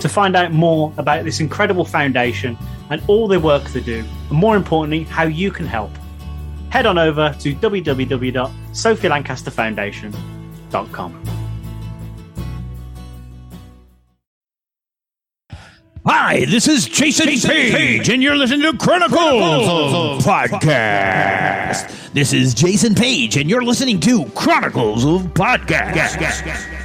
To find out more about this incredible foundation and all the work they do, and more importantly, how you can help, head on over to www.sophielancasterfoundation.com. Hi, this is Jason, Jason Paige, Paige, and you're listening to Chronicles, Chronicles Podcast. This is Jason Paige, and you're listening to Chronicles of Podcast. Oh, I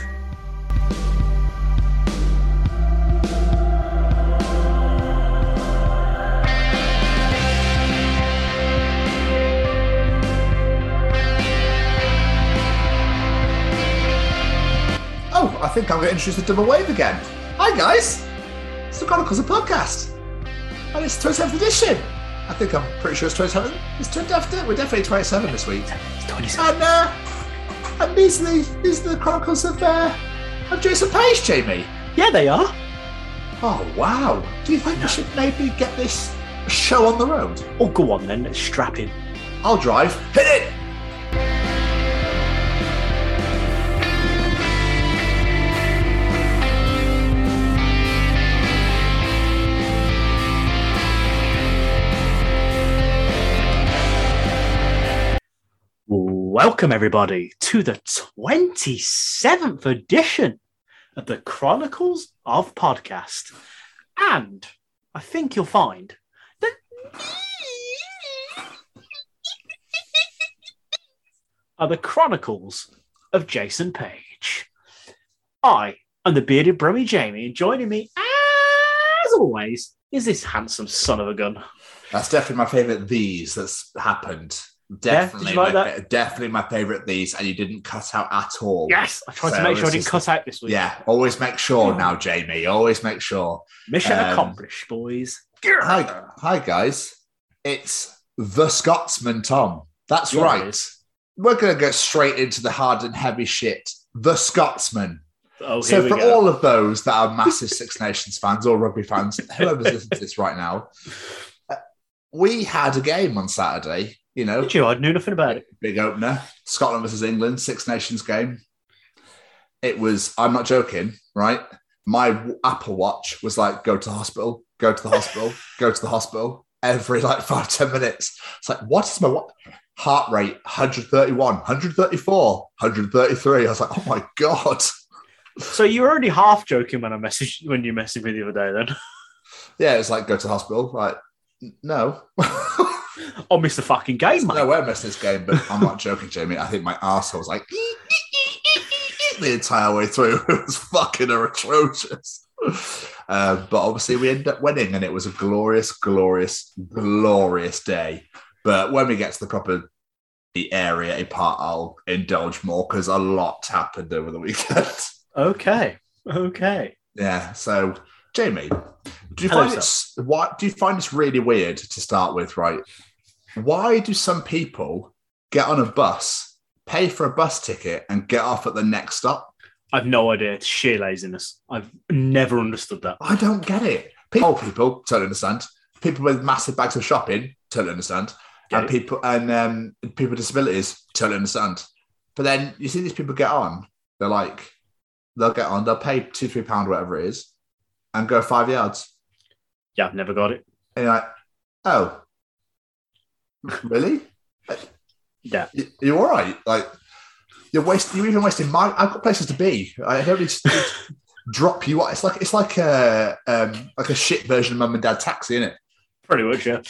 think I'm going to introduce the double wave again. Hi, guys. It's the Chronicles of Podcast. And it's 27th edition. I think I'm pretty sure it's 27. It's 27. We're definitely 27 this week. It's 27. And, uh, and these are the, these are the Chronicles of, uh, of Jason Paige, Jamie. Yeah, they are. Oh, wow. Do you think we should maybe get this show on the road? Oh, go on then. Let's strap in. I'll drive. Hit it! Welcome, everybody, to the 27th edition of the Chronicles of Podcast. And I think you'll find that are the Chronicles of Jason Paige. I am the bearded Brummy Jamie, and joining me, as always, is this handsome son of a gun. That's definitely my favourite these that's happened. Yeah, Definitely, you like my, definitely my favourite these, and you didn't cut out at all. Yes, I tried So to make sure I didn't cut out this week. Yeah, always make sure now, Jamie. Always make sure. Mission Um, accomplished, boys. Hi, hi, guys. It's the Scotsman, Tom. That's Yeah, right. We're going to go straight into the hard and heavy shit. The Scotsman. Oh, so, for go. all of those that are massive Six Nations fans or rugby fans, whoever's listening to this right now, uh, we had a game on Saturday. You know, Did you? I knew nothing about it. big opener Scotland versus England, Six Nations game. It was, I'm not joking, right? My Apple Watch was like, go to the hospital, go to the hospital, go to the hospital every like five, 10 minutes. It's like, what is my what? Heart rate 131, 134, 133. I was like, oh my God. So you were only half joking when I messaged when you messaged me the other day. Then, Yeah, it's like, go to the hospital. Like, no. I missed the fucking game, mate. no won't miss this game, but I'm not joking, Jamie. I think my arsehole was like the entire way through. It was fucking atrocious. Uh, but obviously, we ended up winning, and it was a glorious, glorious, glorious day. But when we get to the proper the area, a part, I'll indulge more because a lot happened over the weekend. Okay, okay. yeah. So, Jamie, do you Hello, find it's why do you find this really weird to start with? Right? Why do some people get on a bus, pay for a bus ticket, and get off at the next stop? I've no idea. It's sheer laziness. I've never understood that. I don't get it. People, old people totally understand. People with massive bags of shopping totally understand, Get and it? people and um, people with disabilities totally understand. But then you see these people get on. They're like, they'll get on. They'll pay two, three pound, whatever it is, and go five yards. Yeah, I've never got it. And you're like, oh, really? Yeah, You- You're all right. Like you're wasting. You're even wasting my. I've got places to be. I don't need to drop you. It's like it's like a um, like a shit version of Mum and Dad Taxi, isn't it? Pretty much, yeah.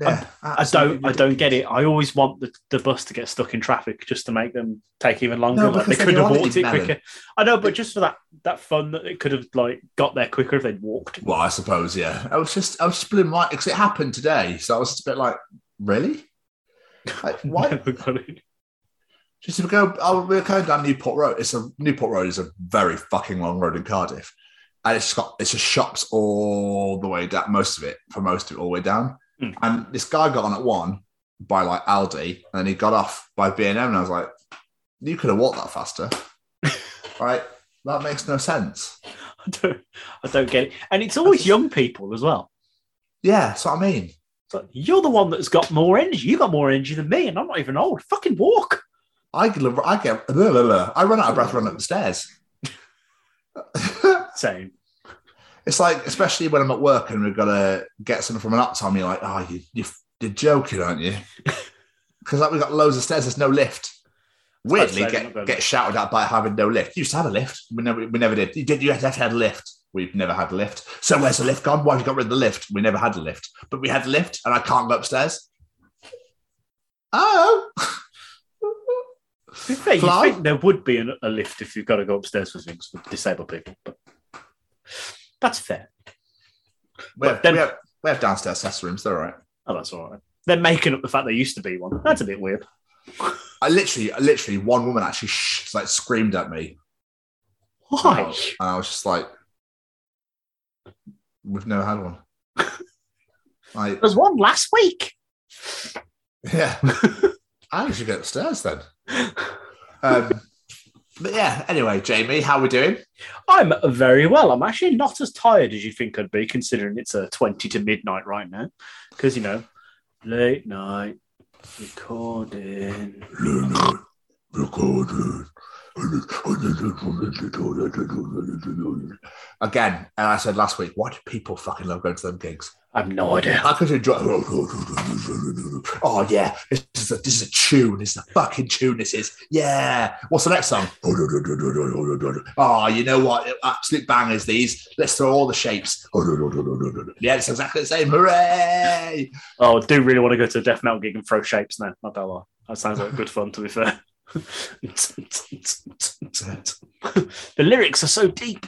Yeah, I don't, I don't get it. I always want the, the bus to get stuck in traffic just to make them take even longer. No, like they could have walked it Melon. quicker. I know, but just for that that fun that it could have like got there quicker if they'd walked. Well, I suppose, yeah. I was just, I was just blown right because it happened today, so I was just a bit like, really? Like, why? Never got it. just to go, oh, we're going down Newport Road. It's a Newport Road is a very fucking long road in Cardiff, and it's got it's just shops all the way down, most of it, for most of it, all the way down. Mm. And this guy got on at one by like Aldi, and then he got off by B and M, and I was like, you could have walked that faster, right? That makes no sense. I don't, I don't get it. And it's always young people as well. Yeah, that's what I mean. It's like, you're the one that's got more energy. You got more energy than me, and I'm not even old. Fucking walk. I get, I get, blah, blah, blah. I run out of breath running up the stairs. Same. it's like, especially when I'm at work and we've got to get something from an uptime, you're like, oh, you, you, you're joking, aren't you? Because like we've got loads of stairs, there's no lift. Weirdly, I'd say they're not get, get shouted at by having no lift. You used to have a lift. We never, we never did. You did. You had to have a lift. We've never had a lift. So where's the lift gone? Why have you got rid of the lift? We never had a lift, but we had a lift, and I can't go upstairs. Oh, fair, you think there would be an, a lift if you've got to go upstairs for things for disabled people, but that's fair. we have, then- we have, we have downstairs test rooms. They're all right. Oh, that's all right. They're making up the fact there used to be one. That's a bit weird. I literally, literally, one woman actually sh- like screamed at me Why? And I was just like, we've never had one. like, There's one last week. yeah. I should get upstairs then. Um, but yeah, anyway, Jamie, how are we doing? I'm very well. I'm actually not as tired as you think I'd be, considering it's a 20 to midnight right now. Because, you know, late night recording. Again, and I said last week, why do people fucking love going to them gigs? I have no idea. I could enjoy. Oh yeah, this is a this is a tune. This is a fucking tune. This is yeah. What's the next song? Oh, you know what? Absolute bangers. These. Let's throw all the shapes. Yeah, it's exactly the same. Hooray! Oh, I do really want to go to a death metal gig and throw shapes now. Not that lie. That sounds like good fun, to be fair. The lyrics are so deep.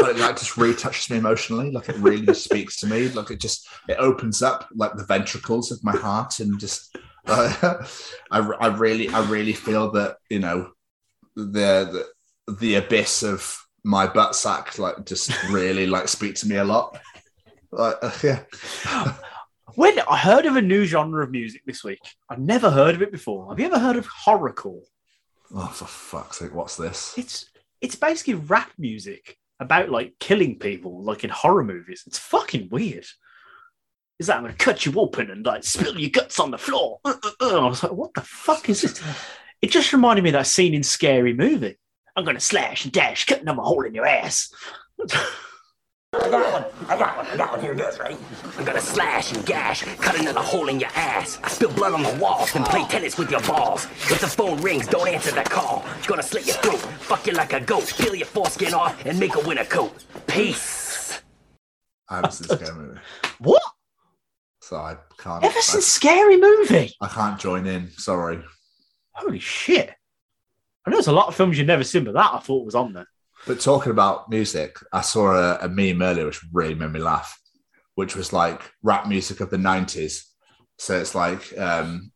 but it like just really touches me emotionally. Like it really speaks to me. Like it just it opens up like the ventricles of my heart and just uh, I, I really I really feel that you know the the, the abyss of my butt sack like just really like speak to me a lot. Like uh, yeah, When I heard of a new genre of music this week, I've never heard of it before. Have you ever heard of horrorcore? oh for fuck's sake, what's this? It's it's basically rap music about like killing people, like in horror movies. It's fucking weird. Is that I'm gonna cut you open and like spill your guts on the floor? Uh, uh, uh. I was like, what the fuck is this? It just reminded me of that scene in Scary Movie. I'm gonna slash and dash, cutting them a hole in your ass. I got one. I got one. I got one. Here it is, right? I'm gonna slash and gash, cut another hole in your ass. I spill blood on the walls and play tennis with your balls. If the phone rings, don't answer the call. Gonna slit your throat, fuck you like a goat, peel your foreskin off, and make a winter coat. Peace. I haven't seen Scary Movie, what? so I can't. Ever I, since Scary Movie? I can't join in. Sorry. Holy shit! I know there's a lot of films you've never seen, but that I thought was on there. But talking about music, I saw a, a meme earlier which really made me laugh, which was like rap music of the 90s. So it's like um,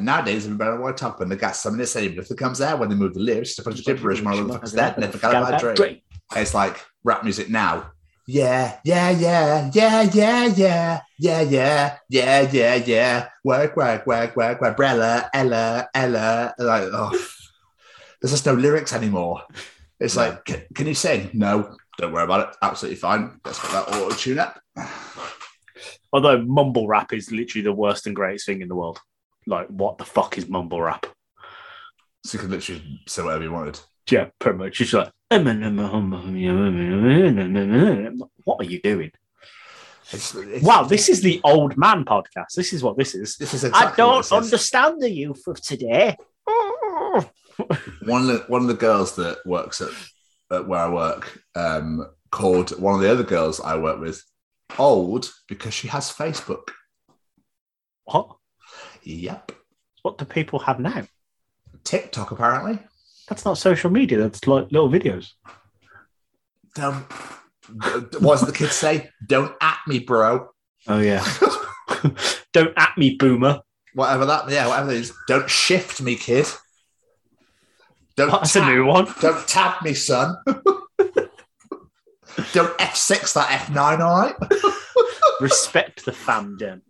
nowadays everybody want top and they got something to say, but if it comes out when they move the lyrics, it's a bunch of gibberish, motherfuckers dead, never forgot about Drake. It's like rap music now. Yeah, yeah, yeah, yeah, yeah, yeah, yeah, yeah, yeah, yeah, yeah. Work, work, work, work, work. Brella, Ella, Ella. Like, oh, there's just no lyrics anymore. It's like, can, can you sing? No, don't worry about it. Absolutely fine. Let's put that auto tune up. Although mumble rap is literally the worst and greatest thing in the world. Like, what the fuck is mumble rap? So you can literally say whatever you wanted. Yeah, pretty much. It's like, what are you doing? It's, it's, Wow, this is the old man podcast. This is what this is. This is exactly I don't understand the youth of today. One of the one of the girls that works at, at where I work um, called one of the other girls I work with old because she has Facebook. What? Yep. What do people have now? TikTok, apparently. That's not social media. That's like little videos. Don't, what does the kids say? Don't at me, bro. Oh yeah. Don't at me, boomer. Whatever that, yeah, whatever it is. Don't shift me, kid. Don't That's a new one. Don't tab me, son. Don't F6 that F9, all right? Respect the fandom.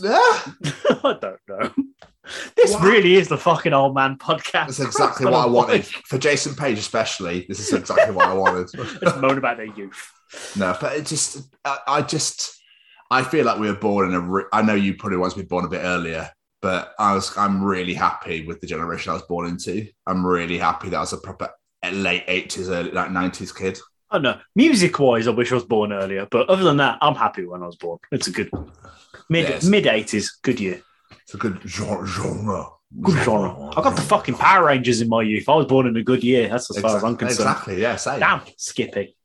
Yeah, I don't know. This Wow. really is the fucking old man podcast. that's exactly what I wanted. For Jason Paige, especially, this is exactly what I wanted. Just moan about their youth. No, but it just, I, I just, I feel like we were born in a. I know you probably want to be born a bit earlier, but I was, I'm really happy with the generation I was born into. I'm really happy that I was a proper late eighties, early like nineties kid. I don't know. Music wise, I wish I was born earlier, but other than that, I'm happy when I was born. It's a good mid mid eighties, good year, It's a good gen- genre. good genre. I got the fucking Power Rangers in my youth. I was born in a good year. That's as far as I'm concerned. exactly. Yeah, same. Damn, Skippy.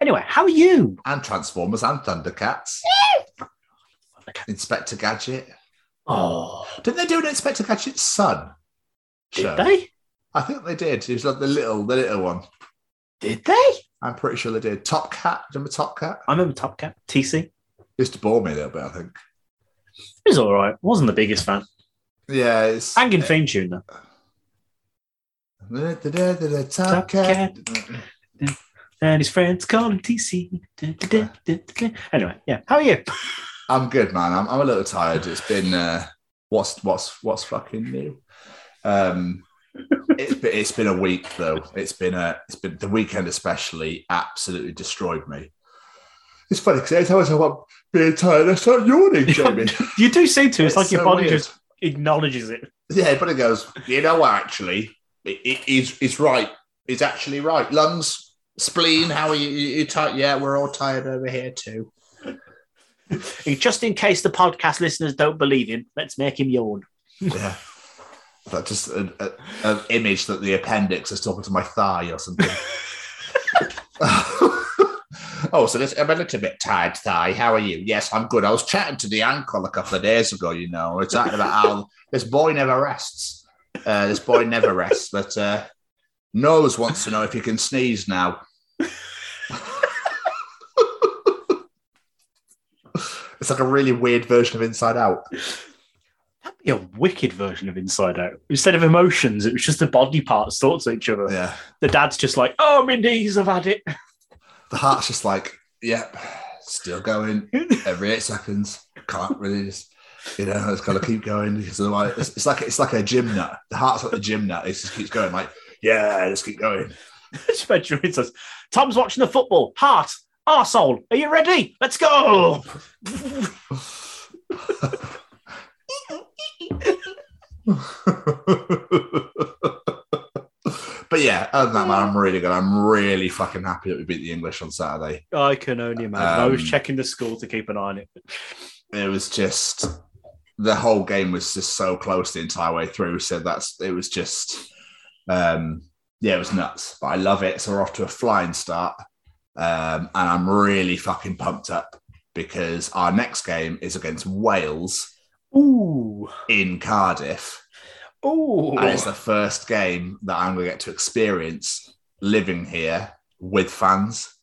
Anyway, how are you? And Transformers and Thundercats. Inspector Gadget. Oh, Didn't they do an Inspector Gadget's son? did show? they? I think they did. It was like the little, the little one. Did they? I'm pretty sure they did. Top Cat. Do you remember Top Cat? I remember Top Cat, TC. Used to bore me a little bit. I think. It was all right. Wasn't the biggest fan. Yeah, it's Hanging theme tune though. Top Top Cat. And his friends call him TC. Anyway, yeah. How are you? I'm good, man. I'm, I'm a little tired. It's been uh, what's what's what's fucking new. Um, it's been, it's been a week though. It's been a it's been the weekend especially absolutely destroyed me. It's funny because every time I talk about being tired, I start yawning, Jamie. You do seem to. It's, like your body weird. just acknowledges it. Yeah, but it goes, you know what, actually, it, it, it's, it's right. It's actually right. Lungs, spleen, how are you? You, you tired? Yeah, we're all tired over here too. Just in case the podcast listeners don't believe him, let's make him yawn. Yeah. That just an, a, an image that the appendix is talking to my thigh or something. oh, so this, I'm a little bit tired, thigh. How are you? Yes, I'm good. I was chatting to the ankle a couple of days ago, you know. We're talking about how this boy never rests. Uh, this boy never rests, but uh, Nose wants to know if you can sneeze now. It's like a really weird version of Inside Out. That'd be a wicked version of Inside Out. Instead of emotions, it was just the body parts talk to each other. Yeah. The dad's just like, "Oh, my knees have had it." the heart's just like, yep, still going every eight seconds. Can't really just, you know, it's got to keep going because otherwise it's, it's like it's like a gym nut. The heart's like the gym nut. It just keeps going. Like, yeah, let's keep going. Says, "Tom's watching the football. Heart, arsehole. Are you ready? Let's go." but yeah, other than that, man, I'm really good. I'm really fucking happy that we beat the English on Saturday. I can only imagine. I was Um, checking the school to keep an eye on it. It was just the whole game was just so close the entire way through. So that's it was just um yeah, it was nuts. But I love it. So we're off to a flying start. Um, and I'm really fucking pumped up because our next game is against Wales Ooh, in Cardiff. ooh. And it's the first game that I'm going to get to experience living here with fans.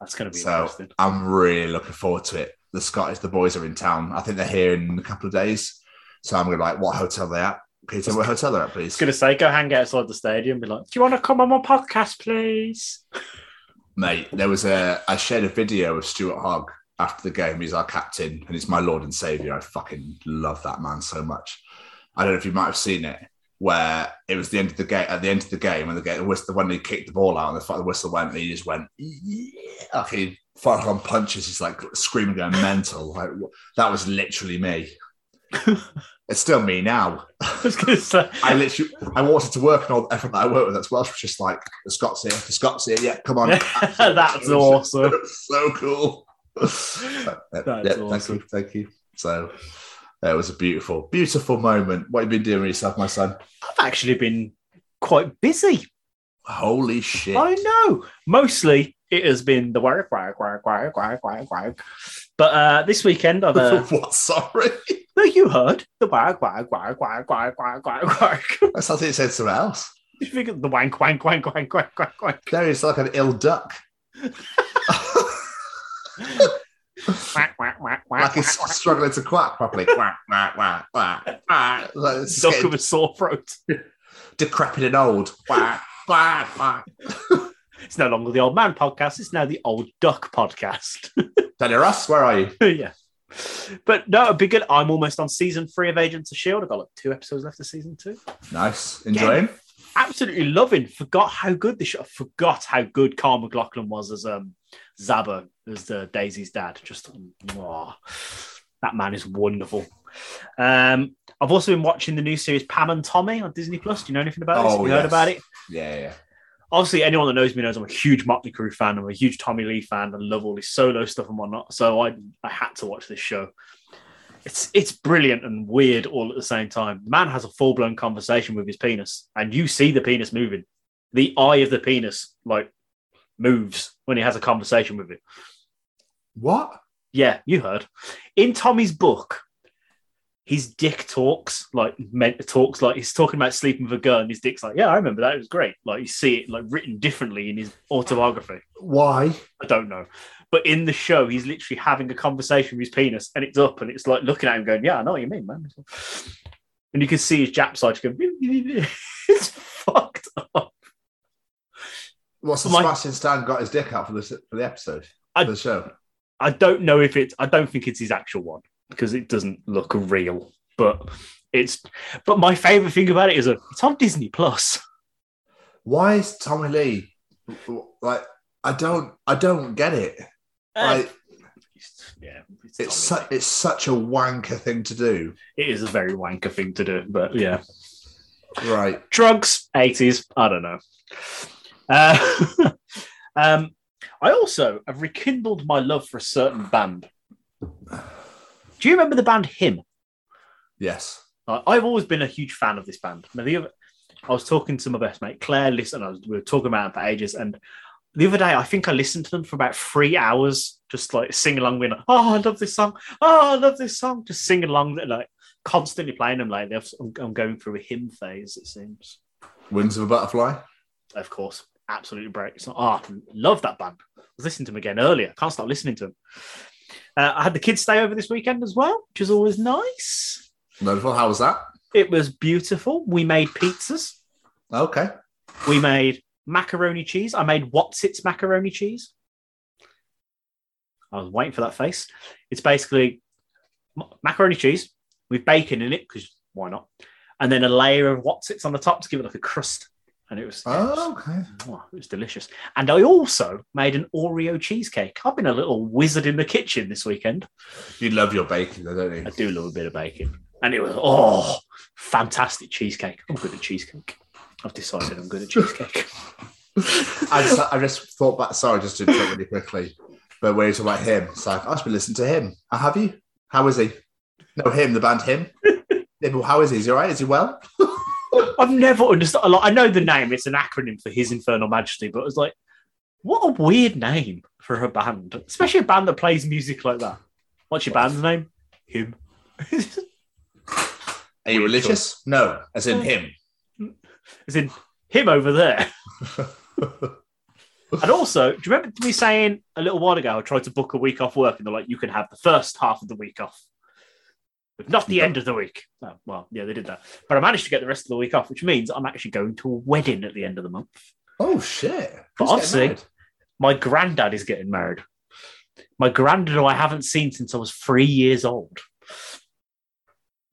That's going to be So interesting. I'm really looking forward to it. The Scottish, the boys are in town. I think they're here in a couple of days. So I'm going to be like, what hotel they at? Can you tell me what hotel they're at, I please? was going to say, go hang outside the stadium. Be like, "Do you want to come on my podcast, please?" Mate, there was a, I shared a video of Stuart Hogg after the game. He's our captain and he's my Lord and Savior. I fucking love that man so much. I don't know if you might have seen it, where it was the end of the game, at the end of the game, when the game, the when he kicked the ball out and the, the whistle went, and he just went, yeah, like he on punches. He's like screaming, going mental. Like, that was literally me. it's still me now. I was going to say, I literally, I wanted to work and all everyone that I work with. That's Welsh was just like the Scots here, the Scots here. Yeah, come on. That's awesome. so cool. That's yeah, Thank you, thank you. So uh, it was a beautiful, beautiful moment. What have you been doing with yourself, my son? I've actually been quite busy. Holy shit! I know. Mostly it has been the work, work, work, work, work, work, work. But uh, this weekend, I've uh, what? Sorry. no, you heard the work, work, work, work, work, work, work, work. That sounds like it said something else. You think the wank, wank, wank, wank, wank, wank, wank. There is like an ill duck. Whack, whack, whack, like he's struggling to quack properly. quack, quack, quack, quack, quack. Like Duck getting of a sore throat. decrepit and old. Quack, quack, quack. It's no longer the old man podcast. It's now the old duck podcast. Danny Ross, where are you? yeah. But no, it'd be good. I'm almost on season three of Agents of Shield. I've got like two episodes left of season two. Nice. Enjoying? Absolutely loving. Forgot how good the show. Forgot how good Kyle MacLachlan was as um Zabo as uh, Daisy's dad. Just oh, that man is wonderful. Um, I've also been watching the new series Pam and Tommy on Disney Plus. Do you know anything about this? Oh, Have you heard about it? Yeah, yeah. Obviously anyone that knows me knows I'm a huge Motley Crue fan. I'm a huge Tommy Lee fan. I love all his solo stuff and whatnot. So I I had to watch this show. It's it's brilliant and weird all at the same time. The man has a full blown conversation with his penis, and you see the penis moving. The eye of the penis like moves when he has a conversation with it. What? Yeah, you heard. In Tommy's book, his dick talks like meant talks like he's talking about sleeping with a girl, and his dick's like, yeah, I remember that. It was great. Like you see it like written differently in his autobiography. Why? I don't know. But in the show, he's literally having a conversation with his penis, and it's up, and it's like looking at him, going, "Yeah, I know what you mean, man." And you can see his Jap side going, "It's fucked up." What's the My- Sebastian Stan got his dick out for the for the episode? I- for the show. I don't know if it's. I don't think it's his actual one because it doesn't look real. But it's. But my favorite thing about it is that it's on Disney Plus. Why is Tommy Lee like? I don't. I don't get it. Like yeah, it's, it's su- it's such a wanker thing to do. It is a very wanker thing to do. But yeah, Right. drugs, 80s, I don't know. Uh, um, I also have rekindled my love for a certain band. Do you remember the band Him? Yes. Uh, I've always been a huge fan of this band. Now, the other, I was talking to my best mate Claire. Listen, I was, we were talking about it for ages, and the other day I think I listened to them for about three hours, just like singing along, with, "Oh, I love this song! Oh, I love this song!" Just singing along, like constantly playing them. Like I'm, going through a Him phase. It seems. Wings of a butterfly. of course, absolutely break. So, oh, I love that band. I was listening to them again earlier. Can't stop listening to them. Uh, I had the kids stay over this weekend as well, which is always nice. Wonderful. How was that? It was beautiful. We made pizzas. Okay. We made macaroni cheese. I made what's its macaroni cheese. I was waiting for that face. It's basically macaroni cheese with bacon in it because why not? And then a layer of what's its on the top to give it like a crust. And it was, Oh, okay. Oh, it was delicious. And I also made an Oreo cheesecake. I've been a little wizard in the kitchen this weekend. You love your bacon, though, don't you? I do love a bit of bacon. And it was, oh, fantastic cheesecake. I'm good at cheesecake. I've decided I'm good at cheesecake. I just, I just thought back. Sorry, just to interrupt really quickly. But when you talk about him, it's like I've been listening to him. Uh, have you? How is he? No, him, the band him. How is he? Is he all right? Is he well? I've never understood. a lot- I know the name, it's an acronym for His Infernal Majesty, but it's like, what a weird name for a band, especially a band that plays music like that. What's your band's name? Him. Are you religious? No, as in him. As in him over there. And also, do you remember me saying a little while ago I tried to book a week off work and they're like, you can have the first half of the week off, but not the end of the week. Oh, well, yeah, they did that. But I managed to get the rest of the week off, which means I'm actually going to a wedding at the end of the month. Oh shit! But obviously-? My granddad is getting married. My granddad, who I haven't seen since I was three years old.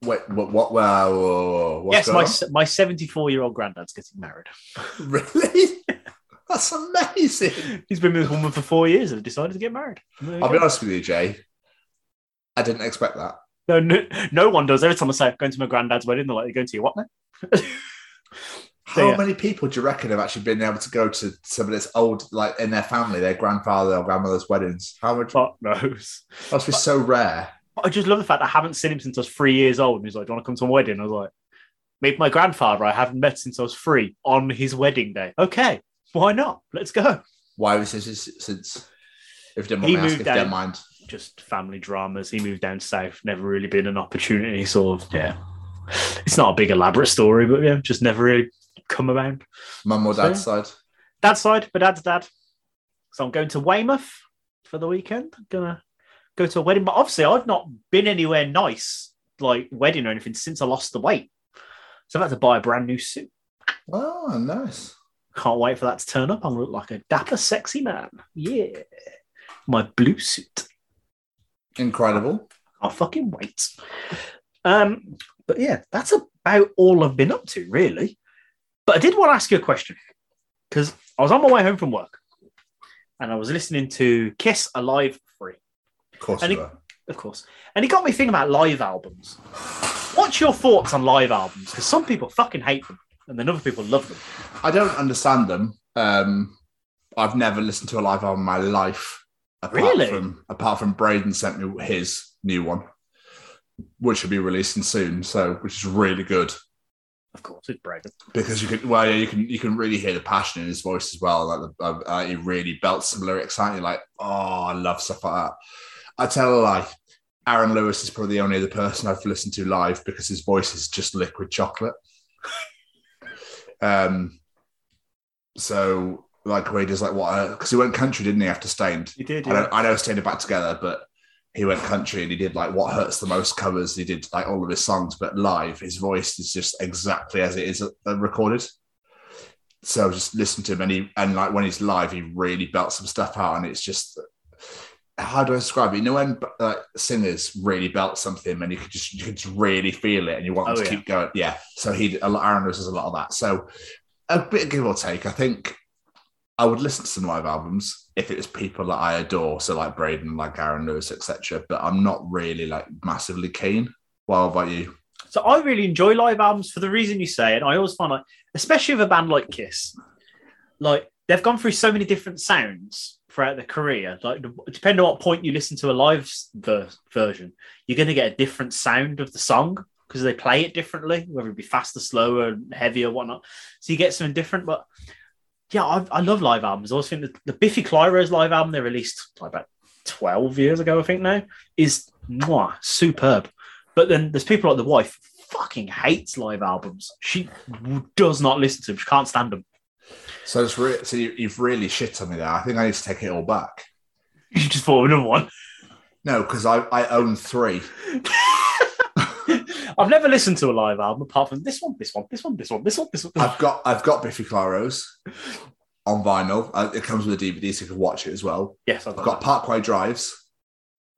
Wait, what? What? Wow! whoa, whoa, what's yes, my on? my 74 year old granddad's getting married. really? That's amazing. He's been with this woman for four years and decided to get married. I'll go. be honest with you, Jay. I didn't expect that. No, no, no one does. Every time I say I'm going to my granddad's wedding, they're like, "You're going to your what, man?" How yeah. many people do you reckon have actually been able to go to some of this old, like in their family, their grandfather or grandmother's weddings? How much? Fuck knows. Must be so rare. I just love the fact that I haven't seen him since I was three years old. And he's like, "Do you want to come to my wedding?" I was like, "Meet my grandfather. I haven't met since I was three on his wedding day." Okay, why not? Let's go. Why was this since? If you don't He moved if you don't out. mind. Just family dramas. He moved down south. Never really been an opportunity. Sort of. Yeah. It's not a big elaborate story, but yeah, just never really come around. Mum or dad's side. Dad's side, but dad's dad. So I'm going to Weymouth for the weekend. I'm gonna go to a wedding, but obviously I've not been anywhere nice, like wedding or anything, since I lost the weight. So I've had to buy a brand new suit. Oh, nice. Can't wait for that to turn up. I'm gonna look like a dapper, sexy man. Yeah, my blue suit. Incredible. Can't fucking wait. Um, but yeah, that's about all I've been up to, really. But I did want to ask you a question because I was on my way home from work and I was listening to Kiss Alive Free, Of course And you it- were. of course, and it got me thinking about live albums. What's your thoughts on live albums? Because some people fucking hate them, and then other people love them. I don't understand them. Um, I've never listened to a live album in my life. Apart Really? From, apart from Braden sent me his new one, which will be releasing soon. So, which is really good Of course, it's Braden. because you can, well, yeah, you can, you can really hear the passion in his voice as well. Like, the, uh, uh, he really belts some lyrics out. You're like, oh, I love stuff like that. I tell a lie. Aaron Lewis is probably the only other person I've listened to live because his voice is just liquid chocolate. um, so like where he does like what because he went country, didn't he? After Staind, he did, I know, I know Staind are back together, but he went country and he did like what hurts the most covers. He did like all of his songs, but live, his voice is just exactly as it is uh, recorded. So just listen to him, and he and like when he's live, he really belts some stuff out, and it's just how do I describe it? You know when like singers really belt something, and you could just you could just really feel it, and you want Oh, to yeah. keep going. Yeah. So he a Aaron does a lot of that. So a bit of give or take. I think I would listen to some live albums if it was people that I adore, so like Braden, like Aaron Lewis, etc. But I'm not really like massively keen. How about you? So I really enjoy live albums for the reason you say it. I always find like, especially with a band like Kiss, like they've gone through so many different sounds throughout their career. Like depending on what point you listen to a live ver- version, you're going to get a different sound of the song because they play it differently, whether it be faster, slower, heavier, whatnot. So you get something different. But yeah, I, I love live albums. I always think that the Biffy Clyro's live album they released like about 12 years ago, I think now, is mwah, superb. But then there's people like the wife fucking hates live albums. She does not listen to them. She can't stand them. So it's re- so you, you've really shit on me there. I think I need to take it all back. You just bought another one. No, because I, I own three. I've never listened to a live album apart from this one, this one, this one, this one, this one, this one. I've got I've got Biffy Clyro's on vinyl. Uh, it comes with a DVD, so you can watch it as well. yes, I've I've got, Parkway Drives,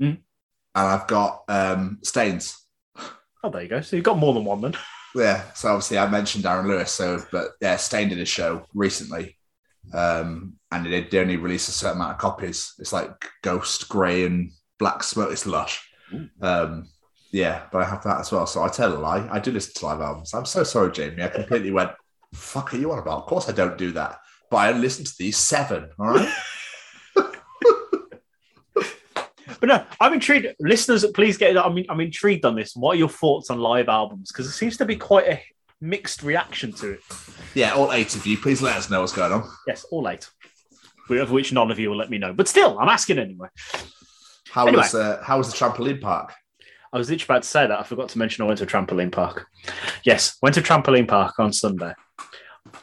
Mm. and I've got um, Staind's. Oh, there you go. So you've got more than one then. Yeah, so obviously I mentioned Aaron Lewis. So, but yeah, Staind did a show recently, um, and they, they only released a certain amount of copies. It's like Ghost, Grey, and Black Smoke. It's lush. Um, yeah, but I have that as well. So I tell a lie. I do listen to live albums. I'm so sorry, Jamie. I completely went. Fuck are you on about? Of course I don't do that. But I listen to these seven. All right. But no, I'm intrigued. Listeners, please get. it. I mean, I'm intrigued on this. What are your thoughts on live albums? Because it seems to be quite a mixed reaction to it. yeah, all eight of you, please let us know what's going on. Yes, all eight. Of which none of you will let me know. But still, I'm asking anyway. How Anyway. was uh, how was the trampoline park? I was literally about to say that. I forgot to mention I went to a trampoline park. Yes, went to trampoline park on Sunday.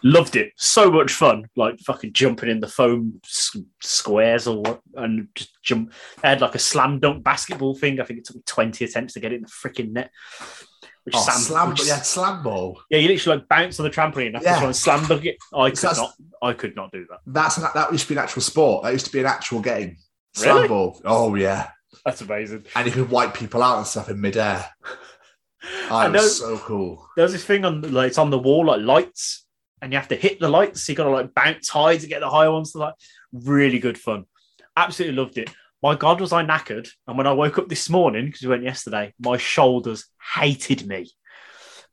Loved it. So much fun. Like fucking jumping in the foam s- squares or what, and just jump. They had like a slam dunk basketball thing. I think it took me 20 attempts to get it in the freaking net. Which Oh, Sam- slam! which- Yeah, slam ball. yeah, you literally like bounce on the trampoline to Yeah. try and slam dunk it. I could not. I could not do that. That's an, that used to be an actual sport. That used to be an actual game. Really? Slam ball. Oh yeah, That's amazing. and you could wipe people out and stuff in midair. I know. was so cool. There's this thing on like it's on the wall like lights, and you have to hit the lights. So you got to like bounce high to get the higher ones. To like really good fun. Absolutely loved it. My God, was I knackered? And when I woke up this morning because we went yesterday, my shoulders hated me.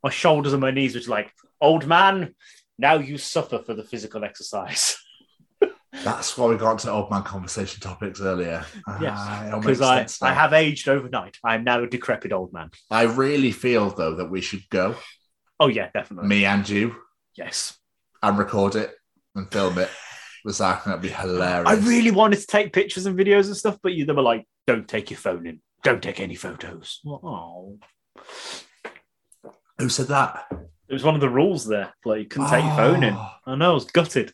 My shoulders and my knees were just like, old man, now you suffer for the physical exercise. That's why we got to old man conversation topics earlier. Yes, Ah, Because makes I. I have aged overnight. I am now a decrepit old man. I really feel though that we should go, Oh yeah, definitely. me and you, Yes. and record it and film it Was that to be hilarious? I really wanted to take pictures and videos and stuff, but you, they were like, "Don't take your phone in. Don't take any photos." Oh, Who said that? it was one of the rules there. Like, you couldn't take your phone in. Oh. I know, I was gutted.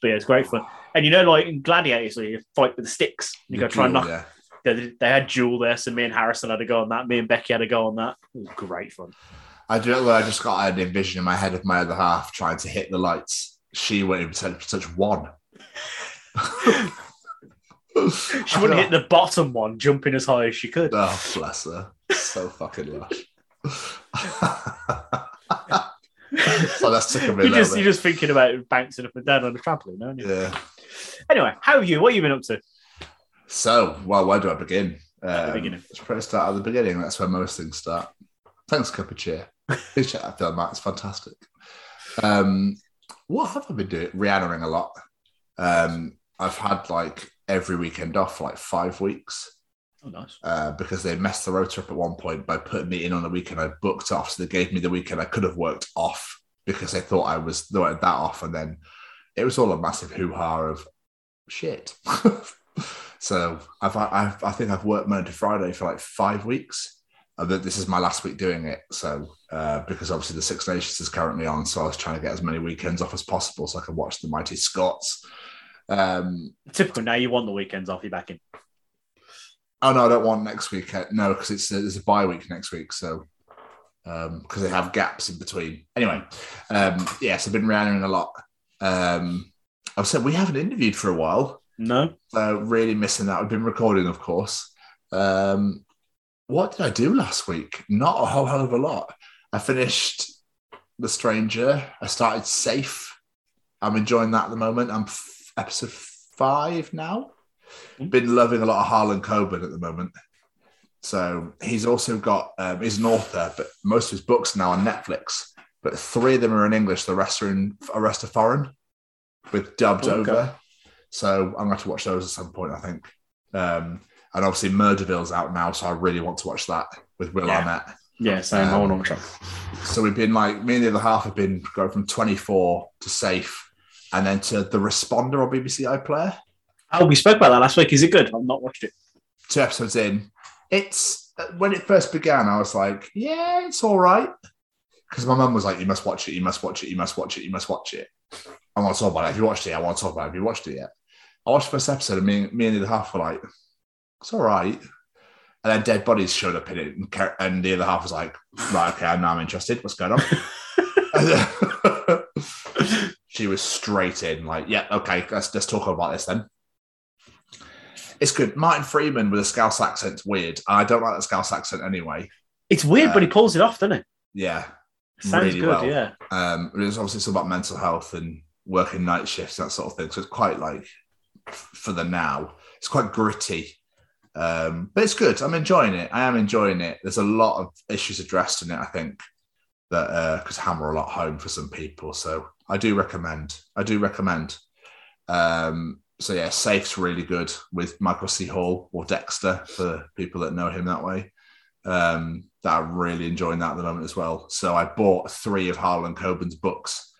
But yeah, it's great fun. And you know, like in Gladiators, where you fight with the sticks. You The to try and duel, knock. yeah. They, they had Duel there, so me and Harrison had to go on that. Me and Becky had to go on that. It was great fun. I do. well, I just got an envision in my head of my other half trying to hit the lights. She went in touch, touch one. She wouldn't hit the bottom one, jumping as high as she could. Oh, bless her. So fucking lush. so that's took a. You're just, you're just thinking about bouncing up and down on a trampoline, aren't you? yeah. Anyway, how have you? What have you been up to? So, well, where do I begin? At the Um, beginning. Let's probably start at the beginning. That's where most things start. Thanks, Cup of Cheer. Check that film. It's fantastic. Um, what have I been doing? Rihannaing a lot. Um, I've had like every weekend off for like five weeks Oh, nice. uh, because they messed the rota up at one point by putting me in on the weekend I booked off. So they gave me the weekend I could have worked off because they thought I was that off, and then it was all a massive hoo ha of shit. so I've, I've I think I've worked Monday to Friday for like five weeks. And that this is my last week doing it. So uh, because obviously the Six Nations is currently on, so I was trying to get as many weekends off as possible so I could watch the mighty Scots. Um, Typical. Now you want the weekends off. You're back in. Oh no, I don't want next week. Uh, No, because it's there's a bye week next week, so because they have gaps in between. Anyway, um, yes, I've been rounding a lot. Um, I've said we haven't interviewed for a while, No. so really missing that. We've been recording, of course. Um, what did I do last week? Not a whole hell of a lot. I finished The Stranger. I started Safe. I'm enjoying that at the moment. I'm f- episode five now. Been loving a lot of Harlan Coben at the moment. So he's also got, um, he's an author, but most of his books are now on Netflix. But three of them are in English. The rest are in, the rest are foreign with dubbed Okay. over. So I'm going to have to watch those at some point, I think. Um, and obviously Murderville's out now, so I really want to watch that with Will Yeah. Arnett. Yeah, same. I want to watch that. So we've been like me and the other half have been going from 24 to Safe, and then to the Responder on BBC iPlayer. Oh, we spoke about that last week. Is it good? I've not watched it. Two episodes in, it's uh, when it first began. I was like, yeah, it's all right, because my mum was like, you must watch it, you must watch it, you must watch it, you must watch it. I want to talk about it. Have you watched it? I want to talk about it. Have you watched it yet? I watched the first episode, and me, me and the other half were like, it's all right. And then dead bodies showed up in it, and, and the other half was like, right, okay, now I'm interested. What's going on? she was straight in, like, yeah, okay, let's let's talk about this then. It's good. Martin Freeman with a Scouse accent's weird. I don't like the Scouse accent anyway. It's weird, Uh, but he pulls it off, doesn't it? Yeah. Sounds really good. well. Yeah. Um, it's obviously it's about mental health and working night shifts, that sort of thing. So it's quite like for the now, it's quite gritty. Um, but it's good. I'm enjoying it. I am enjoying it. There's a lot of issues addressed in it, I think, that because hammer a lot home for some people. So I do recommend. I do recommend. Um, so yeah, Safe's really good with Michael C. Hall or Dexter for people that know him that way. Um, that I'm really enjoying that at the moment as well. So I bought three of Harlan Coben's books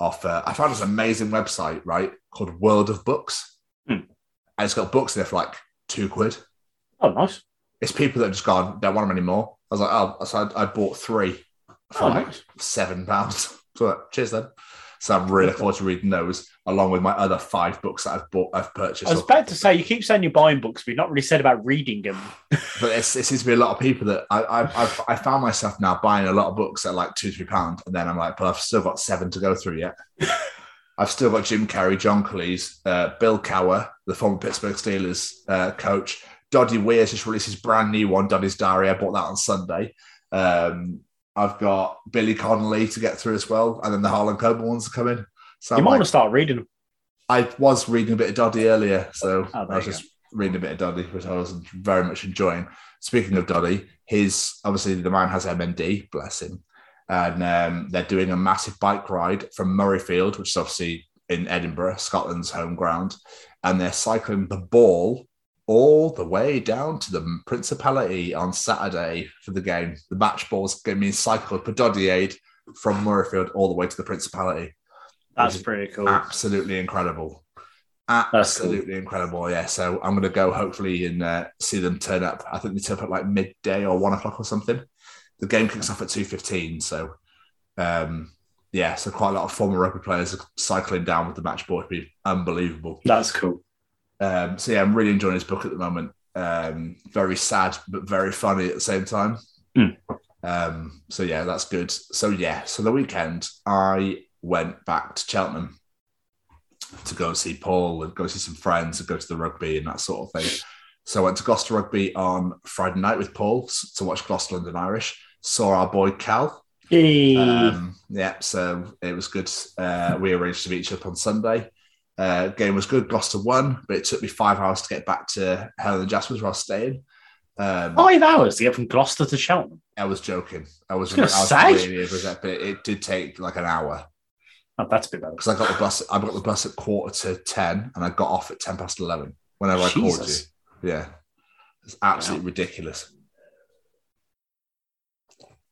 off. Uh, I found this amazing website, right, called World of Books, Hmm. and it's got books there for like two quid. Oh, nice. It's people that have just gone, don't want them anymore. I was like, oh, so I, I bought three for Oh, like nice. seven pounds. So cheers then. So I'm really looking forward to reading those along with my other five books that I've bought, I've purchased. I was about to say, you keep saying you're buying books, but you've not really said about reading them. but it's, it seems to be a lot of people that I, I, I've, I found myself now buying a lot of books at like two, three pounds. And then I'm like, but I've still got seven to go through yet. I've still got Jim Carrey, John Cleese, uh, Bill Cowher, the former Pittsburgh Steelers uh, coach. Doddie Weir's just released his brand new one, Doddie's Diary. I bought that on Sunday. Um, I've got Billy Connolly to get through as well. And then the Harlan Coben ones are coming. So you I'm might like, want to start reading them. I was reading a bit of Doddie earlier, so Oh, I was just reading a bit of Doddie, which I was very much enjoying. Speaking of Doddie, his obviously the man has MND, bless him, and um, they're doing a massive bike ride from Murrayfield, which is obviously in Edinburgh, Scotland's home ground, and they're cycling the ball all the way down to the Principality on Saturday for the game. The match ball's going to be cycled per Doddie from Murrayfield all the way to the Principality. That's pretty cool. absolutely incredible. cool. Absolutely incredible. Yeah. So I'm going to go hopefully and uh, see them turn up. I think they turn up at like midday or one o'clock or something. The game kicks off at two fifteen. So um, yeah, so quite a lot of former rugby players are cycling down with the match board. It'd be unbelievable. That's cool. Um, so yeah, I'm really enjoying his book at the moment. Um, very sad, but very funny at the same time. Mm. Um, so yeah, that's good. So yeah, so the weekend I went back to Cheltenham to go see Paul and go see some friends and go to the rugby and that sort of thing. So I went to Gloucester Rugby on Friday night with Paul to watch Gloucester London Irish. Saw our boy Cal. Hey. Um, yeah, so it was good. Uh, we arranged to meet up on Sunday. Uh, game was good. Gloucester won, but it took me five hours to get back to Helen and Jasper's where I was staying. Um, Five hours to get from Gloucester to Cheltenham. I was joking. I was, I was I was gonna say. really upset, but it did take like an hour Oh, that's a bit better. because I got the bus. I got the bus at quarter to ten, and I got off at ten past eleven. Whenever I called you, yeah, it's absolutely ridiculous.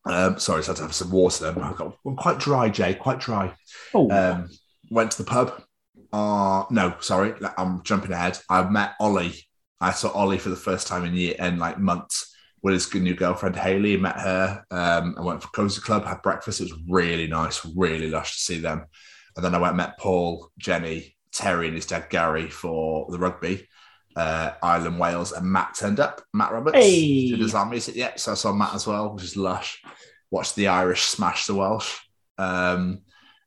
Um, sorry, so I had to have some water then. I got I'm quite dry, Jay, quite dry. Oh, Um, went to the pub. Uh, no, sorry, I'm jumping ahead. I met Ollie. I saw Ollie for the first time in year in like months with his good new girlfriend Haley. Met her. Um, I went for Cosy Club, had breakfast. It was really nice, really lush to see them. And then I went and met Paul, Jenny, Terry, and his dad Gary for the rugby. Uh, Ireland, Wales, and Matt turned up. Matt Roberts, Hey. who does our music. Yeah, so I saw Matt as well, which is lush. Watched the Irish smash the Welsh. Um,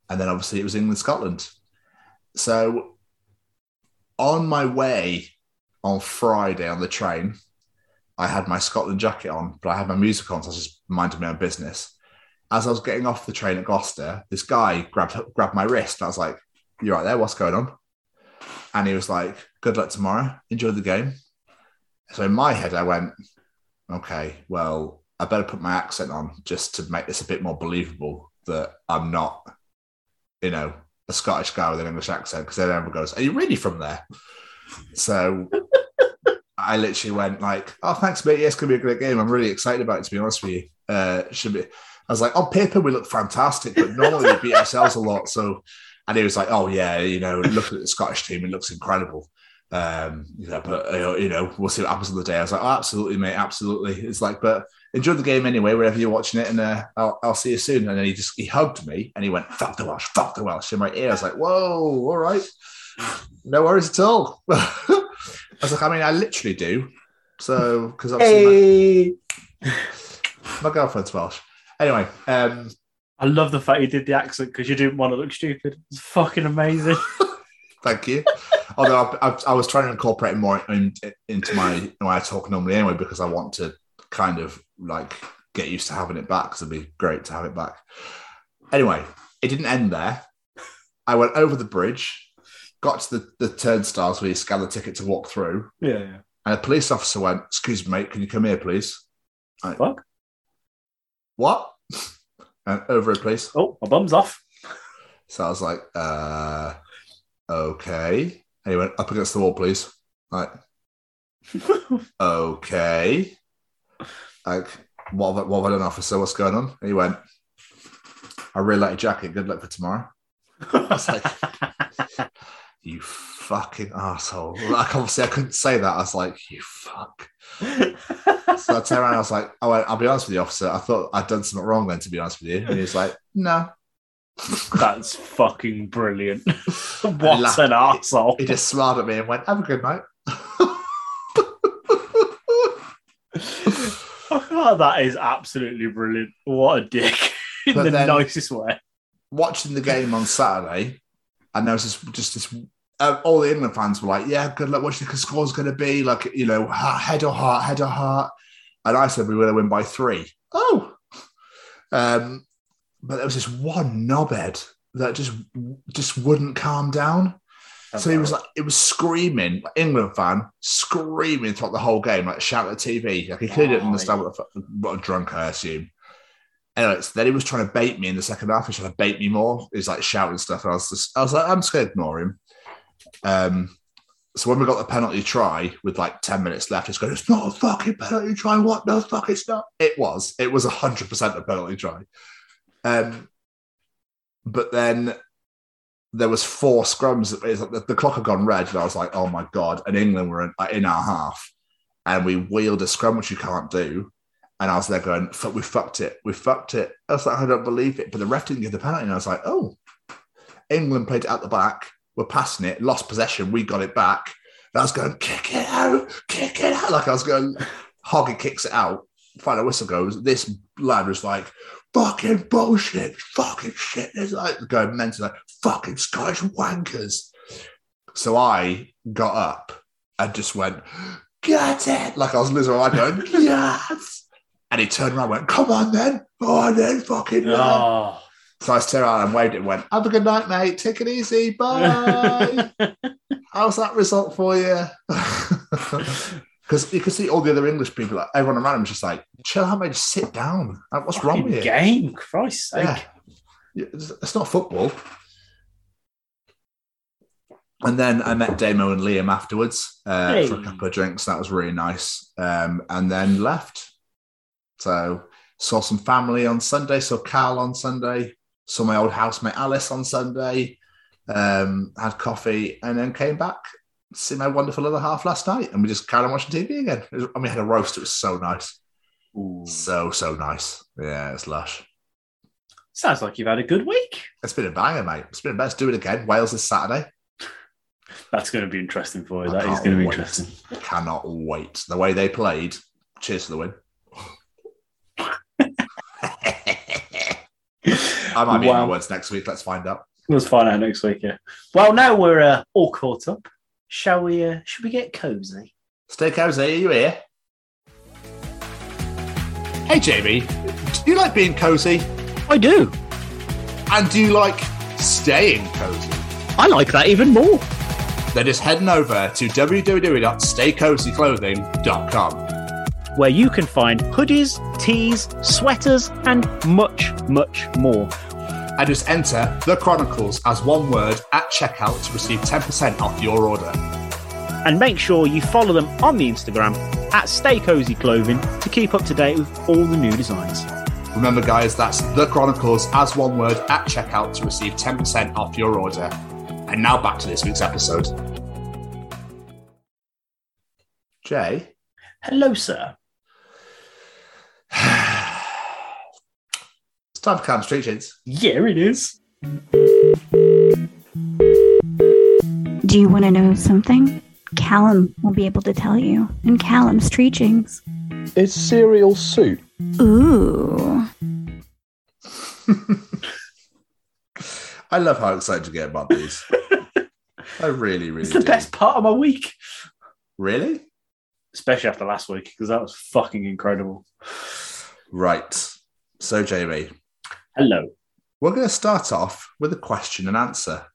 and then obviously it was England Scotland. So on my way on Friday on the train, I had my Scotland jacket on, but I had my music on, so I was just minding my own business. As I was getting off the train at Gloucester, this guy grabbed grabbed my wrist. I was like, "You're right there? What's going on?" And he was like, "Good luck tomorrow. Enjoy the game." So in my head, I went, "Okay, well, I better put my accent on just to make this a bit more believable that I'm not, you know, a Scottish guy with an English accent." Because then everyone goes, "Are you really from there?" So I literally went like, "Oh, thanks, mate. Yeah, it's gonna be a great game. I'm really excited about it. To be honest with you, uh, should be." I was like, "On paper, we look fantastic, but normally we beat ourselves a lot." So, and he was like, "Oh yeah, you know, look at the Scottish team. It looks incredible." Um, you know, but uh, you know, we'll see what happens on the day. I was like, "Oh, absolutely, mate, absolutely." It's like, but enjoy the game anyway, wherever you're watching it, and uh, I'll, I'll see you soon. And then he just he hugged me and he went, "Fuck the Welsh, fuck the Welsh" in my ear. I was like, "Whoa, all right." No worries at all. I was like, I mean, I literally do. So, because obviously hey. my, my girlfriend's Welsh. Anyway, um, I love the fact you did the accent because you didn't want to look stupid. It's fucking amazing. thank you. Although I, I, I was trying to incorporate more in, into my my talk normally anyway, because I want to kind of like get used to having it back because it'd be great to have it back. Anyway, it didn't end there. I went over the bridge, got to the, the turnstiles where you scan the ticket to walk through, yeah, yeah. and a police officer went, Excuse me, mate, can you come here, please? I- Fuck. what? And over it, please. Oh, my bum's off. So I was like, uh, okay. And he went, up against the wall, please. Like, okay. Like, what have, I, what have I done, officer? What's going on? And he went, I really like your jacket. Good luck for tomorrow. I was like- You fucking asshole. Like, obviously, I couldn't say that. I was like, you fuck. So I turned around. I was like, oh, I'll be honest with you, officer. I thought I'd done something wrong then, to be honest with you. And he was like, no. That's fucking brilliant. what an asshole. He just smiled at me and went, have a good night. Oh, that is absolutely brilliant. What a dick. In But the nicest way. Watching the game on Saturday, and there was this, just this, uh, all the England fans were like, yeah, good luck. What do you think the score's going to be? Like, you know, head or heart, head or heart. And I said we were going to win by three. Oh. Um, but there was this one knobhead that just just wouldn't calm down. So he was like, it was screaming, like England fan, screaming throughout the whole game, like shouting at the TV. Like he clearly didn't understand what, the, what a drunk, I assume. Anyway, so then he was trying to bait me in the second half. He was trying to bait me more. He's like shouting stuff. And I was just, I was like, I'm just to ignore him. Um, so when we got the penalty try with like 10 minutes left, he's going, it's not a fucking penalty try. What the fuck? It's not. It was. It was 100% a penalty try. Um, but then there was four scrums. The, the clock had gone red, and I was like, "Oh my god!" And England were in, uh, in our half, and we wheeled a scrum, which you can't do. And I was there going, "Fuck, "We fucked it. We fucked it." I was like, "I don't believe it," but the ref didn't give the penalty, and I was like, "Oh." England played it at the back. We're passing it, lost possession. We got it back. And I was going, "Kick it out, kick it out!" Like I was going, Hoggy kicks it out. Final whistle goes. This lad was like, fucking bullshit, fucking shit. It's like going mental, like fucking Scottish wankers. So I got up and just went, get it. Like I was losing my mind going, yes. And he turned around and went, come on then. On then, fucking ah. run. Oh. So I turned around and waved it and went, have a good night, mate. Take it easy. Bye. How's that result for you? Because you can see all the other English people, like everyone around him, is just like, chill out, mate. Just sit down. Like, What's wrong with you? Game, Christ's sake. Yeah. It's it's not football. And then I met Damo and Liam afterwards uh, for a couple of drinks. That was really nice. Um, and then left. So saw some family on Sunday. Saw Carl on Sunday. Saw my old housemate Alice on Sunday. Um, had coffee and then came back. See my wonderful other half last night, and we just carried on watching TV again. Was- and we had a roast. It was so nice, Ooh. so so nice. Yeah, it's lush. Sounds like you've had a good week. It's been a banger, mate. It's been let's do it again. Wales this Saturday. That's going to be interesting for you. I That is going to be wait. interesting. Cannot wait. The way they played. Cheers to the win. I might be in my words next week. Let's find out. Let's find out next week. Yeah. Well, now we're uh, all caught up. Shall we? Uh, should we get cozy? Stay cozy. Are you here? Hey, Jamie. Do you like being cozy? I do. And do you like staying cozy? I like that even more. Then just heading over to www.staycozyclothing.com. Where you can find hoodies, tees, sweaters, and much, much more. And just enter The Chronicles as one word at checkout to receive 10% off your order. And make sure you follow them on the Instagram at Stay Cozy Clothing to keep up to date with all the new designs. Remember, guys, that's The Chronicles as one word at checkout to receive 10% off your order. And now back to this week's episode. Jay? Hello, sir. It's time for Cam Street Kids. Yeah, it is. Do you want to know something? Callum will be able to tell you in Callum's Treachings. It's cereal soup? Ooh. I love how excited you get about these. I really, really It's the do. best part of my week. Really? Especially after last week, because that was fucking incredible. Right. So, Jamie, Hello. we're going to start off with a question and answer.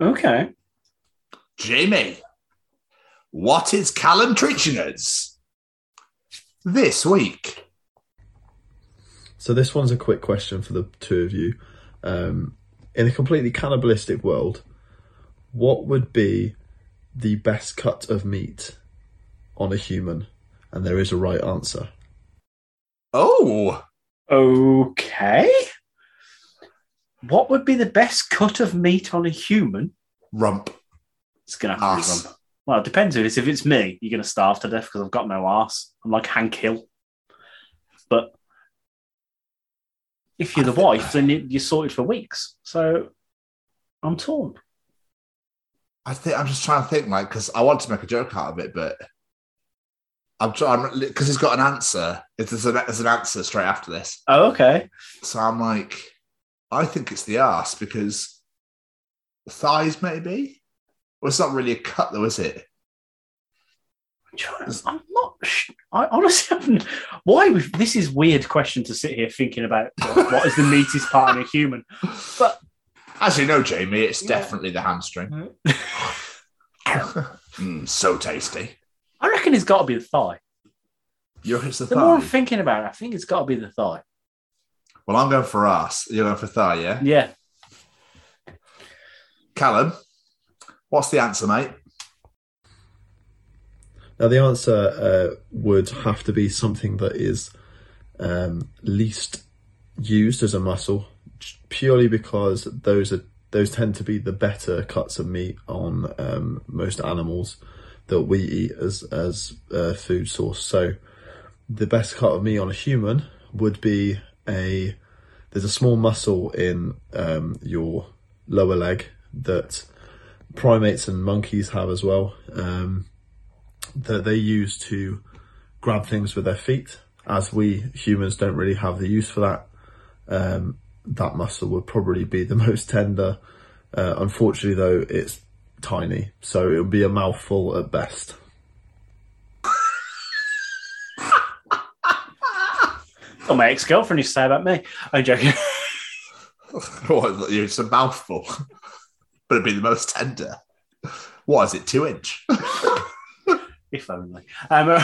Okay. Jamie, what is Callum treating this week? So this one's a quick question for the two of you. Um, in a completely cannibalistic world, what would be the best cut of meat on a human? And there is a right answer. Oh, Okay. What would be the best cut of meat on a human? rump. It's gonna have to be rump. Well, it depends who it is. If it's me, you're gonna starve to death because I've got no ass. I'm like Hank Hill. But if you're the wife, then you're sorted for weeks. So I'm torn. I think I'm just trying to think, like, because I want to make a joke out of it, but I'm trying because he's got an answer. It's there's an, an answer straight after this, Oh, okay. so I'm like, I think it's the ass because the thighs maybe. Well, it's not really a cut though, is it? I'm not. sh- I honestly haven't. Why? This is weird question to sit here thinking about. What, what is the meatiest part of a human? But As you know, Jamie, it's Yeah. definitely the hamstring. Mm, so tasty. I reckon it's got to be the thigh. You're it's the The more I'm thinking about it, I think it's got to be the thigh. Well, I'm going for ass. You're going for thigh, yeah? Yeah. Callum, what's the answer, mate? Now the answer uh, would have to be something that is um, least used as a muscle, purely because those are those tend to be the better cuts of meat on um, most animals that we eat as as a food source. So the best cut of meat on a human would be a there's a small muscle in um, your lower leg that primates and monkeys have as well um, that they use to grab things with their feet as we humans don't really have the use for that um, that muscle would probably be the most tender uh, unfortunately though it's tiny so it would be a mouthful at best Oh, my ex girlfriend used to say about me. I'm joking. What, it's a mouthful, but it'd be the most tender. What is it, two inch? if only. Um, uh,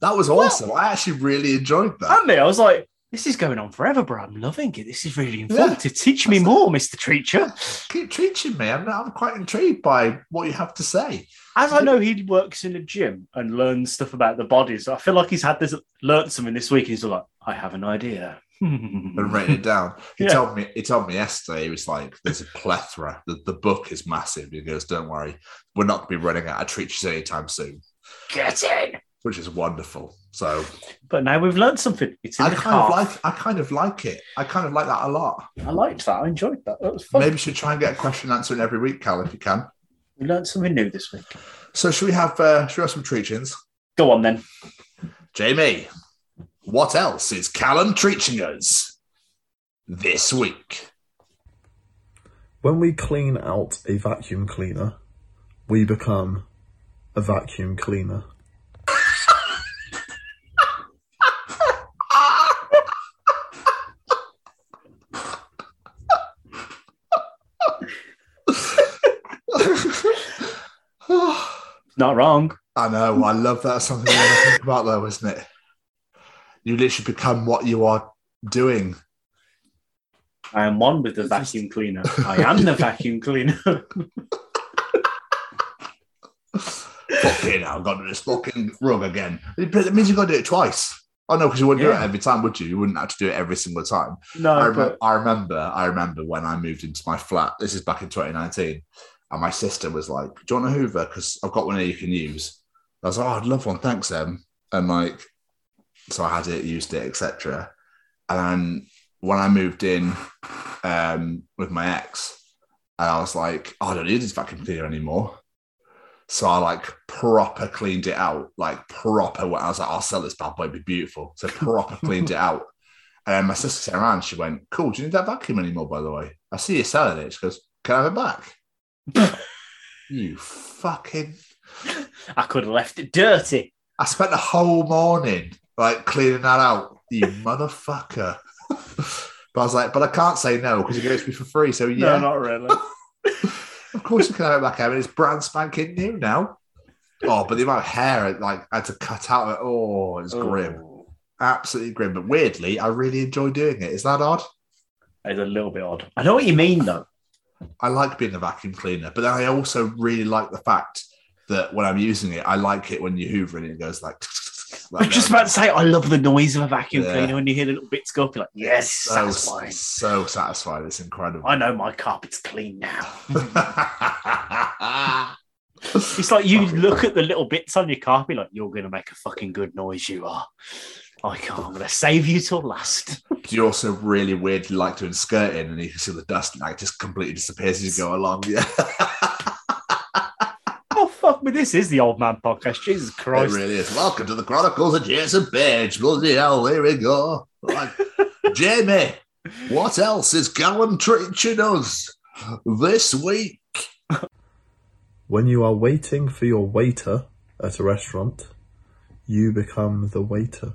That was awesome. I actually really enjoyed that. and me, I was like, this is going on forever, bro. I'm loving it. This is really informative. Teach me more, Mr. Treacher. Keep teaching me. I'm, I'm quite intrigued by what you have to say. As I know he works in a gym and learns stuff about the bodies, I feel like he's had this learned something this week. He's like, I have an idea. and written it down. He Yeah. told me he told me yesterday, he was like, There's a plethora. The, the book is massive. He goes, Don't worry, we're not gonna be running out of treaches anytime soon. Get in. Which is wonderful. So But now we've learned something. It's in I the kind of like I kind of like it. I kind of like that a lot. I liked that. I enjoyed that. That was fun. Maybe you should try and get a question answering every week, Cal, if you can. We learned something new this week. So should we have uh should we have some treachings? Go on then. Jamie, what else is Callum treaching us this week? when we clean out a vacuum cleaner we become a vacuum cleaner Not wrong. I know. I love that. Something to think about, though, isn't it? You literally become what you are doing. I am one with the vacuum cleaner. I am the vacuum cleaner. Fucking hell, I've got to do this fucking rug again. It means you've got to do it twice. Oh no, because you wouldn't do it every time, would you? You wouldn't have to do it every single time. no, I, remember, but I remember. I remember when I moved into my flat. This is back in 2019, and my sister was like, "Do you want a Hoover? Because I've got one here you can use." I was like, "Oh, I'd love one, thanks, Em." And like, so I had it, used it, etc. And then when I moved in um, with my ex, and I was like, oh, "I don't need this vacuum cleaner anymore." So I like proper cleaned it out, like proper. I was like, "I'll sell this bad boy, it'd be beautiful." So proper cleaned it out. And then my sister turned around she went, Cool, do you need that vacuum anymore, by the way? I see you selling it. She goes, Can I have it back? you fucking. I could have left it dirty. I spent the whole morning like cleaning that out, you motherfucker. but I was like, But I can't say no because it goes to me for free. So yeah, No, not really. of course you can have it back, Evan. It's brand spanking new now. Oh, but the amount of hair like I had to cut out. Of it. Oh, it's grim. Absolutely grim. But weirdly, I really enjoy doing it. Is that odd? It's a little bit odd. I know what you mean, though. I like being a vacuum cleaner, but then I also really like the fact that when I'm using it, I like it when you hoover it and it goes like. like I'm just about to say, I love the noise of a vacuum Yeah. cleaner when you hear the little bits go up. You're like, yes, so, satisfying. so satisfying. It's incredible. I know my carpet's clean now. It's like you look at the little bits on your carpet, like you're going to make a fucking good noise. You are. Oh, I can't. I'm going to save you till last. Do you also really weirdly like doing skirting and you can see the dust and like just completely disappears as you go along? Yeah, oh fuck me! This is the old man podcast. Jesus Christ. it Christ! really is. Welcome to the Chronicles of Jason Paige. Bloody hell, here we go. Like, Jamie, what else is Callum teaching us this week? when you are waiting for your waiter at a restaurant you become the waiter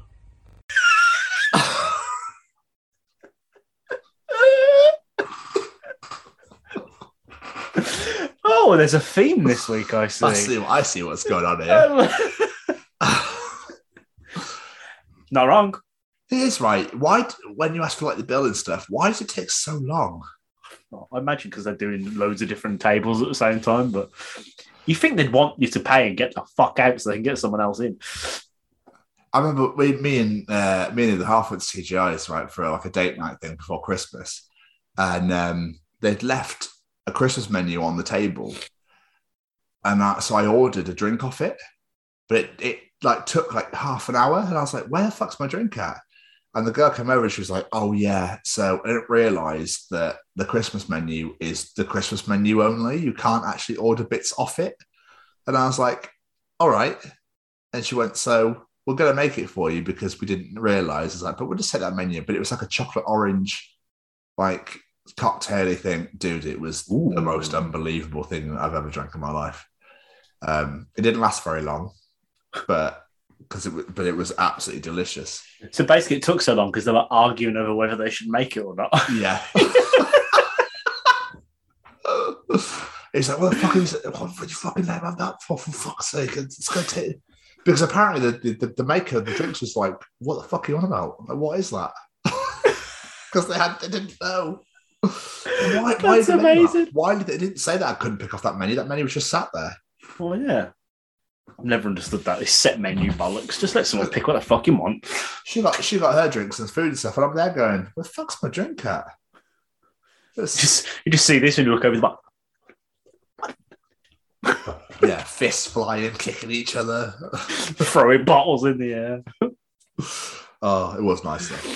Oh, there's a theme this week. I see. I see. I see what's going on here. Not wrong. It is right. Why, when you ask for like the bill and stuff, why does it take so long? I imagine because they're doing loads of different tables at the same time, but you think they'd want you to pay and get the fuck out so they can get someone else in. I remember we, me and uh, me and the half went to TGI's right for like a date night thing before Christmas, and um, they'd left a Christmas menu on the table, and I, so I ordered a drink off it, but it, it like took like half an hour, and I was like, "Where the fuck's my drink at?" And the girl came over and she was like, "Oh yeah." So I didn't realize that the Christmas menu is the Christmas menu only. You can't actually order bits off it. And I was like, "All right." And she went, "So we're going to make it for you because we didn't realize." It's like, but we'll just set that menu. But it was like a chocolate orange, like cocktaily thing, dude. It was the most unbelievable thing I've ever drank in my life. Um, it didn't last very long, but because it, but it was absolutely delicious. So basically, it took so long because they were arguing over whether they should make it or not. Yeah. it's like, what the fuck is it? What would you fucking name have that for? For fuck's sake, it's take. Because apparently the, the, the maker of the drinks was like, what the fuck are you on about? Like, what is that? Because they had they didn't know. Why, why, That's did they that? amazing. why did they didn't say that I couldn't pick off that menu? That menu was just sat there. well, yeah. I've never understood that. This set menu bollocks. Just let someone pick what they fucking want. She got she got her drinks and food and stuff, and I'm there going, where the fuck's my drink at? It's- Just you just see this and you look over the bar. yeah, fists flying, kicking each other. throwing bottles in the air. oh, it was nice though.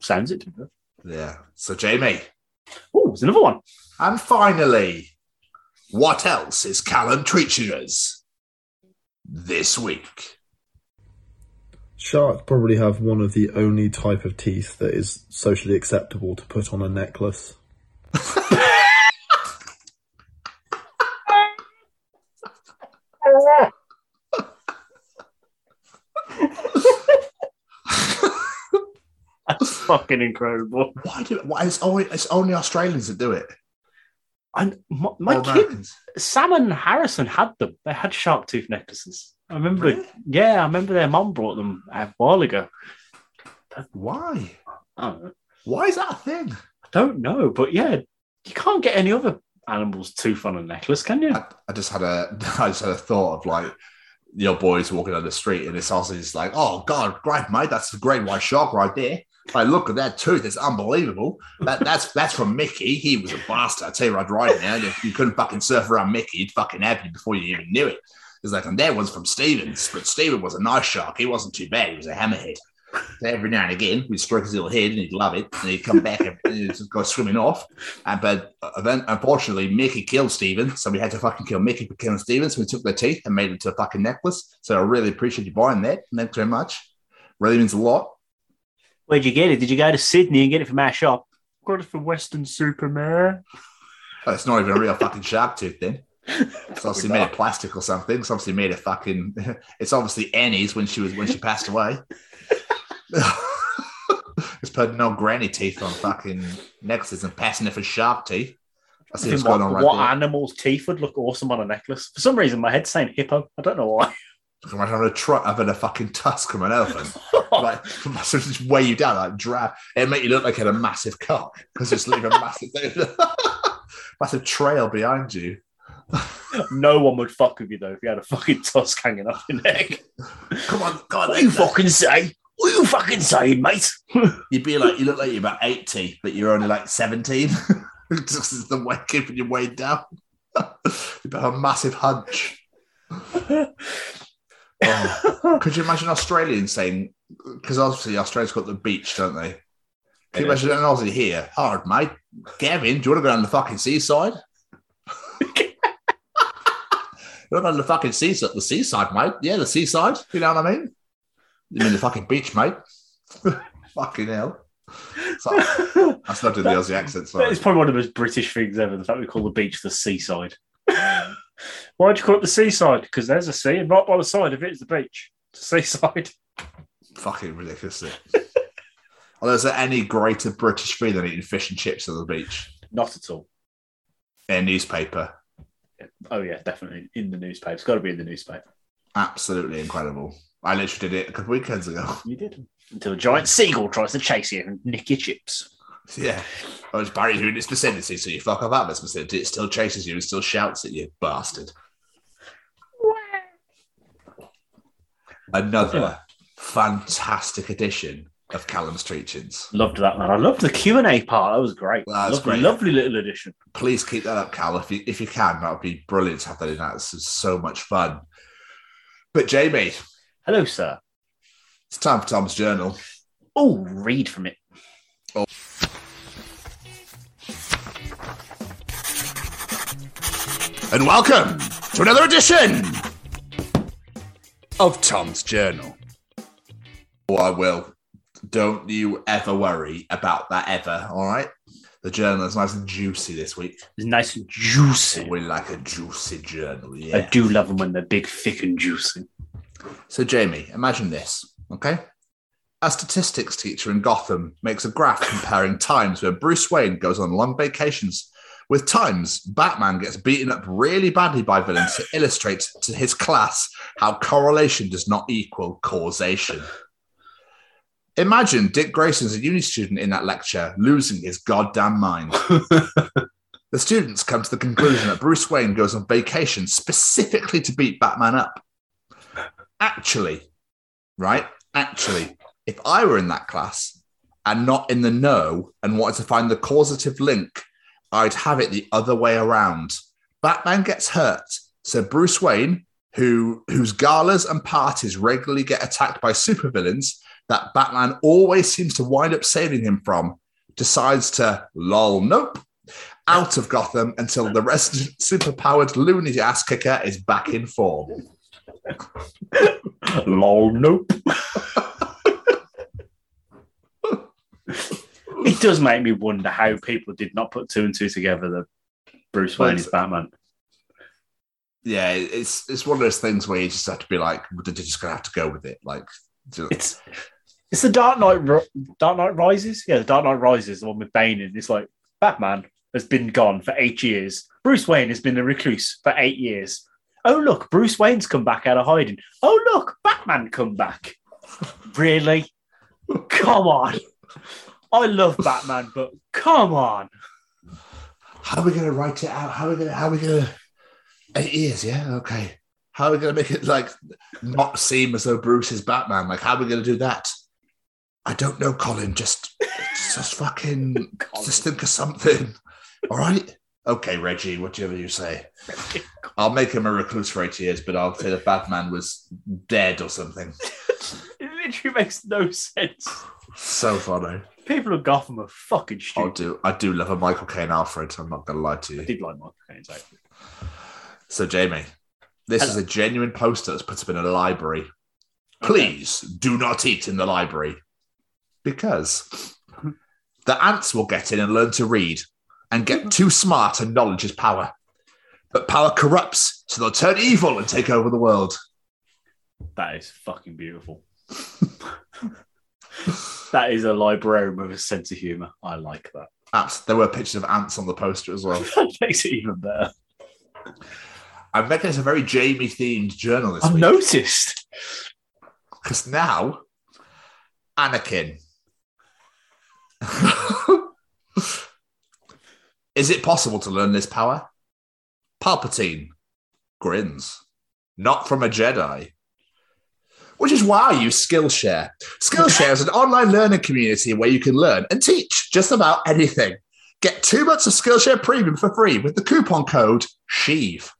Sounds it. Yeah. So Jamie, Oh, there's another one. and finally, what else is Callum teaching us this week? Sharks probably have one of the only type of teeth that is socially acceptable to put on a necklace. fucking incredible. Why do why it's only it's only Australians that do it? And my, my oh, Or kid, Sam and Harrison had them. They had shark tooth necklaces. I remember. Really? Yeah, I remember their mom brought them a while ago. Why? I don't know. Why is that a thing? I don't know, but yeah, you can't get any other animal's tooth on a necklace, can you? I, I just had a I just had a thought of like your boys walking down the street and it's also just like, oh god, great mate, that's a great white shark right there. Like, look at that tooth, it's unbelievable. That, that's that's from Mickey. He was a bastard. I tell you right, right now, if you couldn't fucking surf around Mickey, he'd fucking have you before you even knew it. It's like, and that one's from Stevens, but Steven was a nice shark. He wasn't too bad. He was a hammerhead. So every now and again, we'd stroke his little head and he'd love it, and he'd come back and he'd go swimming off. But uh, then, unfortunately, Mickey killed Steven, so we had to fucking kill Mickey for killing Steven. So we took their teeth and made it into a fucking necklace. So I really appreciate you buying that. Thanks very much. Really means a lot. Where'd you get it? Did you go to Sydney and get it from our shop? Got it from Weston-super-Mare. Oh, it's not even a real fucking shark tooth then. It's obviously made of plastic or something. It's obviously made of fucking. It's obviously Annie's when she was when she passed away. it's putting no granny teeth on fucking necklaces and passing it for shark teeth. I see what's what going on right what there. animal's teeth would look awesome on a necklace? For some reason, my head's saying hippo. I don't know why. Can imagine having a truck having a fucking tusk from an elephant. like so just weigh you down, like drag. It'd make you look like you had a massive cock because it's leaving a massive massive trail behind you. no one would fuck with you though if you had a fucking tusk hanging off your neck. Come on, come on. What you fucking say? What you fucking saying, mate? You'd be like, you look like you're about 80, but you're only like 17. Just as the way keeping you weighed down. You'd have a massive hunch. Oh. Could you imagine Australians saying, because obviously Australia's got the beach, don't they? Can you imagine an Aussie here? Hard, mate. Gavin, do you want to go down the fucking seaside? you want to go down the fucking seaside? The seaside, mate. Yeah, the seaside. You know what I mean? You mean the fucking beach, mate? fucking hell. So, that's not doing the Aussie accent, sorry. It's probably one of the most British things ever. The fact we call the beach the seaside. Why'd you call it the seaside? Because there's a sea, and right by the side of it is the beach. It's the seaside. Fucking ridiculous. Well, is there any greater British food than eating fish and chips on the beach? Not at all. In a newspaper. Oh yeah, definitely in the newspaper. It's got to be in the newspaper. Absolutely incredible. I literally did it a couple of weekends ago. You did until a giant seagull tries to chase you and nick your chips. Yeah. I was buried in its vicinity, so you fuck off out of its vicinity. It still chases you and still shouts at you, bastard. Another fantastic edition of Callum's Treachings. Loved that man. I loved the Q and A part. That was great. That was lovely, great. lovely little addition. Please keep that up, Cal. If you if you can, that would be brilliant to have that in. That's so much fun. But Jamie, Hello, sir. it's time for Tom's journal. Oh, read from it. Oh. And welcome to another edition of Tom's Journal. Oh, I will. Don't you ever worry about that ever, all right? The journal is nice and juicy this week. It's nice and juicy. We like a juicy journal, yeah. I do love them when they're big, thick, and juicy. So, Jamie, imagine this, okay? A statistics teacher in Gotham makes a graph comparing times where Bruce Wayne goes on long vacations with times Batman gets beaten up really badly by villains to illustrate to his class how correlation does not equal causation. Imagine Dick Grayson's a uni student in that lecture losing his goddamn mind. the students come to the conclusion that Bruce Wayne goes on vacation specifically to beat Batman up. Actually, right? Actually, if I were in that class and not in the know and wanted to find the causative link, I'd have it the other way around. Batman gets hurt, so Bruce Wayne, who whose galas and parties regularly get attacked by supervillains that Batman always seems to wind up saving him from, decides to lol nope out of Gotham until the resident superpowered loony ass kicker is back in form. Lol, nope. it does make me wonder how people did not put two and two together that Bruce Wayne is Batman. Yeah, it's it's one of those things where you just have to be like, they're just gonna have to go with it. Like, It's it's the Dark Knight Dark Knight Rises. Yeah, the Dark Knight Rises, the one with Bane in. It's like Batman has been gone for eight years. Bruce Wayne has been a recluse for eight years. Oh look, Bruce Wayne's come back out of hiding. Oh look, Batman come back. really? Come on. I love Batman, but come on. how are we gonna write it out? How are we gonna how are we gonna eight years, yeah, okay. How are we gonna make it like not seem as though Bruce is Batman? Like, how are we gonna do that? I don't know, Colin. Just just fucking just think of something. All right. Okay, Reggie, whatever you say. I'll make him a recluse for eight years, but I'll say that Batman was dead or something. It literally makes no sense. So funny. People of Gotham are fucking stupid. I stupid. do I do love a Michael Caine Alfred. I'm not gonna lie to you. I you. did like Michael Caine's outfit. So, Jamie, this is a genuine poster that's put up in a library. Please do not eat in the library because the ants will get in and learn to read and get mm-hmm. too smart, and knowledge is power. But power corrupts, so they'll turn evil and take over the world. That is fucking beautiful. that is a librarian with a sense of humour. I like that. Ants, there were pictures of ants on the poster as well. That makes it even better. I'm making this a very Jamie themed journal this I've week. noticed. Because now, Anakin. Is it possible to learn this power? Palpatine grins. Not from a Jedi. Which is why I use Skillshare. Skillshare is an online learning community where you can learn and teach just about anything. Get two months of Skillshare Premium for free with the coupon code SHEEVE.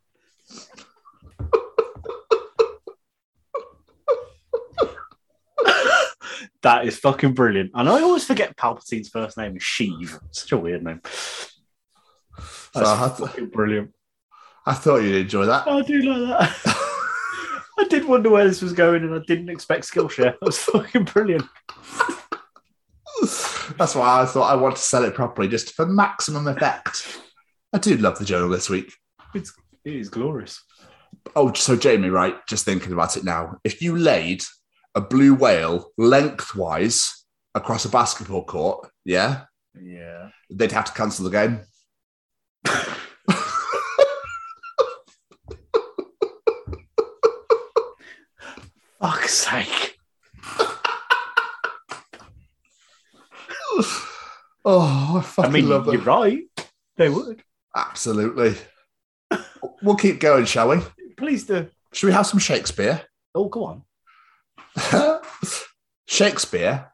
That is fucking brilliant. And I always forget Palpatine's first name is Sheev. Such a weird name. So That's I, th- fucking brilliant. I thought you'd enjoy that. I do like that. I did wonder where this was going and I didn't expect Skillshare. That was fucking brilliant. That's why I thought I want to sell it properly, just for maximum effect. I do love the journal this week. It's, it is glorious. Oh, so Jamie, right? Just thinking about it now. If you laid a blue whale lengthwise across a basketball court, yeah, Yeah. they'd have to cancel the game. Fuck's sake. Oh, I I mean, love you're right. They would. Absolutely. We'll keep going, shall we? Please do. Should we have some Shakespeare? Oh, go on. Shakespeare,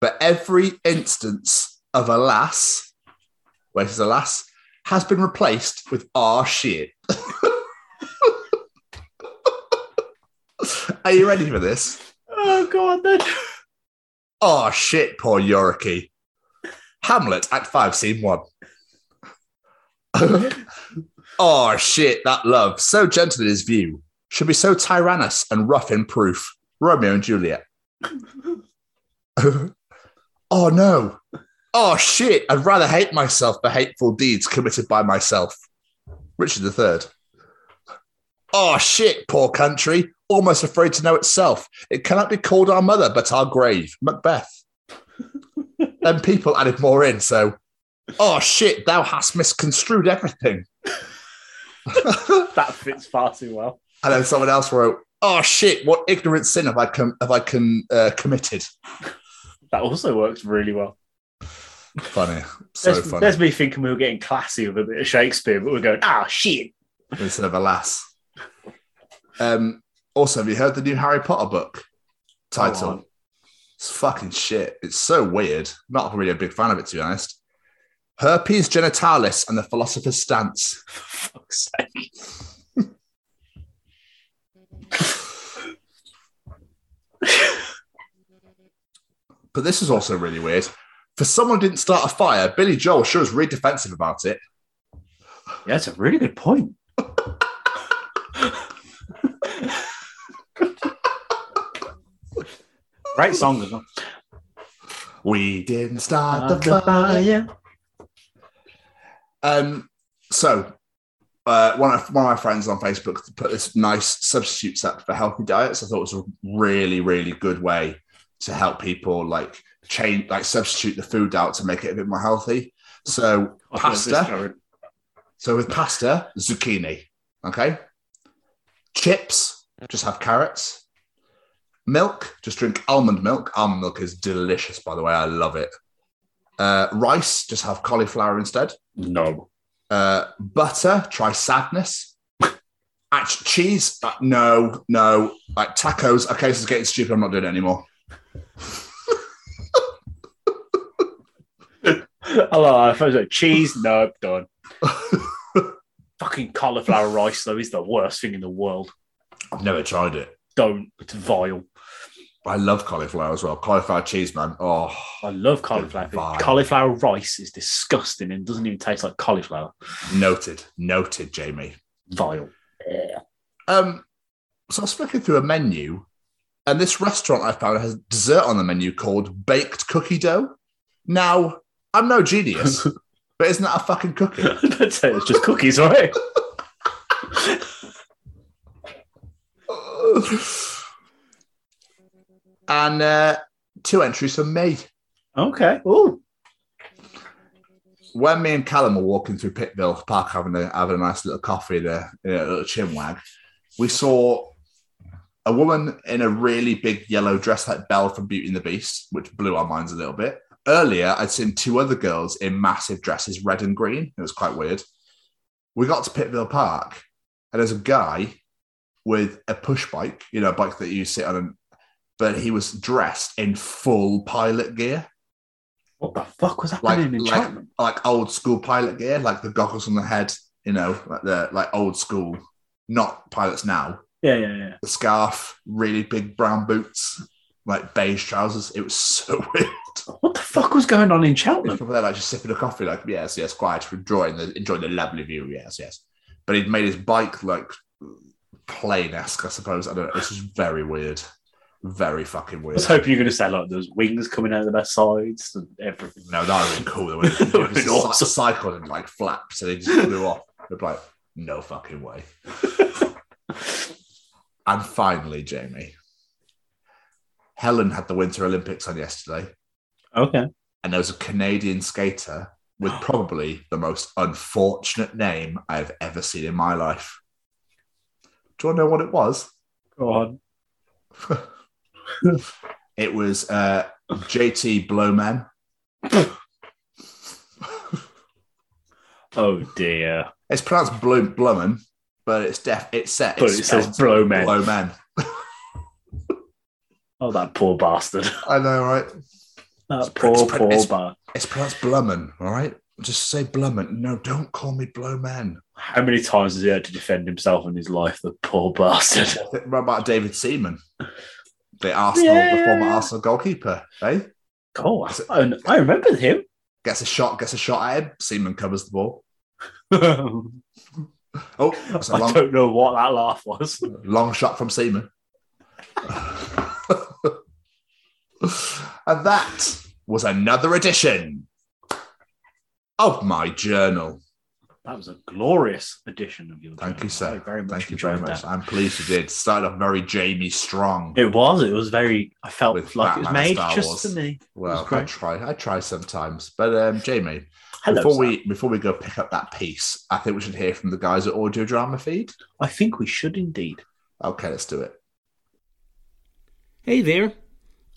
but every instance of alas, lass, where it says a lass, has been replaced with ah shit. Are you ready for this? Oh god, then. Oh shit, poor Yorick. Hamlet, Act 5, Scene 1. oh shit, that love, so gentle in his view, should be so tyrannous and rough in proof. Romeo and Juliet. oh no. Oh shit, I'd rather hate myself for hateful deeds committed by myself. Richard III. Oh shit, poor country, almost afraid to know itself. It cannot be called our mother, but our grave. Macbeth. then people added more in, so, oh shit, thou hast misconstrued everything. That fits far too well. And then someone else wrote, "Oh shit! What ignorant sin have I com- have I con- uh, committed?" That also works really well. Funny, so there's, funny. there's me thinking we were getting classy with a bit of Shakespeare, but we're going, ah, shit. Instead of alas. Um. Also, have you heard the new Harry Potter book title? it's fucking shit. It's so weird. Not really a big fan of it, to be honest. Herpes genitalis and the philosopher's stance. For fuck's sake. But this is also really weird. For someone who didn't start a fire, Billy Joel sure is really defensive about it. Yeah, it's a really good point. Great song as well. We didn't start the fire. Um, so uh, one of one of my friends on Facebook put this nice substitutes up for healthy diets. I thought it was a really, really good way to help people like change, like substitute the food out to make it a bit more healthy. So Where's pasta. So with pasta, zucchini. Okay. Chips, just have carrots. Milk, just drink almond milk. Almond milk is delicious, by the way. I love it. Uh, rice, just have cauliflower instead. No. Uh, butter, try sadness. Actually, cheese, uh, no, no. Like tacos, okay, this is getting stupid. I'm not doing it anymore. Hello, I was like cheese. No, done. Fucking cauliflower rice, though, is the worst thing in the world. I've never tried it. Don't. It's vile. I love cauliflower as well. Cauliflower cheese, man. Oh, I love cauliflower. Cauliflower rice is disgusting and doesn't even taste like cauliflower. noted, noted, Jamie. Vile. Yeah. Um, so I was flicking through a menu, and this restaurant I found has dessert on the menu called baked cookie dough. Now, I'm no genius, but isn't that a fucking cookie? I'd say it's just cookies, right? and uh, two entries for me. Okay. Oh, When me and Callum were walking through Pitville Park having a having a nice little coffee there, a little chin wag, we saw a woman in a really big yellow dress like Belle from Beauty and the Beast, which blew our minds a little bit. Earlier, I'd seen two other girls in massive dresses, red and green. It was quite weird. We got to Pitville Park, and there's a guy with a push bike, you know, a bike that you sit on, and, but he was dressed in full pilot gear what the fuck was like happening in like, Cheltenham? like old school pilot gear, like the goggles on the head, you know, like the like old school, not pilots now. Yeah, yeah, yeah. The scarf, really big brown boots, like beige trousers. It was so weird. What the fuck was going on in Cheltenham? probably there, like just sipping a coffee, like yes, yes, quiet, enjoying the enjoying the lovely view, yes, yes. But he'd made his bike like plane esque, I suppose. I don't know. This was very weird, very fucking weird. I was hoping you were going to say like there's wings coming out of their sides and everything. No, that would have been cool. It would have That been awesome. cycled and like flapped, so they just flew off. They'd be like, no fucking way. and finally, Jamie, Helen had the Winter Olympics on yesterday, Okay. and there was a Canadian skater with probably the most unfortunate name I've ever seen in my life. Do you want to know what it was? Go on. It was uh, JT Blowman. Oh dear. It's pronounced Blow Blowman, but it's def it's set. But it's it says Blowman. Blowman. Oh, that poor bastard. I know, right? That It's- poor, it's- poor it's- bastard. It's pronounced Blummen, all right? Just say Blummen. No, don't call me Blowman. How many times has he had to defend himself in his life? The poor bastard. What about David Seaman? The Arsenal, Yeah, the former. Arsenal goalkeeper, eh? Oh, I, I remember him. Gets a shot, gets a shot at him. Seaman covers the ball. I Oh, a long, don't know what that laugh was. long shot from Seaman. and that was another edition of my journal. That was a glorious edition of your. Thank journal. you, sir. I very much Thank you very much. that. I'm pleased you did. Started off very Jamie Strong. It was. It was very. I felt With like it was made Star just Wars. for me. Well, I try. I try sometimes. But um, Jamie, Hello. before Sam. we before we go pick up that piece, I think we should hear from the guys at Audio Drama Feed. I think we should indeed. Okay, let's do it. Hey there,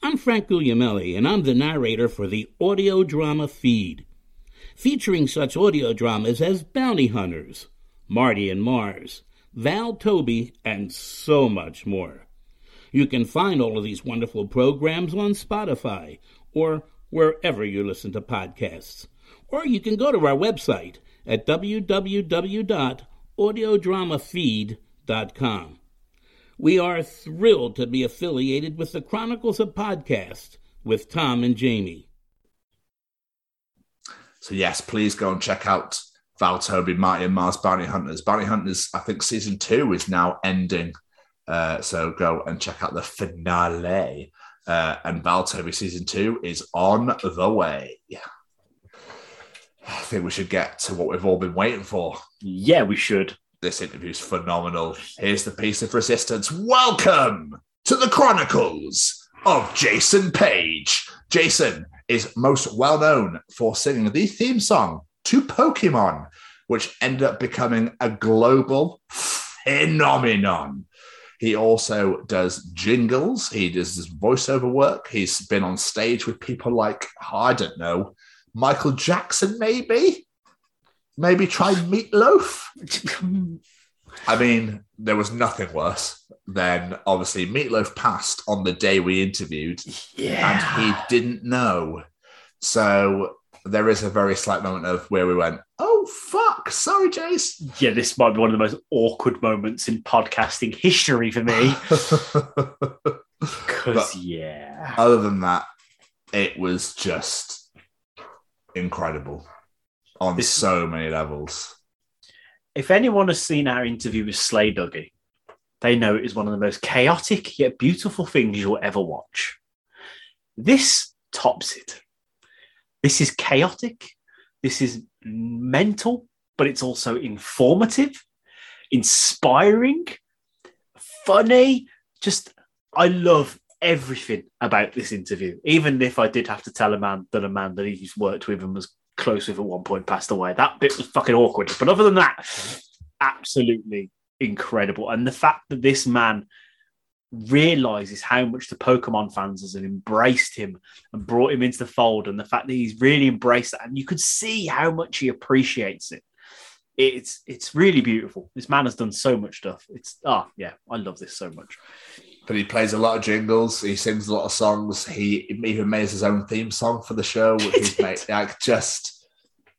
I'm Frank Guglielmelli, and I'm the narrator for the audio drama feed, featuring such audio dramas as Bounty Hunters, Marty and Mars, Val Toby, and so much more. You can find all of these wonderful programs on Spotify or wherever you listen to podcasts. Or you can go to our website at www.audiodramafeed.com. We are thrilled to be affiliated with the Chronicles of Podcast with Tom and Jamie. So yes, please go and check out Val Toby, Marty and Mars Bounty Hunters. Bounty Hunters, I think season two is now ending. Uh, so go and check out the finale. Uh, and Val Toby season two is on the way. I think we should get to what we've all been waiting for. Yeah, we should. This interview's phenomenal. Here's the piece of resistance. Welcome to the Chronicles of Jason Paige. Jason is most well known for singing the theme song to Pokemon, which ended up becoming a global phenomenon. He also does jingles. He does this voiceover work. He's been on stage with people like, I don't know, Michael Jackson, maybe? Maybe try Meatloaf? I mean, there was nothing worse than obviously Meatloaf passed on the day we interviewed, Yeah. and he didn't know. So there is a very slight moment of where we went, "Oh fuck, sorry, Jace." Yeah, this might be one of the most awkward moments in podcasting history for me. Because, yeah. Other than that, it was just incredible on This- so many levels. If anyone has seen our interview with Slay Dougie, they know it is one of the most chaotic yet beautiful things you'll ever watch. This tops it. This is chaotic. This is mental, but it's also informative, inspiring, funny. Just, I love everything about this interview. Even if I did have to tell a man that a man that he's worked with and was close with at one point passed away, that bit was fucking awkward. But other than that, absolutely incredible. And the fact that this man realizes how much the Pokemon fans have embraced him and brought him into the fold, and the fact that he's really embraced that, and you could see how much he appreciates it. It's it's really beautiful. This man has done so much stuff. It's oh yeah, I love this so much. But he plays a lot of jingles. He sings a lot of songs. He even made his own theme song for the show, which he's made like just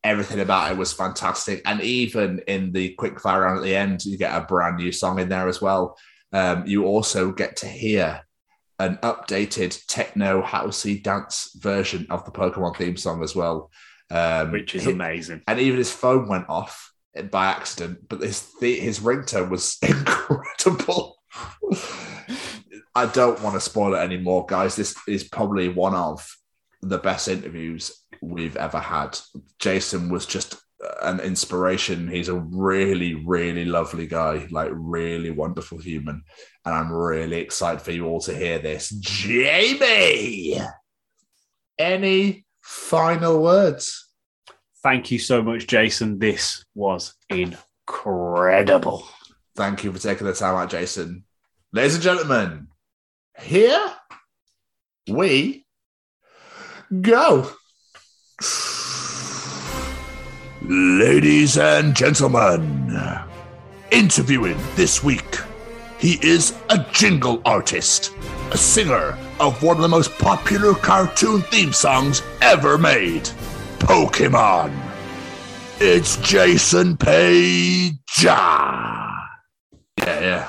everything about it was fantastic. And even in the quick fire round at the end, you get a brand new song in there as well. Um, you also get to hear an updated techno housey dance version of the Pokemon theme song as well, um, Which is amazing. and even his phone went off by accident, but his his ringtone was incredible. I don't want to spoil it anymore, guys. This is probably one of the best interviews we've ever had. Jason was just an inspiration. He's a really, really lovely guy, like really wonderful human. And I'm really excited for you all to hear this. Jamie, any final words? Thank you so much, Jason. This was incredible. Thank you for taking the time out, Jason. Ladies and gentlemen, here we go. Ladies and gentlemen, interviewing this week, he is a jingle artist, a singer, of one of the most popular cartoon theme songs ever made Pokemon. It's Jason Paige. Yeah, yeah.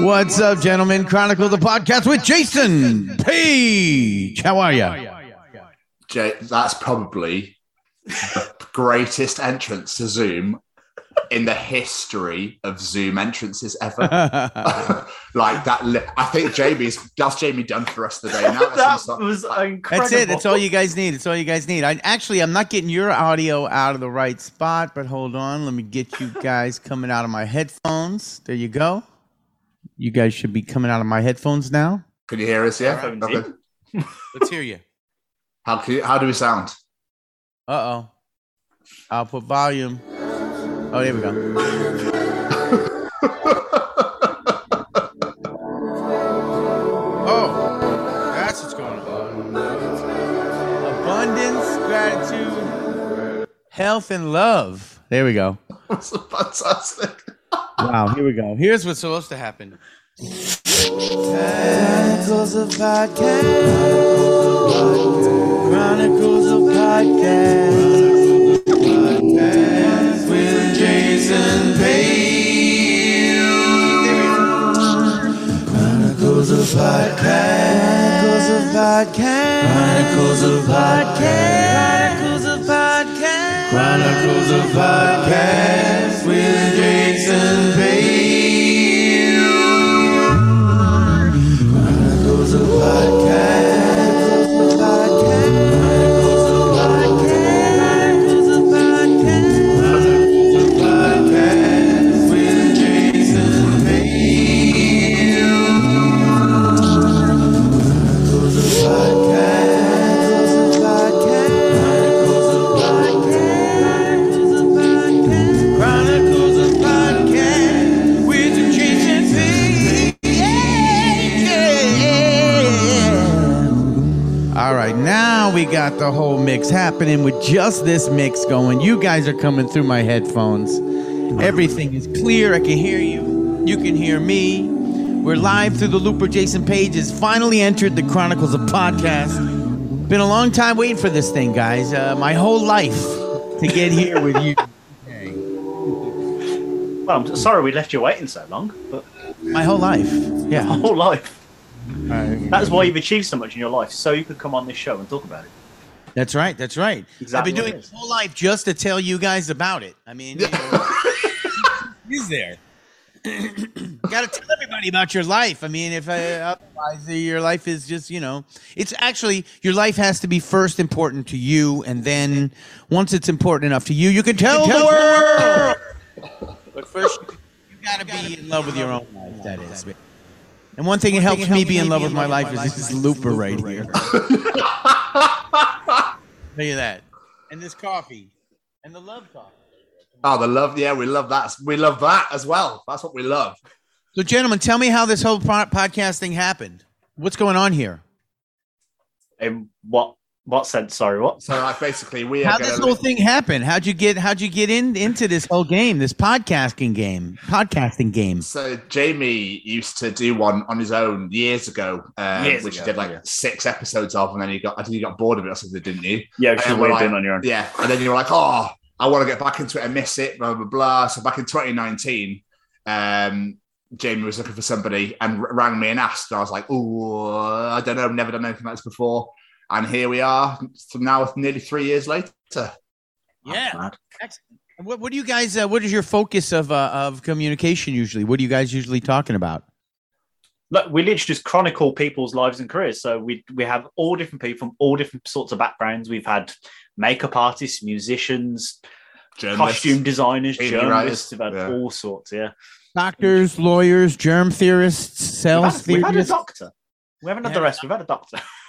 What's up, gentlemen? Chronicle the podcast with Jason Paige. How are you? Jay, that's probably the greatest entrance to Zoom in the history of Zoom entrances ever. like that, li- I think Jamie's that's Jamie done for us today. Now that that's was incredible. That's it. That's all you guys need. It's all you guys need. I actually, I'm not getting your audio out of the right spot, but hold on. Let me get you guys coming out of my headphones. There you go. You guys should be coming out of my headphones now. Can you hear us? Yeah. Headphones Okay. Let's hear you. How can you, how do we sound? Uh oh. I'll put volume. Oh, there we go. Oh, that's what's going on. Abundance, gratitude, health, and love. There we go. That's fantastic. Wow, here we go. Here's what's supposed to happen. Chronicles of Podcast. Chronicles of Podcast. Podcast with Jason Paige. Chronicles of Podcast. Chronicles of Podcast. Chronicles of Podcast. Chronicles of. Chronicles of Podcast with Jason Paige. Chronicles of Podcast. We got the whole mix happening with just this mix going. You guys are coming through my headphones. Everything is clear. I can hear you. You can hear me. We're live through the looper. Jason Paige has finally entered the Chronicles of Podcast. Been a long time waiting for this thing, guys. Uh, my whole life to get here with you. Well, I'm sorry we left you waiting so long, but My whole life. Yeah. my whole life. That's why you've achieved so much in your life, so you could come on this show and talk about it. That's right. That's right. Exactly I've been doing it this whole life just to tell you guys about it. I mean, you know, is there? Got to tell everybody about your life. I mean, if uh, otherwise uh, your life is just, you know, it's actually your life has to be first important to you, and then once it's important enough to you, you can tell, the world. But first, you, you got to be in love with your own life. That is. And one thing that helps me be in love with my life is this looper right here. Tell you that. And this coffee. And the love coffee. Oh, the love. Yeah, we love that. We love that as well. That's what we love. So, gentlemen, tell me how this whole po- podcast thing happened. What's going on here? In what what sense? Sorry, what? So, like, basically, we How are this whole to. thing happened? How'd you get? How'd you get in into this whole game? This podcasting game, podcasting game. So Jamie used to do one on his own years ago, um, Years which ago, he did like yeah. six episodes of, and then you got I think you got bored of it or something, didn't you? Yeah, And because then you're like- in on your own. Yeah, and then you were like, oh, I want to get back into it. I miss it. Blah blah blah. So back in 2019, um, Jamie was looking for somebody and r- rang me and asked. And I was like, oh, I don't know, I've never done anything like this before. And here we are, so now nearly three years later. Yeah. Excellent. What, what do you guys? Uh, what is your focus of uh, of communication usually? What are you guys usually talking about? Look, we literally just chronicle people's lives and careers. So we we have all different people from all different sorts of backgrounds. We've had makeup artists, musicians, Journalists. costume designers, journalists, writers, we've had yeah. all sorts. Yeah, Doctors, lawyers, germ theorists, we've sales had, we've had a theorists. doctor. We haven't had the rest. We've had a doctor.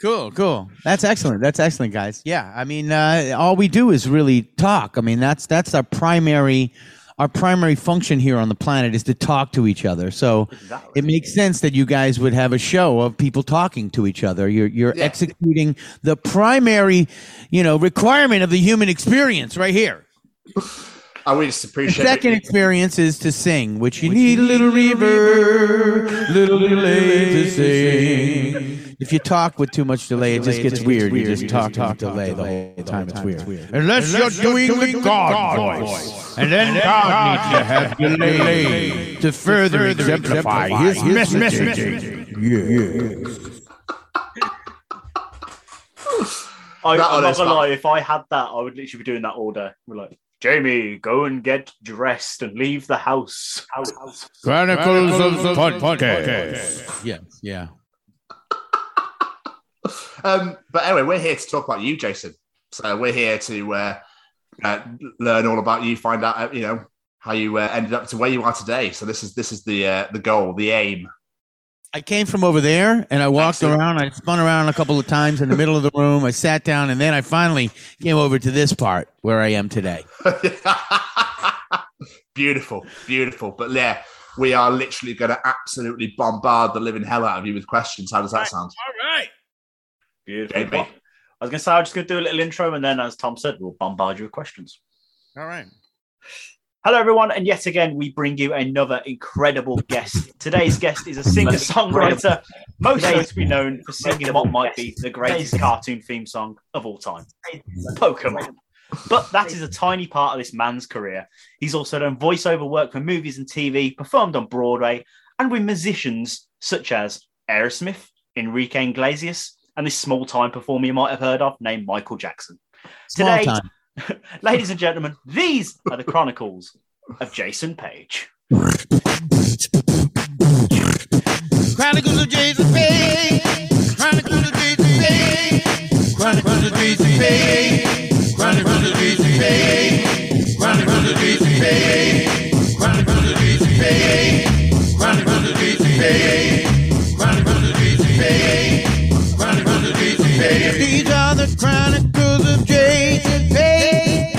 Cool, cool. That's excellent. That's excellent, guys. Yeah, I mean, uh, all we do is really talk. I mean, that's that's our primary our primary function here on the planet is to talk to each other. So Exactly. it makes sense that you guys would have a show of people talking to each other. You're you're Yeah. executing the primary, you know, requirement of the human experience right here. I would just The appreciate second it. experience is to sing, which you need a little reverb, little delay to sing. If you talk with too much delay, it just gets weird. You just talk, talk, delay the whole time. It's weird. Unless you're doing the God voice, and then God needs to have delay to further exemplify His message. Yeah. I, That I'm one not gonna lie. If I had that, I would literally be doing that all day. We're like, Jamie, go and get dressed and leave the house. house. Chronicles of the Podcast. Yes, yeah. Um, but anyway, we're here to talk about you, Jason. So we're here to uh, uh, learn all about you, find out, uh, you know, how you uh, ended up to where you are today. So this is this is the uh, the goal, the aim. I came from over there and I walked Excellent. around. I spun around a couple of times in the middle of the room. I sat down and then I finally came over to this part where I am today. beautiful, beautiful. But yeah, we are literally going to absolutely bombard the living hell out of you with questions. How does that sound? All right. Beautiful. Jamie. I was gonna say I'm just gonna do a little intro, and then, as Tom said, we'll bombard you with questions. All right. Hello, everyone, and yet again, we bring you another incredible guest. Today's guest is a singer-songwriter, most notably known for singing what might be the greatest cartoon theme song of all time, Pokemon. But that is a tiny part of this man's career. He's also done voiceover work for movies and TV, performed on Broadway, and with musicians such as Aerosmith, Enrique Iglesias, and this small-time performer you might have heard of named Michael Jackson. Small Today, time. ladies and gentlemen, these are the chronicles of Jason Paige. Chronicles of Jason Paige. Chronicles of Jason Paige. Chronicles of Jason Paige. Chronicles of chronicles of Jason Paige.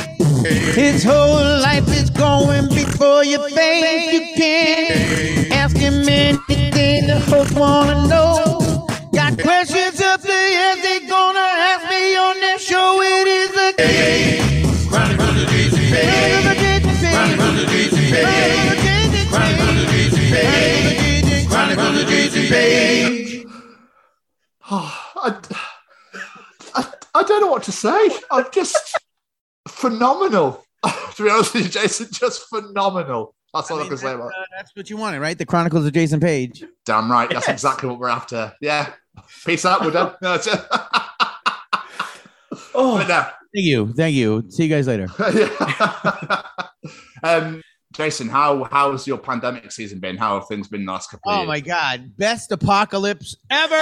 His whole life is going before your face. You can't ask him anything the folks wanna know. Got questions up there, yes, they gonna ask me on their show. It is the game. Chronicles of Jason Paige. Chronicles of Jason Paige. Chronicles of Jason Paige. Chronicles of Jason Paige. I, I, I don't know what to say. I'm just phenomenal. to be honest with you, Jason, just phenomenal. That's all I, can say about it. uh, that's what you wanted, right? The Chronicles of Jason Paige. Damn right. That's Yes. exactly what we're after. Yeah. Peace out, we're done. No, that's it. Oh, no. Thank you. Thank you. See you guys later. um, Jason, how how's your pandemic season been? How have things been the last couple of Oh my God. Best apocalypse ever.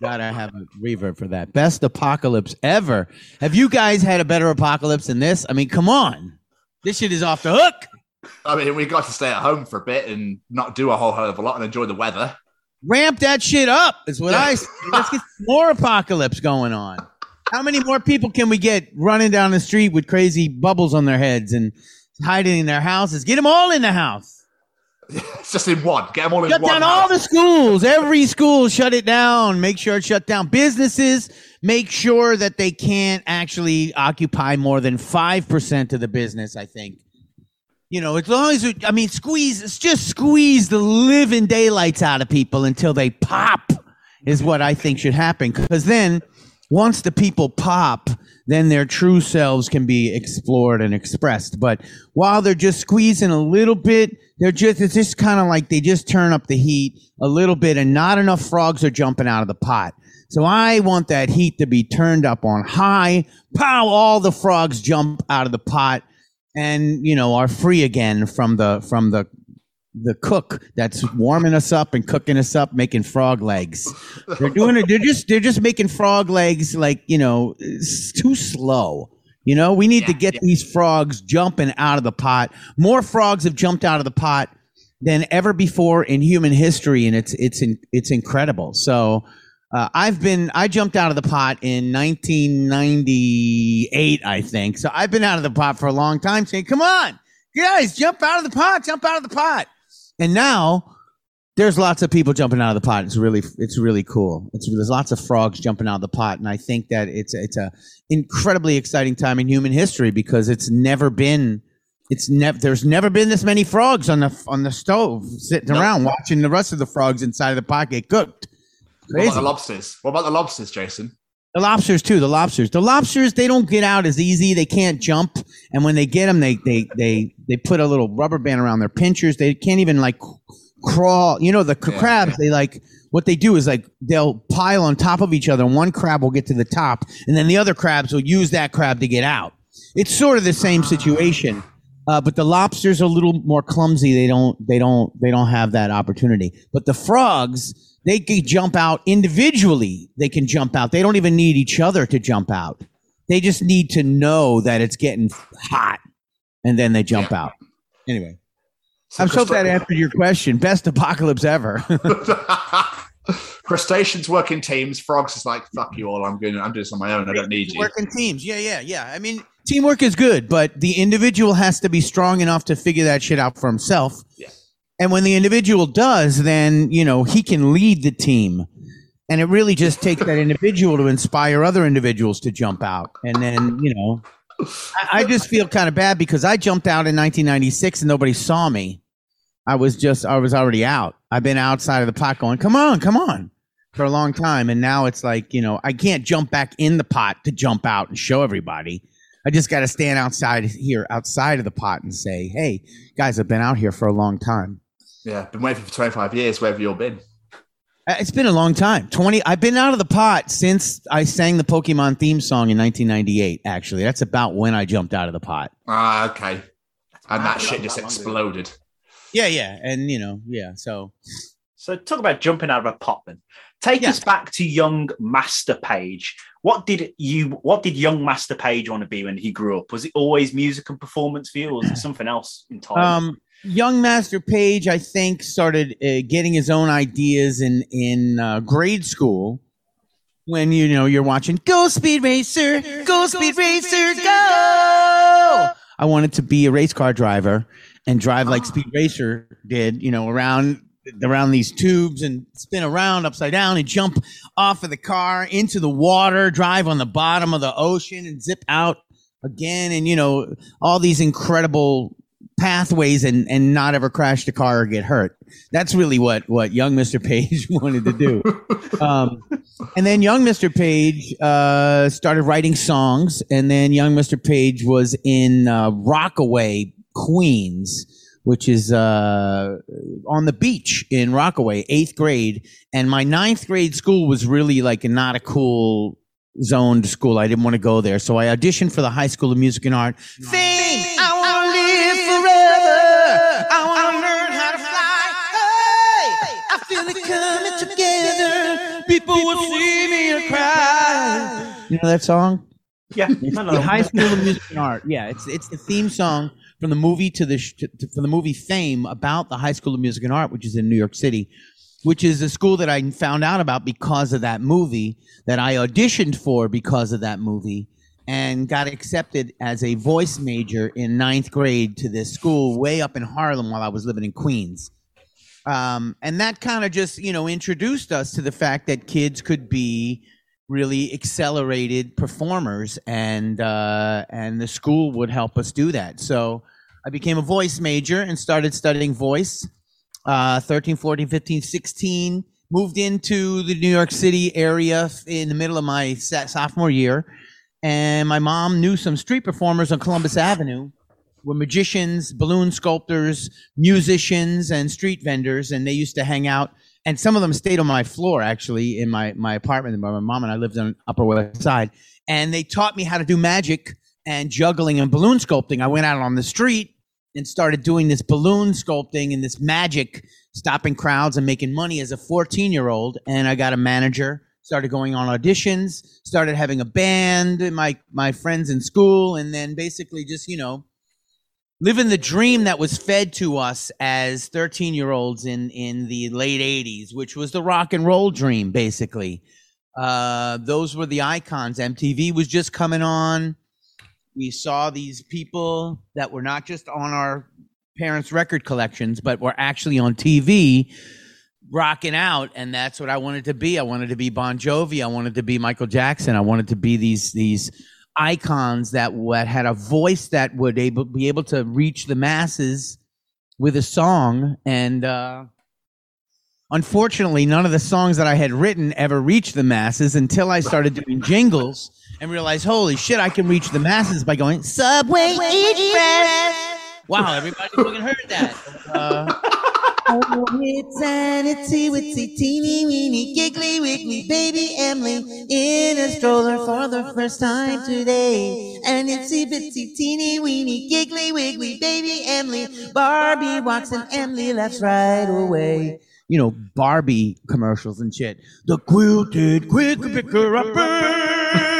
Gotta have a reverb for that. Best apocalypse ever. Have you guys had a better apocalypse than this? I mean, come on. This shit is off the hook. I mean, we got to stay at home for a bit and not do a whole hell of a lot and enjoy the weather. Ramp that shit up, is what I say. Let's get more apocalypse going on. How many more people can we get running down the street with crazy bubbles on their heads and hiding in their houses? Get them all in the house. It's just in one. Get them all in Shut down all the schools. Every school, shut it down. Make sure it's shut down. Businesses, make sure that they can't actually occupy more than 5% of the business, I think. You know, as long as, it, I mean, squeeze, it's just squeeze the living daylights out of people until they pop, is what I think should happen. Because then, once the people pop, then their true selves can be explored and expressed. But while they're just squeezing a little bit, they're just, it's just kind of like they just turn up the heat a little bit and not enough frogs are jumping out of the pot. So I want that heat to be turned up on high. Pow, all the frogs jump out of the pot and, you know, are free again from the, from the, the cook that's warming us up and cooking us up, making frog legs. They're doing it. They're just they're just making frog legs like you know too slow. You know, we need to get these frogs jumping out of the pot. More frogs have jumped out of the pot than ever before in human history, and it's it's in, it's incredible. So. Uh, I've been I jumped out of the pot in 1998, I think. So I've been out of the pot for a long time, saying, "Come on, guys, jump out of the pot, jump out of the pot." And now there's lots of people jumping out of the pot. It's really it's really cool. It's, there's lots of frogs jumping out of the pot, and I think that it's it's a incredibly exciting time in human history because it's never been it's never there's never been this many frogs on the on the stove sitting around watching the rest of the frogs inside of the pot get cooked. What about the lobsters? What about the lobsters, Jason? The lobsters too. The lobsters. The lobsters. They don't get out as easy. They can't jump. And when they get them, they they they they put a little rubber band around their pinchers. They can't even like crawl. You know, the c- Yeah, crabs. They like what they do is like they'll pile on top of each other. And one crab will get to the top, and then the other crabs will use that crab to get out. It's sort of the same situation. Uh, but the lobsters are a little more clumsy. They don't. They don't. They don't have that opportunity. But the frogs, they can jump out individually. They can jump out. They don't even need each other to jump out. They just need to know that it's getting hot, and then they jump out. Anyway, So I'm so glad I answered your question. Best apocalypse ever. Crustaceans work in teams. Frogs is like, fuck you all. I'm going. I'm doing this on my own. I don't need you. Work in teams. Yeah, yeah, yeah. I mean, teamwork is good, but the individual has to be strong enough to figure that shit out for himself. Yeah. And when the individual does, then, you know, he can lead the team. And it really just takes that individual to inspire other individuals to jump out. And then, you know, I, I just feel kind of bad because I jumped out in 1996 and nobody saw me. I was just, I was already out. I've been outside of the pot going, come on, come on for a long time. And now it's like, you know, I can't jump back in the pot to jump out and show everybody. I just got to stand outside here, outside of the pot and say, hey, guys, I've been out here for a long time. Yeah, been waiting for 25 years. Where have you all been? Uh, It's been a long time. 20 I've been out of the pot since I sang the Pokemon theme song in 1998 actually. That's about when I jumped out of the pot. Ah, okay. And that Ah, shit just that long ago. exploded. Yeah, yeah, and you know, yeah. So So talk about jumping out of a pot then. Take Yeah. us back to young Master Paige. What did you what did young Master Paige want to be when he grew up? Was it always music and performance for you, or was it something else entirely? Um, young Master Paige, I think, started uh, getting his own ideas in in uh, grade school. When you know you're watching Go Speed Racer, Go Speed Racer, Go! I wanted to be a race car driver and drive like Speed Racer did, you know, around around these tubes and spin around upside down and jump off of the car into the water, drive on the bottom of the ocean and zip out again and you know all these incredible pathways and and not ever crash the car or get hurt. That's really what what young Mr. Paige wanted to do. Um, and then young Mr. Paige uh, started writing songs, and then young Mr. Paige was in uh, Rockaway, Queens, which is uh, on the beach in Rockaway, eighth grade. And my ninth grade school was really like not a cool zoned school. I didn't want to go there, so I auditioned for the High School of Music and Art. Fame, I People will see me and cry. You know that song? yeah, no, no, The High School of Music and Art. Yeah, it's it's the theme song from the movie to the sh- to, to, from the movie Fame about the High School of Music and Art, which is in New York City, which is a school that I found out about because of that movie that I auditioned for because of that movie and got accepted as a voice major in ninth grade to this school way up in Harlem while I was living in Queens. Um, and that kind of just, you know, introduced us to the fact that kids could be really accelerated performers and uh, and the school would help us do that. So I became a voice major and started studying voice. Uh, 13, 14, 15, 16, moved into the New York City area in the middle of my sophomore year. And my mom knew some street performers on Columbus Avenue were magicians, balloon sculptors, musicians, and street vendors, and they used to hang out. And some of them stayed on my floor, actually, in my my apartment. My mom and I lived on Upper West Side, and they taught me how to do magic and juggling and balloon sculpting. I went out on the street and started doing this balloon sculpting and this magic, stopping crowds and making money as a 14 year old. And I got a manager, started going on auditions, started having a band, my, my friends in school, and then basically just, you know, living the dream that was fed to us as 13 year olds in, in the late 80s, which was the rock and roll dream, basically. Uh, those were the icons. MTV was just coming on we saw these people that were not just on our parents' record collections, but were actually on TV rocking out and that's what I wanted to be. I wanted to be Bon Jovi, I wanted to be Michael Jackson, I wanted to be these these icons that had a voice that would able be able to reach the masses with a song and uh unfortunately none of the songs that I had written ever reached the masses until I started doing jingles and realized, holy shit, I can reach the masses by going Subway Express. Wow, everybody fucking heard that. Uh, oh, it's sanity, witsy, teeny, weeny, giggly, wiggly, baby Emily in a stroller for the first time today. And itsy bitsy, teeny, weeny, giggly, wiggly, baby Emily. Barbie walks and Emily laughs right away. You know, Barbie commercials and shit. The quilted quick picker upper.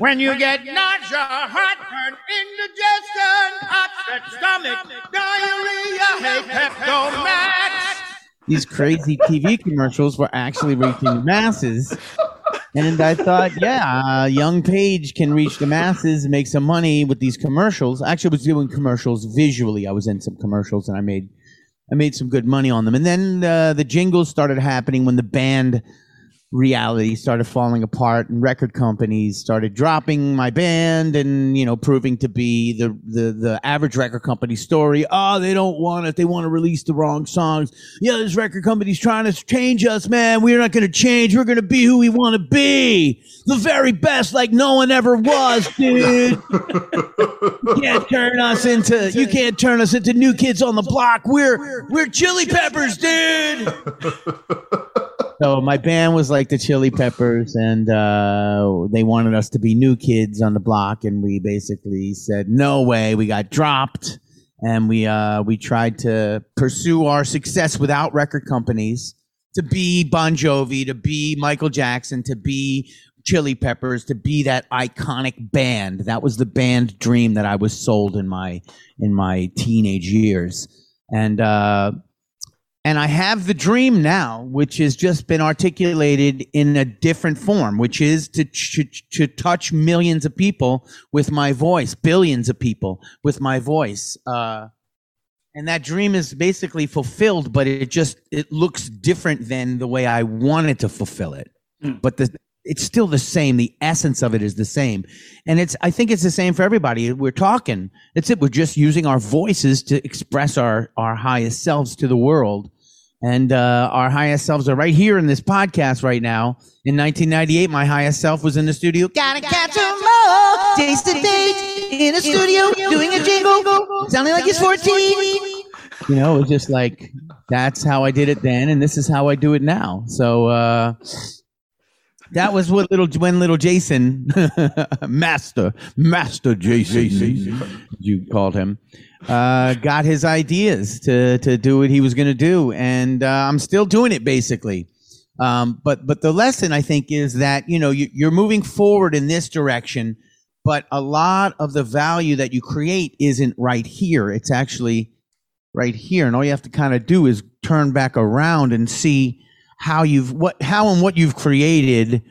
When you get nausea, heartburn, indigestion, upset stomach, diarrhea, hey, Pepto-Max. These crazy TV commercials were actually reaching the masses. And I thought, yeah, uh, young Paige can reach the masses, make some money with these commercials. Actually, I was doing commercials visually. I was in some commercials, and I made, I made some good money on them. And then uh, the jingles started happening when the band reality started falling apart and record companies started dropping my band and you know proving to be the the the average record company story. Oh they don't want it. They want to release the wrong songs. Yeah this record company's trying to change us man. We're not going to change. We're going to be who we want to be. The very best like no one ever was dude. You can't turn us into you can't turn us into new kids on the block. We're we're chili peppers dude so my band was like the Chili Peppers, and uh, they wanted us to be new kids on the block, and we basically said no way. We got dropped, and we uh, we tried to pursue our success without record companies to be Bon Jovi, to be Michael Jackson, to be Chili Peppers, to be that iconic band. That was the band dream that I was sold in my in my teenage years, and. Uh, and I have the dream now, which has just been articulated in a different form, which is to, to, to touch millions of people with my voice, billions of people with my voice. Uh, and that dream is basically fulfilled, but it just, it looks different than the way I wanted to fulfill it. Mm. But the, it's still the same. The essence of it is the same. And it's, I think it's the same for everybody. We're talking. It's it. We're just using our voices to express our, our highest selves to the world. And uh, our highest selves are right here in this podcast right now. In 1998, my highest self was in the studio. Gotta catch 'em all. Jason Paige in a studio doing a jingle, sounding like he's 14. You know, it was just like, that's how I did it then, and this is how I do it now. So, uh, that was what little when little Jason, master, master Jason, you called him, uh, got his ideas to to do what he was going to do, and uh, I'm still doing it basically. Um, but but the lesson I think is that you know you, you're moving forward in this direction, but a lot of the value that you create isn't right here. It's actually right here, and all you have to kind of do is turn back around and see how you've what how and what you've created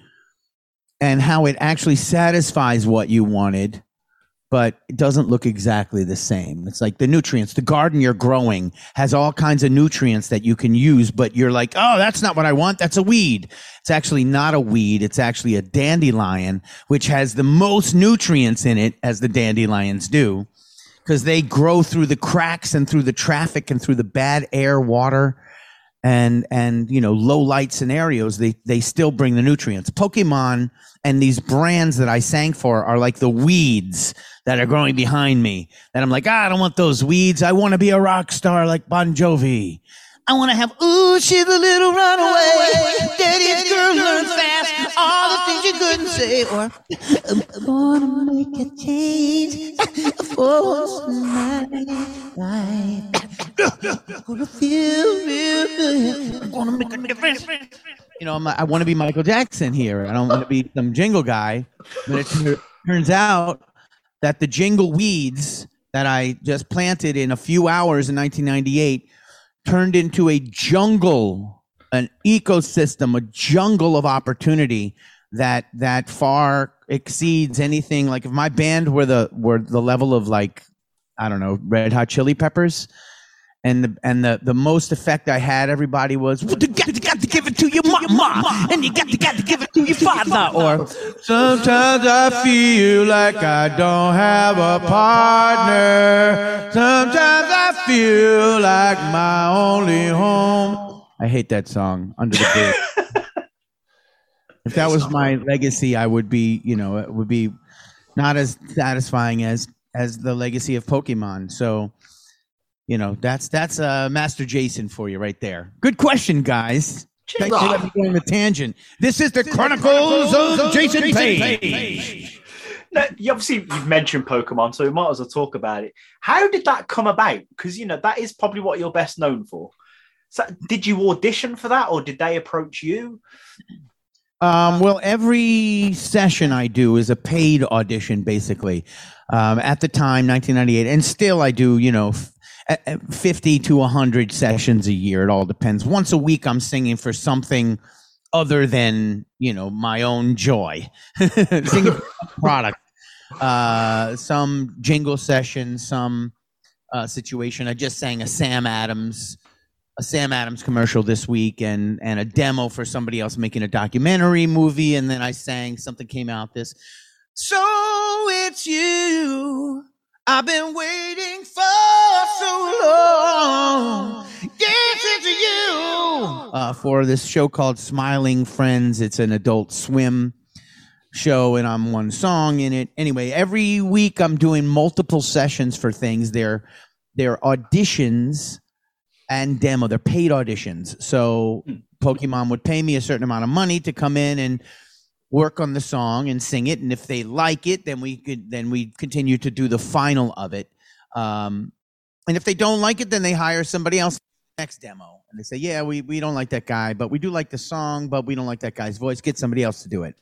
and how it actually satisfies what you wanted but it doesn't look exactly the same. It's like the nutrients. The garden you're growing has all kinds of nutrients that you can use, but you're like, oh, that's not what I want. That's a weed. It's actually not a weed. It's actually a dandelion, which has the most nutrients in it, as the dandelions do, because they grow through the cracks and through the traffic and through the bad air, water, and and you know low light scenarios they they still bring the nutrients. Pokemon and these brands that i sang for are like the weeds that are growing behind me. That i'm like ah, i don't want those weeds. I want to be a rock star like bon jovi I want to have, ooh, she's a little runaway. Daddy's girl learns fast all the things you couldn't say. Or, I'm gonna make a change for in my life. Gonna feel real good. I'm gonna make a difference. You know, I'm, I want to be Michael Jackson here. I don't want to be some jingle guy. But it tur- turns out that the jingle weeds that I just planted in a few hours in 1998 turned into a jungle, an ecosystem, a jungle of opportunity that that far exceeds anything. Like if my band were the were the level of like I don't know Red Hot Chili Peppers, and the and the the most effect I had, everybody was well, you got, you got to give it to your mama, and you got to got to give it to your father. Or sometimes I feel like I don't have a partner. Sometimes I feel like my only home. I hate that song, Under the Bridge. if that was my legacy, I would be, you know, it would be not as satisfying as as the legacy of Pokemon. So you know that's that's uh master jason for you right there good question guys Thanks for letting me go on the tangent this is the chronicles of jason paige No, you obviously you've mentioned Pokemon, so we might as well talk about it. How did that come about? Because you know that is probably what you're best known for. So, did you audition for that, or did they approach you? Um, well, every session I do is a paid audition, basically. Um, at the time, 1998, and still I do, you know, f- 50 to 100 sessions a year. It all depends. Once a week, I'm singing for something other than, you know, my own joy. singing product. Uh, some jingle session, some uh, situation. I just sang a Sam Adams a Sam Adams commercial this week and and a demo for somebody else making a documentary movie and then I sang something came out this so it's you I've been waiting for so long. You. Uh, for this show called Smiling Friends it's an adult swim show and I'm one song in it. Anyway every week I'm doing multiple sessions for things. They're they're auditions and demo. They're paid auditions. So Pokemon would pay me a certain amount of money to come in and work on the song and sing it. And if they like it, then we could then we continue to do the final of it. Um, and if they don't like it, then they hire somebody else next demo. And they say, yeah, we, we don't like that guy, but we do like the song, but we don't like that guy's voice. Get somebody else to do it.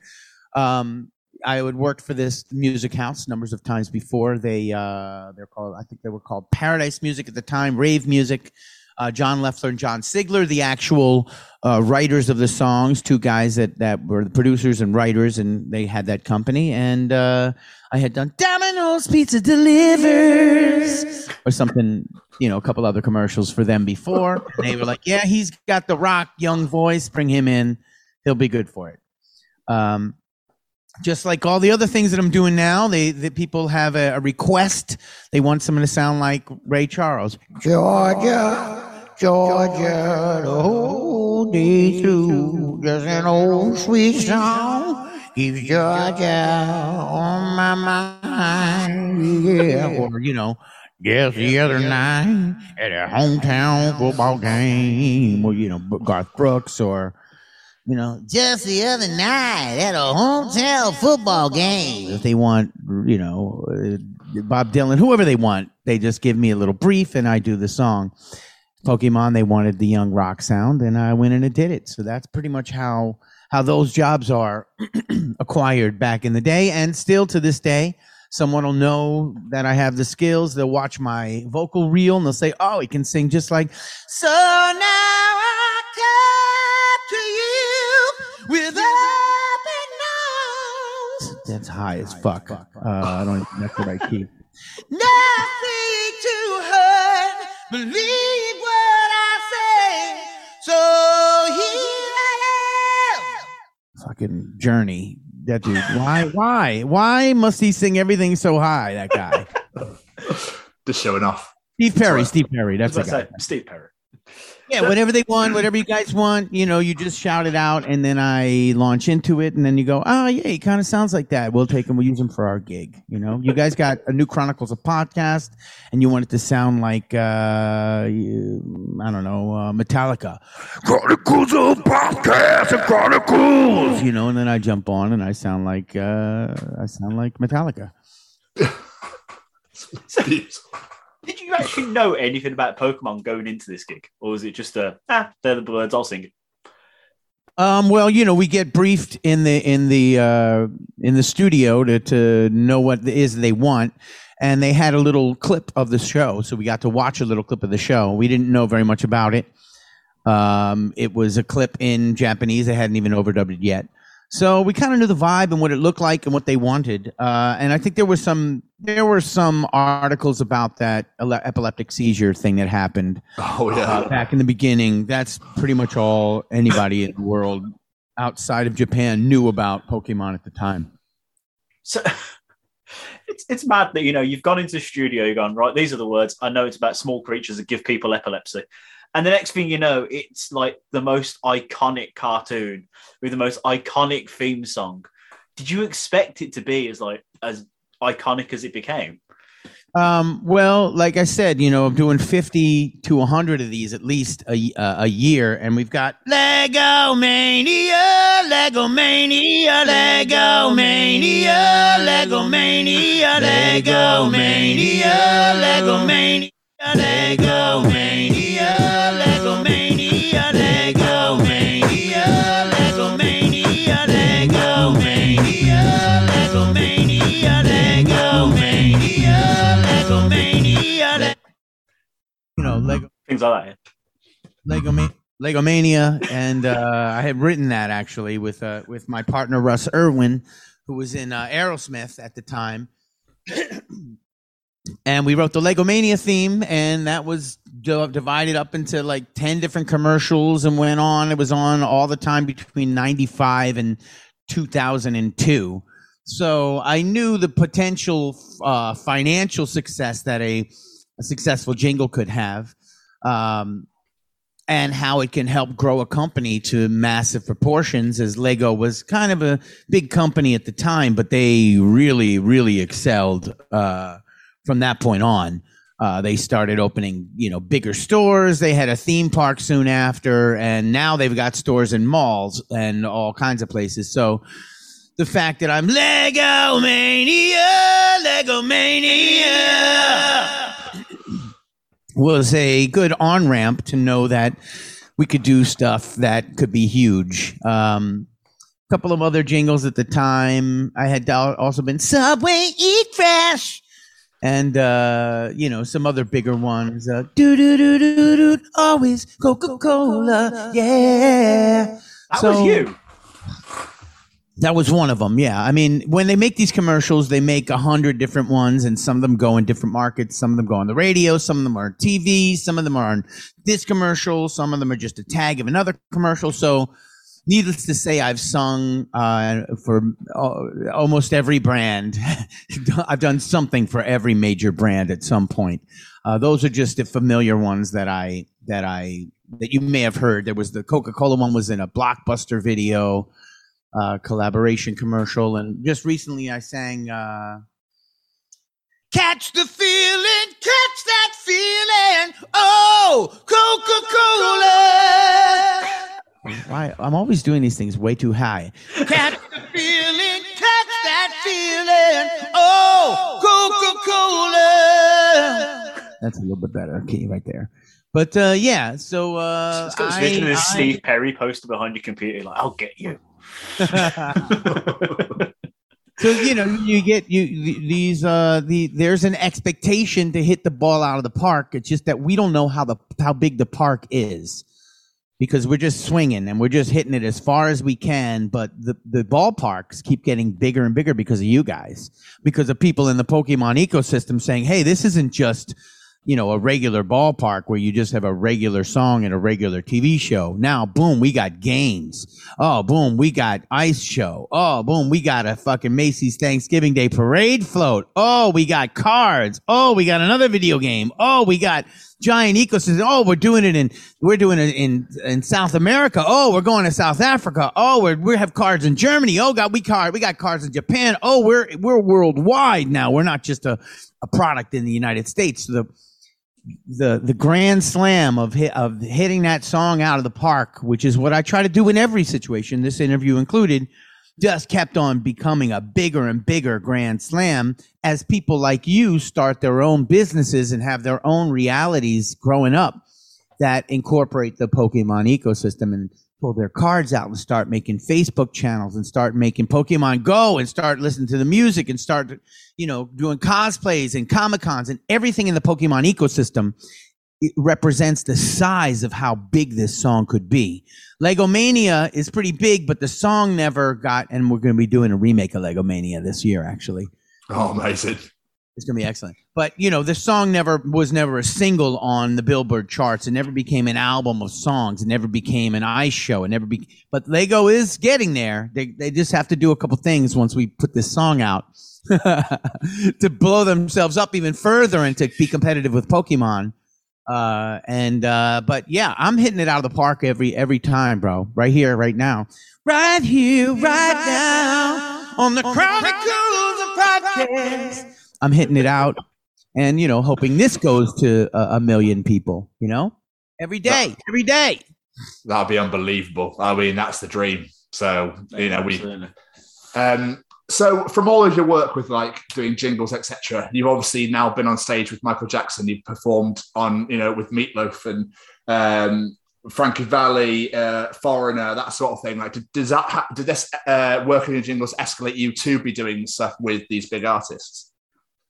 Um, I would work for this music house numbers of times before. They uh, they're called I think they were called Paradise Music at the time, rave music uh, John Loeffler and John Siegler, the actual uh, writers of the songs, two guys that, that were the producers and writers, and they had that company. And uh, I had done Domino's Pizza Delivers or something, you know, a couple other commercials for them before. And they were like, yeah, he's got the rock young voice. Bring him in. He'll be good for it. Um, just like all the other things that I'm doing now, they the people have a, a request. They want someone to sound like Ray Charles. Georgia, Georgia, the whole day through, just an old sweet song keeps Georgia on my mind. Yeah, or you know. Yes, the other night at a hometown football game, or you know, Garth Brooks, or you know, just the other night at a hometown football game. If they want, you know, uh, Bob Dylan, whoever they want, they just give me a little brief and I do the song. Pokemon, they wanted the young rock sound, and I went in and did it. So that's pretty much how how those jobs are acquired back in the day, and still to this day. Someone will know that I have the skills. They'll watch my vocal reel and they'll say, "Oh, he can sing just like." So now I come to you with open arms. That's high as fuck. Uh, I don't. That's what right key. Nothing to hurt. Believe what I say. So here I am. Fucking journey. That dude. Why? Why? Why must he sing everything so high? That guy. Just showing off. Steve Perry. Steve Perry. That's That's the guy. say, Steve Perry. Yeah, whatever they want, whatever you guys want, you know, you just shout it out, and then I launch into it, and then you go, oh yeah, he kind of sounds like that. We'll take him, we'll use him for our gig. You know, you guys got a new Chronicles of podcast, and you want it to sound like uh, I don't know, uh, Metallica, Chronicles of Podcast and Chronicles. You know, and then I jump on, and I sound like uh, I sound like Metallica. Did you actually know anything about Pokemon going into this gig, or was it just a ah, they're the birds, I'll sing? Um, well, you know, we get briefed in the in the uh, in the studio to to know what it is they want, and they had a little clip of the show, so we got to watch a little clip of the show. We didn't know very much about it. Um, it was a clip in Japanese; they hadn't even overdubbed it yet. So we kind of knew the vibe and what it looked like and what they wanted. Uh, and I think there was some there were some articles about that ele- epileptic seizure thing that happened Oh yeah. uh, back in the beginning. That's pretty much all anybody in the world outside of Japan knew about Pokemon at the time. So it's it's mad that you know you've gone into the studio, you've gone right. These are the words. I know it's about small creatures that give people epilepsy, and the next thing you know, it's like the most iconic cartoon with the most iconic theme song. Did you expect it to be as like as iconic as it became? Um, well, like I said, you know, I'm doing 50 to 100 of these at least a, uh, a year, and we've got Lego Mania, Lego Mania, Lego Mania, Lego Mania, Lego Mania, Lego Mania, Lego Mania, Lego Mania, Lego Mania, Lego Mania, Lego Mania, Lego Mania, Lego Mania, Lego Mania, Le- you know, Lego Things like that. yeah. Lego Ma- Lego Mania, and uh, I had written that actually with uh, with my partner Russ Irwin, who was in uh, Aerosmith at the time, and we wrote the Lego Mania theme, and that was di- divided up into like ten different commercials, and went on. It was on all the time between '95 and 2002. So I knew the potential uh, financial success that a, a successful jingle could have. Um, and how it can help grow a company to massive proportions as Lego was kind of a big company at the time, but they really, really excelled uh, from that point on. Uh, they started opening, you know, bigger stores. They had a theme park soon after, and now they've got stores in malls and all kinds of places. So the fact that I'm Lego Mania, Lego Mania was a good on ramp to know that we could do stuff that could be huge. Um, couple of other jingles at the time. I had also been Subway Eat Fresh. And uh, you know some other bigger ones. Uh, do do do do do. Always Coca Cola. Yeah. That So- was you. That was one of them. Yeah. I mean, when they make these commercials, they make a hundred different ones, and some of them go in different markets. Some of them go on the radio. Some of them are on TV. Some of them are on this commercial. Some of them are just a tag of another commercial. So, needless to say, I've sung uh, for uh, almost every brand. I've done something for every major brand at some point. Uh, those are just the familiar ones that I that I that you may have heard. There was the Coca Cola one was in a blockbuster video uh, collaboration commercial, and just recently I sang uh, "Catch the Feeling, Catch That Feeling." Oh, Coca Cola. Why I'm always doing these things way too high. Catch the feeling, catch that feeling. Oh, Coca Cola. That's a little bit better key right there. But uh, yeah, so uh, It's got this I- vision of this I- Steve Perry poster behind your computer, like I'll get you. so you know you get you these uh the there's an expectation to hit the ball out of the park it's just that we don't know how the how big the park is because we're just swinging and we're just hitting it as far as we can but the the ballparks keep getting bigger and bigger because of you guys because of people in the pokemon ecosystem saying hey this isn't just you know, a regular ballpark where you just have a regular song and a regular TV show. Now, boom, we got games. Oh, boom, we got ice show. Oh, boom, we got a fucking Macy's Thanksgiving Day parade float. Oh, we got cards. Oh, we got another video game. Oh, we got giant ecosystem. Oh, we're doing it in we're doing it in in South America. Oh, we're going to South Africa. Oh, we're, we have cards in Germany. Oh, God, we card we got cards in Japan. Oh, we're we're worldwide now. We're not just a, a product in the United States. The the the grand slam of hit, of hitting that song out of the park, which is what I try to do in every situation, this interview included, just kept on becoming a bigger and bigger grand slam as people like you start their own businesses and have their own realities growing up that incorporate the Pokemon ecosystem and pull their cards out and start making Facebook channels and start making Pokemon Go and start listening to the music and start, you know, doing cosplays and Comic Cons and everything in the Pokemon ecosystem. It represents the size of how big this song could be. Lego Mania is pretty big, but the song never got, and we're going to be doing a remake of Lego Mania this year, actually. Oh, nice! It's gonna be excellent. But you know, the song never was never a single on the Billboard charts. It never became an album of songs. It never became an ice show. It never be. But Lego is getting there. They they just have to do a couple things once we put this song out to blow themselves up even further and to be competitive with Pokemon. Uh, and uh, but yeah, I'm hitting it out of the park every every time, bro. Right here, right now, right here, right now on the Chronicles of Podcast. I'm hitting it out and, you know, hoping this goes to a, a million people, you know, every day, every day. That'd be unbelievable. I mean, that's the dream. So, you know, we. Um, so, from all of your work with like doing jingles, etc., you've obviously now been on stage with Michael Jackson. You've performed on, you know, with Meatloaf and um, Frankie Valli, uh, Foreigner, that sort of thing. Like, did, does that ha- did this uh, working in jingles escalate you to be doing stuff with these big artists?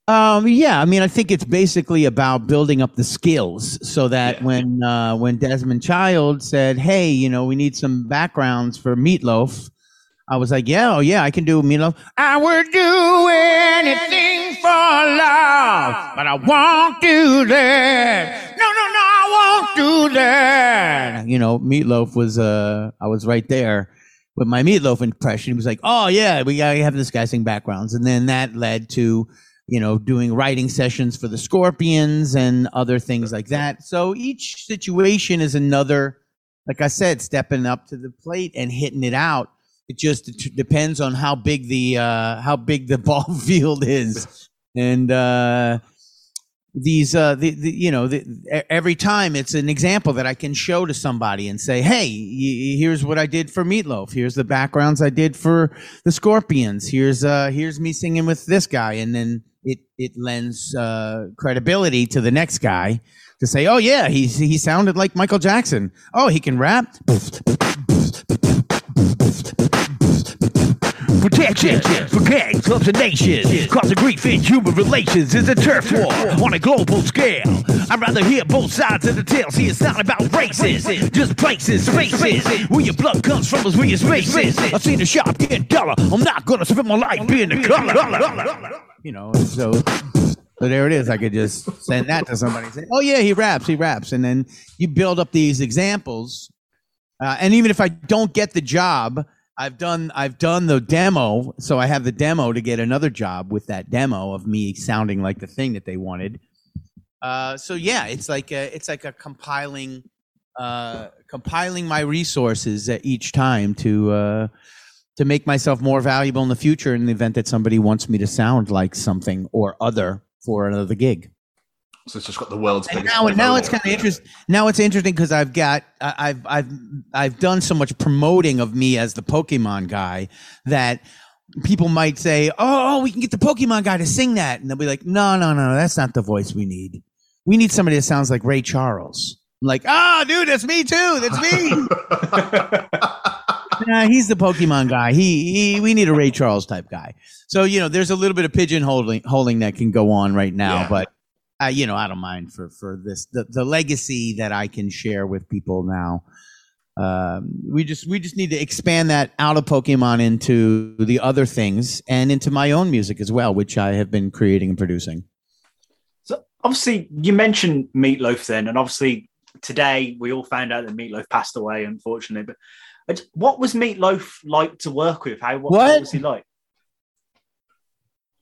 Um, yeah, I mean, I think it's basically about building up the skills so that Yeah. when uh, when Desmond Child said, "Hey, you know, we need some backgrounds for Meatloaf," I was like, "Yeah, oh yeah, I can do Meatloaf. I would do anything for love, but I won't do that. No, no, no, I won't do that." You know, Meatloaf was uh, I was right there with my Meatloaf impression. He was like, "Oh yeah, we gotta have this guy sing backgrounds," and then that led to you know, doing writing sessions for the Scorpions and other things like that. So each situation is another, like I said, stepping up to the plate and hitting it out. It just depends on how big the uh, how big the ball field is, and uh, these uh, the, the you know the, every time it's an example that I can show to somebody and say, hey, here's what I did for Meatloaf. Here's the backgrounds I did for the Scorpions. Here's uh here's me singing with this guy, and then it it lends uh, credibility to the next guy to say, oh yeah, he he sounded like Michael Jackson. Oh, he can rap. Protection for gangs, clubs, and nations. Causing grief in human relations is a turf war on a global scale. I'd rather hear both sides of the tale. See, it's not about races, just places, spaces. Where your blood comes from is where your space is. I've seen the shop get duller. I'm not gonna spend my life being the color. You know, so so there it is. I could just send that to somebody and say, oh yeah, he raps, he raps, and then you build up these examples. Uh, and even if I don't get the job, I've done I've done the demo, so I have the demo to get another job with that demo of me sounding like the thing that they wanted. Uh, so yeah, it's like a, it's like a compiling uh, compiling my resources at each time to uh, to make myself more valuable in the future in the event that somebody wants me to sound like something or other for another gig. So it's just got the world's And biggest. now, now it's kind of interesting. Now it's interesting because I've got I've I've I've done so much promoting of me as the Pokemon guy that people might say, "Oh, we can get the Pokemon guy to sing that," and they'll be like, "No, no, no, that's not the voice we need. We need somebody that sounds like Ray Charles." I'm like, "Ah, dude, that's me too. That's me." nah, he's the Pokemon guy. He, he we need a Ray Charles type guy. So you know, there's a little bit of pigeonholing holding that can go on right now, Yeah. but uh, you know, I don't mind for for this the, the legacy that I can share with people now. Um, we just we just need to expand that out of Pokemon into the other things and into my own music as well, which I have been creating and producing. So obviously, you mentioned Meatloaf then, and obviously today we all found out that Meatloaf passed away, unfortunately. But uh, what was Meatloaf like to work with? How what, What? was he like?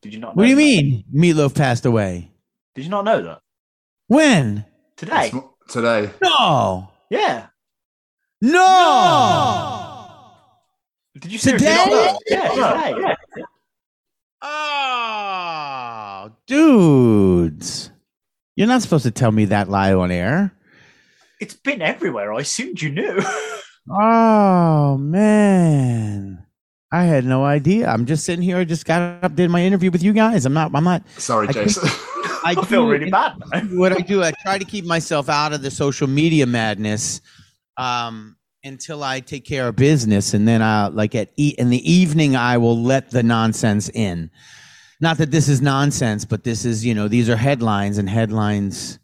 Did you not? Know What do you that? mean Meatloaf passed away? Did you not know that? When? Today. It's today. No. Yeah. No. Did you seriously Today? not know? Yeah, today. Oh, dudes. You're not supposed to tell me that lie on air. It's been everywhere. I assumed you knew. Oh, man. I had no idea. I'm just sitting here. I just got up, did my interview with you guys. I'm not, I'm not. Sorry, I Jason. I, I feel do- really bad. what I do, I try to keep myself out of the social media madness um, until I take care of business, and then I like at e- in the evening I will let the nonsense in. Not that this is nonsense, but this is you know these are headlines, and headlines,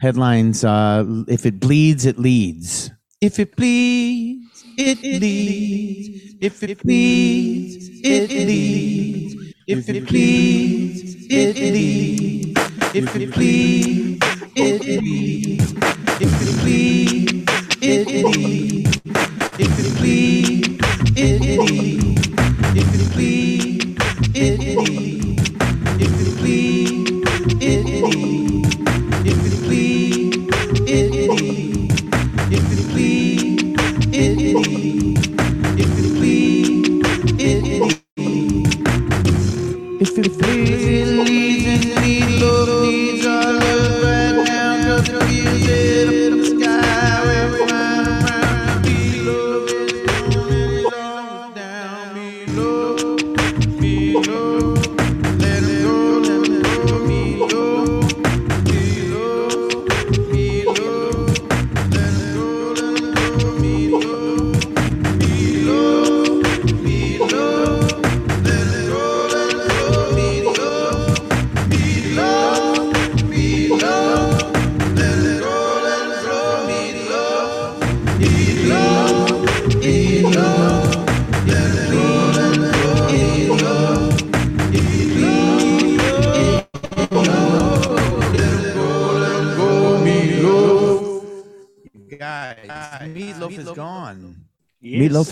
headlines. Uh, if it bleeds, it leads. If it bleeds, it leads. If it bleeds, it leads. If it bleeds, it leads. If you please, if you please, if you please, if you please, if you please, if you if you please, if you.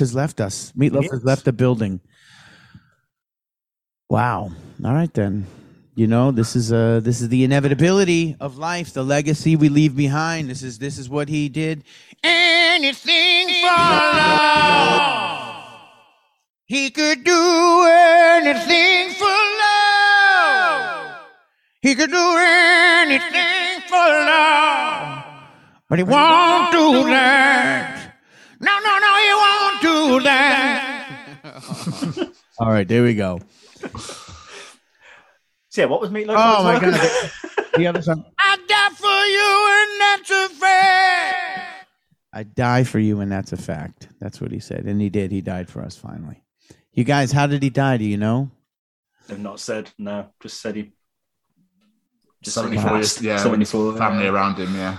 Has left us. Meatloaf has left the building. Wow. All right then. You know, this is uh this is the inevitability of life, the legacy we leave behind. This is this is what he did. Anything for love. He could do anything for love. He could do anything for love. But he won't do that. Do that. All right, there we go. So yeah, what was Meatloaf? Oh my god. The other song. I die for you, and that's a fact. I die for you, and that's a fact. That's what he said, and he did. He died for us finally. You guys, how did he die? Do you know? They've not said no. Just said he. Just said he 74 years, yeah, with 74, family yeah. around him, yeah.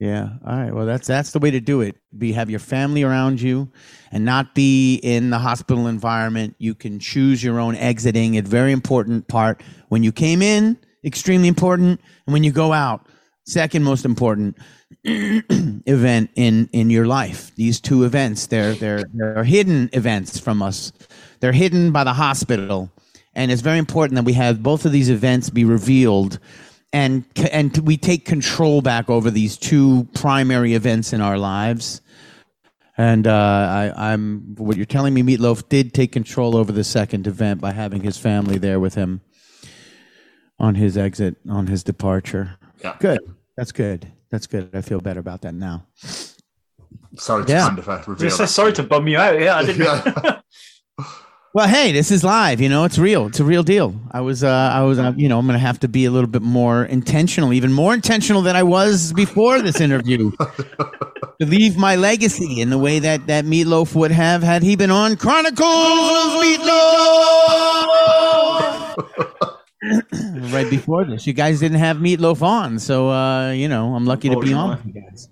Yeah. All right. Well, that's that's the way to do it. Be have your family around you, and not be in the hospital environment. You can choose your own exiting. It's very important part when you came in. Extremely important, and when you go out. Second most important event in in your life. These two events. They're they're they're hidden events from us. They're hidden by the hospital, and it's very important that we have both of these events be revealed and and we take control back over these two primary events in our lives. And uh, I, I'm what you're telling me. Meatloaf did take control over the second event by having his family there with him on his exit, on his departure. Yeah. Good. That's good. That's good. I feel better about that now. Sorry to Yeah. kind of uh, reveal Just so sorry to bum you out. Yeah, I didn't. Yeah. Well, hey, this is live. You know, it's real. It's a real deal. I was, uh, I was, uh, you know, I'm going to have to be a little bit more intentional, even more intentional than I was before this interview, to leave my legacy in the way that that Meatloaf would have had he been on Chronicles of Meatloaf. right before this, you guys didn't have Meatloaf on, so uh, you know, I'm lucky to be on with you guys.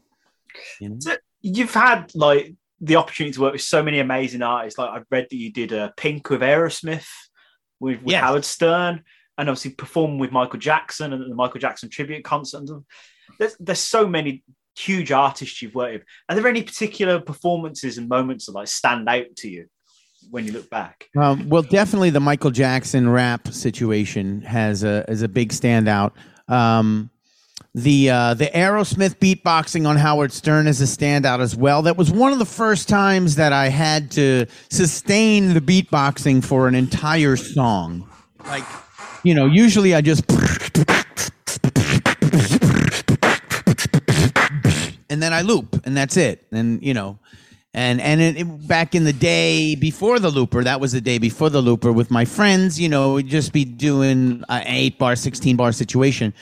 You know? So you've had like the opportunity to work with so many amazing artists. Like I've read that you did a Pink with Aerosmith, with, with Yes. Howard Stern, and obviously performed with Michael Jackson and the Michael Jackson tribute concert. There's there's so many huge artists you've worked with. Are there any particular performances and moments that like stand out to you when you look back? Um, well, definitely the Michael Jackson rap situation has a is a big standout. Um, the uh, the Aerosmith beatboxing on Howard Stern is a standout as well. That was one of the first times that I had to sustain the beatboxing for an entire song. Like, you know, usually I just and then I loop, and that's it. And you know, and and it, it- back in the day before the looper, that was the day before the looper with my friends. You know, we'd just be doing an eight bar, sixteen bar situation.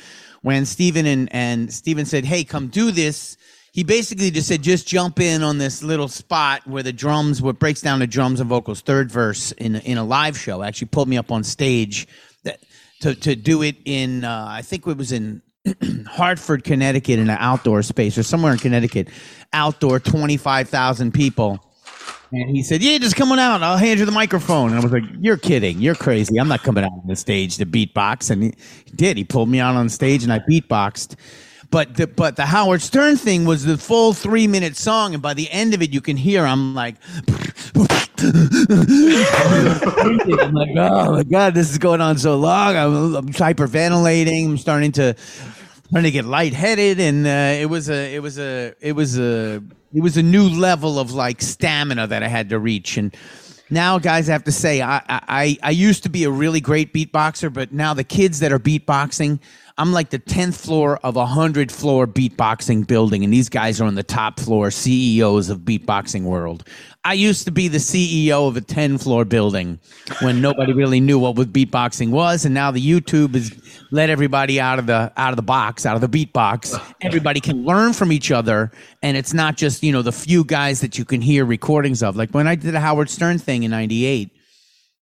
When Stephen and and Steven said, "Hey, come do this." He basically just said, "Just jump in on this little spot where the drums, what breaks down the drums and vocals, third verse in in a live show." Actually, pulled me up on stage that, to to do it in. Uh, I think it was in Hartford, Connecticut, in an outdoor space or somewhere in Connecticut, outdoor, 25,000 people. And he said, Yeah, just come on out. I'll hand you the microphone. And I was like, You're kidding. You're crazy. I'm not coming out on the stage to beatbox. And he, he did. He pulled me out on stage and I beatboxed. But the, but the Howard Stern thing was the full three minute song. And by the end of it, you can hear I'm like, I'm like, oh my god, this is going on so long. I'm, I'm hyperventilating. I'm starting to starting to get lightheaded, and uh, it was a it was a it was a it was a new level of like stamina that I had to reach. And now, guys, I have to say, I I I used to be a really great beatboxer, but now the kids that are beatboxing. I'm like the 10th floor of a 100 floor beatboxing building, and these guys are on the top floor, CEOs of beatboxing world. I used to be the CEO of a 10 floor building when nobody really knew what beatboxing was, and now the YouTube has let everybody out of the out of the box, out of the beatbox. Everybody can learn from each other, and it's not just you know the few guys that you can hear recordings of. Like when I did the Howard Stern thing in '98,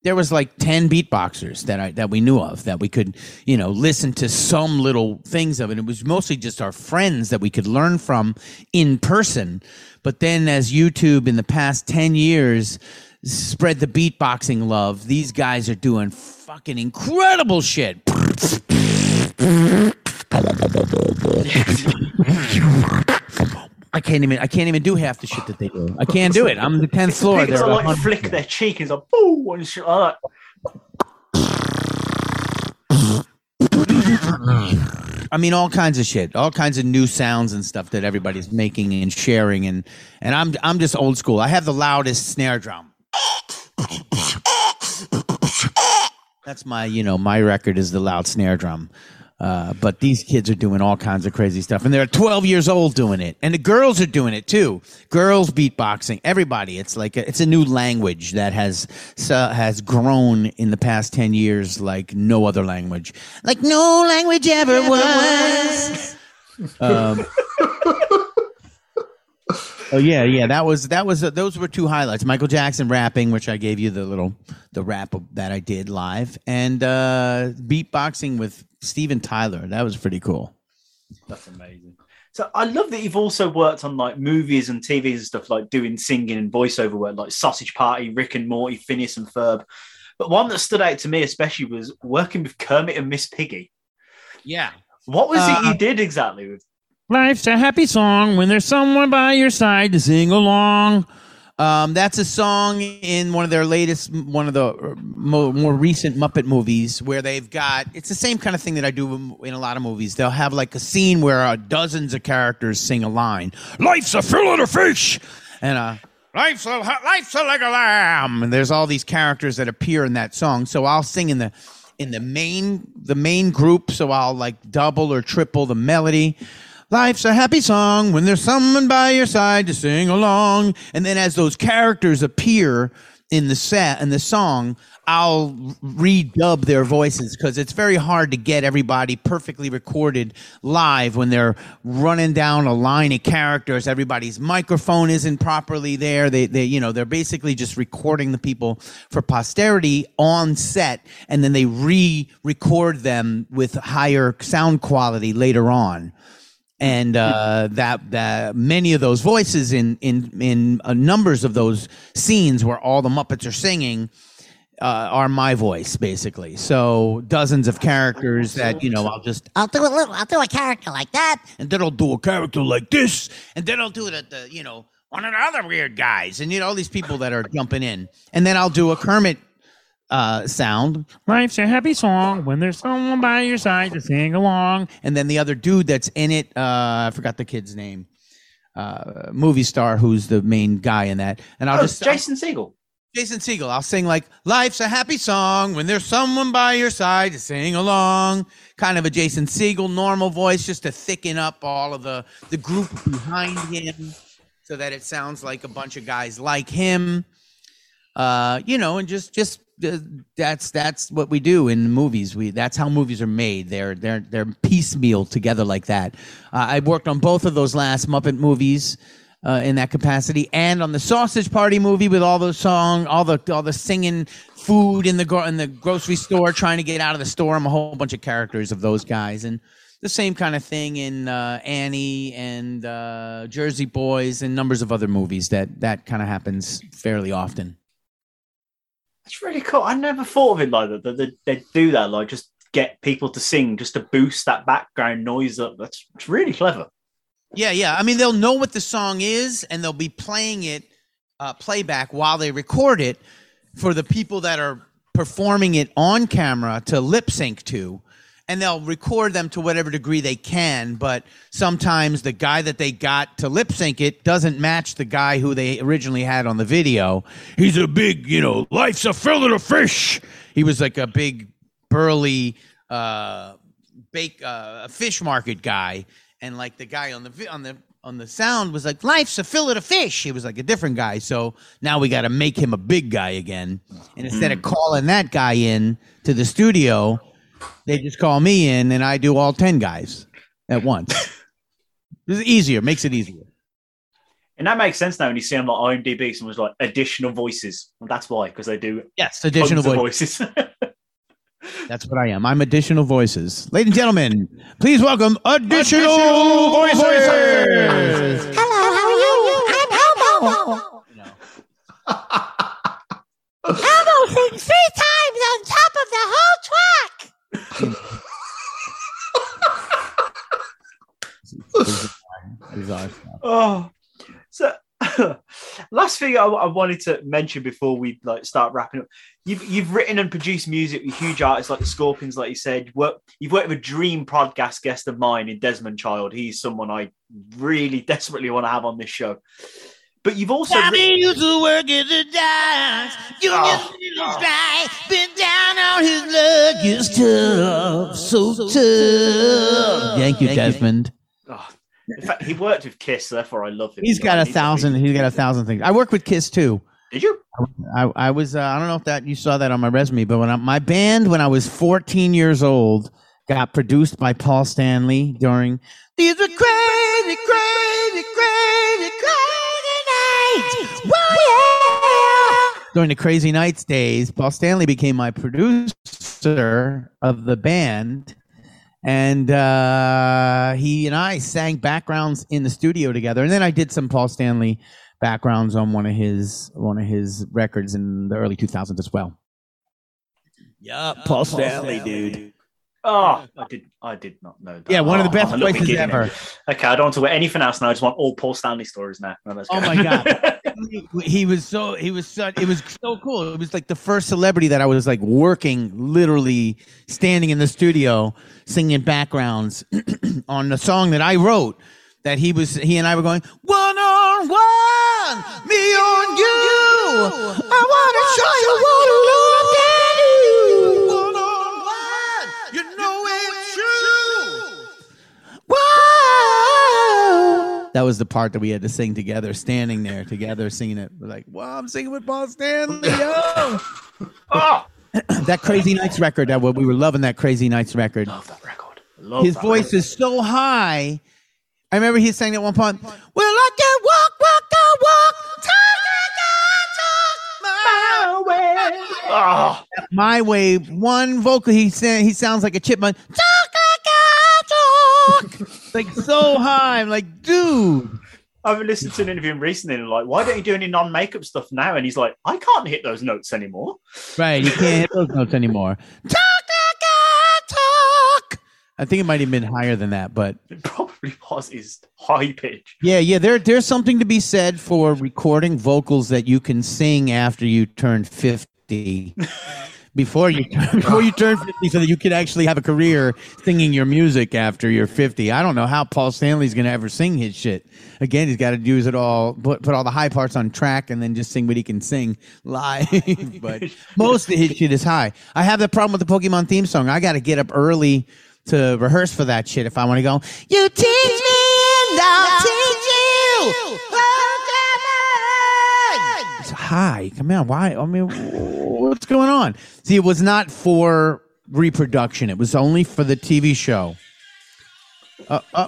there was like 10 beatboxers that I that we knew of that we could you know listen to some little things of it it was mostly just our friends that we could learn from in person. But then as YouTube in the past 10 years spread the beatboxing love these guys are doing fucking incredible shit I can't even I can't even do half the shit that they do. I can't do it. I'm the 10th floor. They're like 100 flick their cheek and like, boo, and shit like that. I mean, all kinds of shit, all kinds of new sounds and stuff that everybody's making and sharing, and and I'm I'm just old school. I have the loudest snare drum. That's my you know my record is the loud snare drum. Uh, but these kids are doing all kinds of crazy stuff, and they're 12 years old doing it, and the girls are doing it too. Girls beatboxing, everybody. It's like a, it's a new language that has so, has grown in the past 10 years like no other language, like no language ever was. Um, oh yeah, yeah. That was that was those were two highlights. Michael Jackson rapping, which I gave you the little the rap that I did live, and uh, beatboxing with Steven Tyler. That was pretty cool. That's amazing. So I love that you've also worked on like movies and TVs and stuff, like doing singing and voiceover work, like Sausage Party, Rick and Morty, Phineas and Ferb. But one that stood out to me especially was working with Kermit and Miss Piggy. Yeah. What was Uh, it you did exactly with? Life's a happy song when there's someone by your side to sing along. Um, that's a song in one of their latest, one of the more, more recent Muppet movies where they've got. It's the same kind of thing that I do in a lot of movies. They'll have like a scene where uh, dozens of characters sing a line. Life's a fillet of fish, and uh, life's a life's a like a lamb. And there's all these characters that appear in that song. So I'll sing in the in the main the main group. So I'll like double or triple the melody. Life's a happy song when there's someone by your side to sing along. And then as those characters appear in the set and the song, I'll redub their voices because it's very hard to get everybody perfectly recorded live when they're running down a line of characters. Everybody's microphone isn't properly there. They, they, you know, they're basically just recording the people for posterity on set, and then they re-record them with higher sound quality later on and uh, that that many of those voices in in in uh, numbers of those scenes where all the Muppets are singing uh, are my voice basically. So dozens of characters that you know I'll just I'll do a little. I'll do a character like that. and then I'll do a character like this, and then I'll do at the you know one of the other weird guys, and you know all these people that are jumping in, and then I'll do a Kermit uh, sound. Life's a happy song when there's someone by your side to sing along. And then the other dude that's in it, uh, I forgot the kid's name, uh, movie star who's the main guy in that. And I'll Oh, just Jason Segel. Jason Segel. I'll sing like "Life's a happy song when there's someone by your side to sing along." Kind of a Jason Segel normal voice, just to thicken up all of the the group behind him, so that it sounds like a bunch of guys like him. Uh, you know, and just just uh, that's that's what we do in movies. We that's how movies are made. They're they're they're piecemeal together like that. Uh, I worked on both of those last Muppet movies uh, in that capacity, and on the Sausage Party movie with all those song, all the all the singing, food in the gro- in the grocery store, trying to get out of the store. I'm a whole bunch of characters of those guys, and the same kind of thing in uh, Annie and uh, Jersey Boys and numbers of other movies. That that kind of happens fairly often. That's really cool. I never thought of it like that. That they, they do that, like just get people to sing, just to boost that background noise up. That's it's really clever. Yeah, yeah. I mean, they'll know what the song is, and they'll be playing it uh, playback while they record it for the people that are performing it on camera to lip sync to. And they'll record them to whatever degree they can, but sometimes the guy that they got to lip sync it doesn't match the guy who they originally had on the video. He's a big, you know, life's a fillet of fish. He was like a big, burly, uh, bake uh, fish market guy, and like the guy on the on the on the sound was like, "Life's a fillet of fish." He was like a different guy, so now we got to make him a big guy again. And instead of calling that guy in to the studio, they just call me in, and I do all ten guys at once. It's easier, makes it easier. And that makes sense now when you see on like IMDb, someone's like additional voices. And that's why, because they do Yes, additional tons of voices. voices. That's what I am. I'm additional voices. Ladies and gentlemen, please welcome additional, voices. Hello, how are you? I'm Elmo. Elmo sings three times on top of the whole track. Oh, so last thing I, I wanted to mention before we like start wrapping up, you've you've written and produced music with huge artists like the Scorpions, like you said. Work, you've worked with a dream podcast guest of mine in Desmond Child. He's someone I really desperately want to have on this show. But you've also Bobby written- used to work at the dance. You Oh, just little guy, been down on his luck. It's tough, so tough. Thank you, Desmond. oh, in fact, he worked with Kiss, therefore I love him. He's got a He's thousand. He's got a thousand things. I work with Kiss too. Did you? I, I was. Uh, I don't know if that you saw that on my resume, but when I, my band, when I was 14 years old, got produced by Paul Stanley during These are crazy, crazy, crazy, crazy nights. Whoa, yeah. during the Crazy Nights days. Paul Stanley became my producer of the band, and uh, he and I sang backgrounds in the studio together. And then I did some Paul Stanley backgrounds on one of his one of his records in the early 2000s as well. Yeah, Paul Stanley, dude. Oh, I did. I did not know that. Yeah, one of the Oh, best I'm not voices beginning ever. it. Okay, I don't want to wear anything else now. I just want all Paul Stanley stories now. No, Oh my god. he was so he was so it was so cool. It was like the first celebrity that I was like working literally standing in the studio singing backgrounds on the song that I wrote that he was he and I were going one on one me on you I want to show you what I love That was the part that we had to sing together, standing there together, singing it. We're like, "Wow, I'm singing with Paul Stanley." Yo. oh, that Crazy Nights record. That we were loving that Crazy Nights record. love that record. Love His that voice record. is so high. I remember he sang at one point. Well, I can walk, walk, I walk, talk, I talk, my way. Oh, My way. One vocal. He sang. He sounds like a chipmunk. Talk, I talk. Like so high. I'm like, dude. I've listened to an interview recently and like, why don't you do any non-makeup stuff now? And he's like, I can't hit those notes anymore. Right, you can't hit those notes anymore. Talk, talk, I talk. I think it might have been higher than that, but It probably was his high pitch. yeah, yeah. There, there's something to be said for recording vocals that you can sing after you turn fifty, before you before you turn 50 so that you could actually have a career singing your music after you're 50. I don't know how Paul Stanley's going to ever sing his shit. Again, he's got to use it all put put all the high parts on track and then just sing what he can sing live. but most of his shit is high. I have the problem with the Pokemon theme song. I got to get up early to rehearse for that shit if I want to go. You teach me and I'll teach you. It's high. Come on. Why? I mean, what's going on? See, it was not for reproduction. It was only for the TV show. Uh, uh,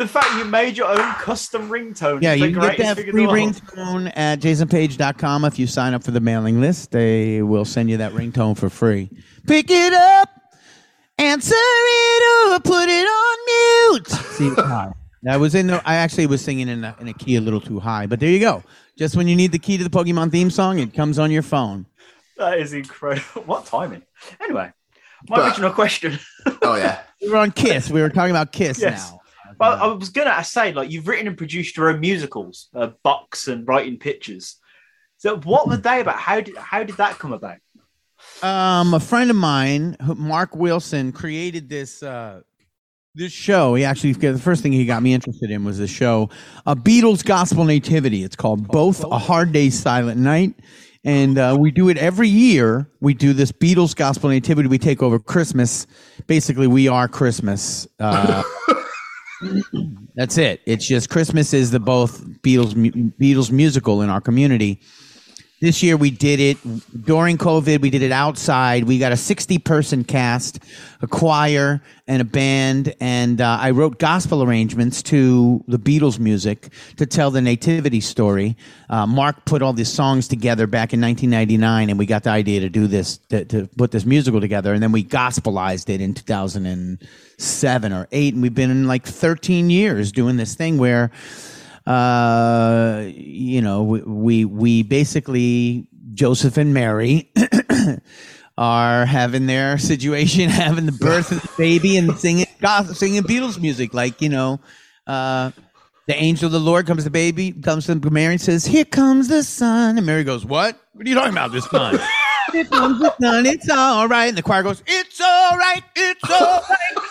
the fact you made your own custom ringtone. yeah, you can get that free the world. ringtone at jasonpaige.com. If you sign up for the mailing list, they will send you that ringtone for free. Pick it up, answer it, or put it on mute. See, it's. I was in. The, I actually was singing in a, in a key a little too high, but there you go. Just when you need the key to the Pokemon theme song, it comes on your phone. That is incredible. What timing? Anyway, my But- original question. Oh yeah. We were on Kiss. We were talking about Kiss Yes. now. Well, I was gonna say, like, you've written and produced your own musicals, uh, Box and writing pictures. So, what were they about? How did how did that come about? Um, a friend of mine, Mark Wilson, created this uh, this show. He actually the first thing he got me interested in was the show, a Beatles Gospel Nativity. It's called Both a Hard Day's Silent Night, and uh, we do it every year. We do this Beatles Gospel Nativity. We take over Christmas. Basically, we are Christmas. Uh, that's it. It's just Christmas is the both Beatles Beatles musical in our community. This year we did it during COVID. We did it outside. We got a 60 person cast, a choir, and a band. And uh, I wrote gospel arrangements to the Beatles music to tell the nativity story. Uh, Mark put all these songs together back in 1999, and we got the idea to do this, to, to put this musical together. And then we gospelized it in 2007 or 8. And we've been in like 13 years doing this thing where uh, you know, we, we basically Joseph and Mary are having their situation, having the birth of the baby, and singing singing Beatles music, like you know. Uh, the angel of the Lord comes to baby, comes to Mary and says, Here comes the sun. And Mary goes, What? What are you talking about, this sun? Here comes the sun, it's all right. And the choir goes, It's all right, it's all right.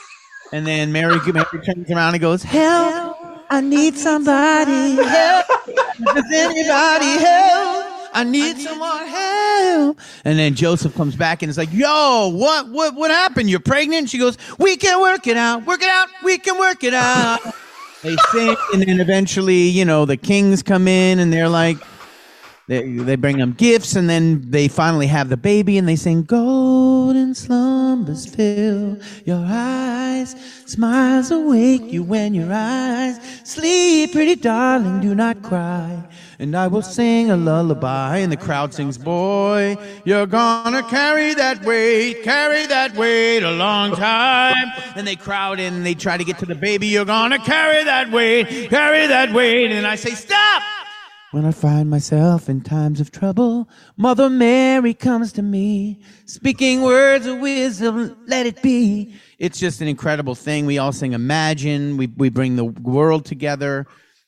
And then Mary, Mary turns around and goes, Help, I need somebody help. Does anybody help? I need someone help. And then Joseph comes back and is like, Yo, what what what happened? You're pregnant? She goes, We can work it out, work it out, we can work it out. they sing, and then eventually, you know, the kings come in and they're like, they, they bring them gifts, and then they finally have the baby, and they sing, Golden slumbers fill your eyes, smiles awake you when your eyes sleep, pretty darling, do not cry. And I will sing a lullaby, and the crowd sings, Boy, you're gonna carry that weight, carry that weight a long time. And they crowd in, and they try to get to the baby, you're gonna carry that weight, carry that weight. And I say, Stop! When I find myself in times of trouble, Mother Mary comes to me, speaking words of wisdom, let it be. It's just an incredible thing. We all sing Imagine. We, we bring the world together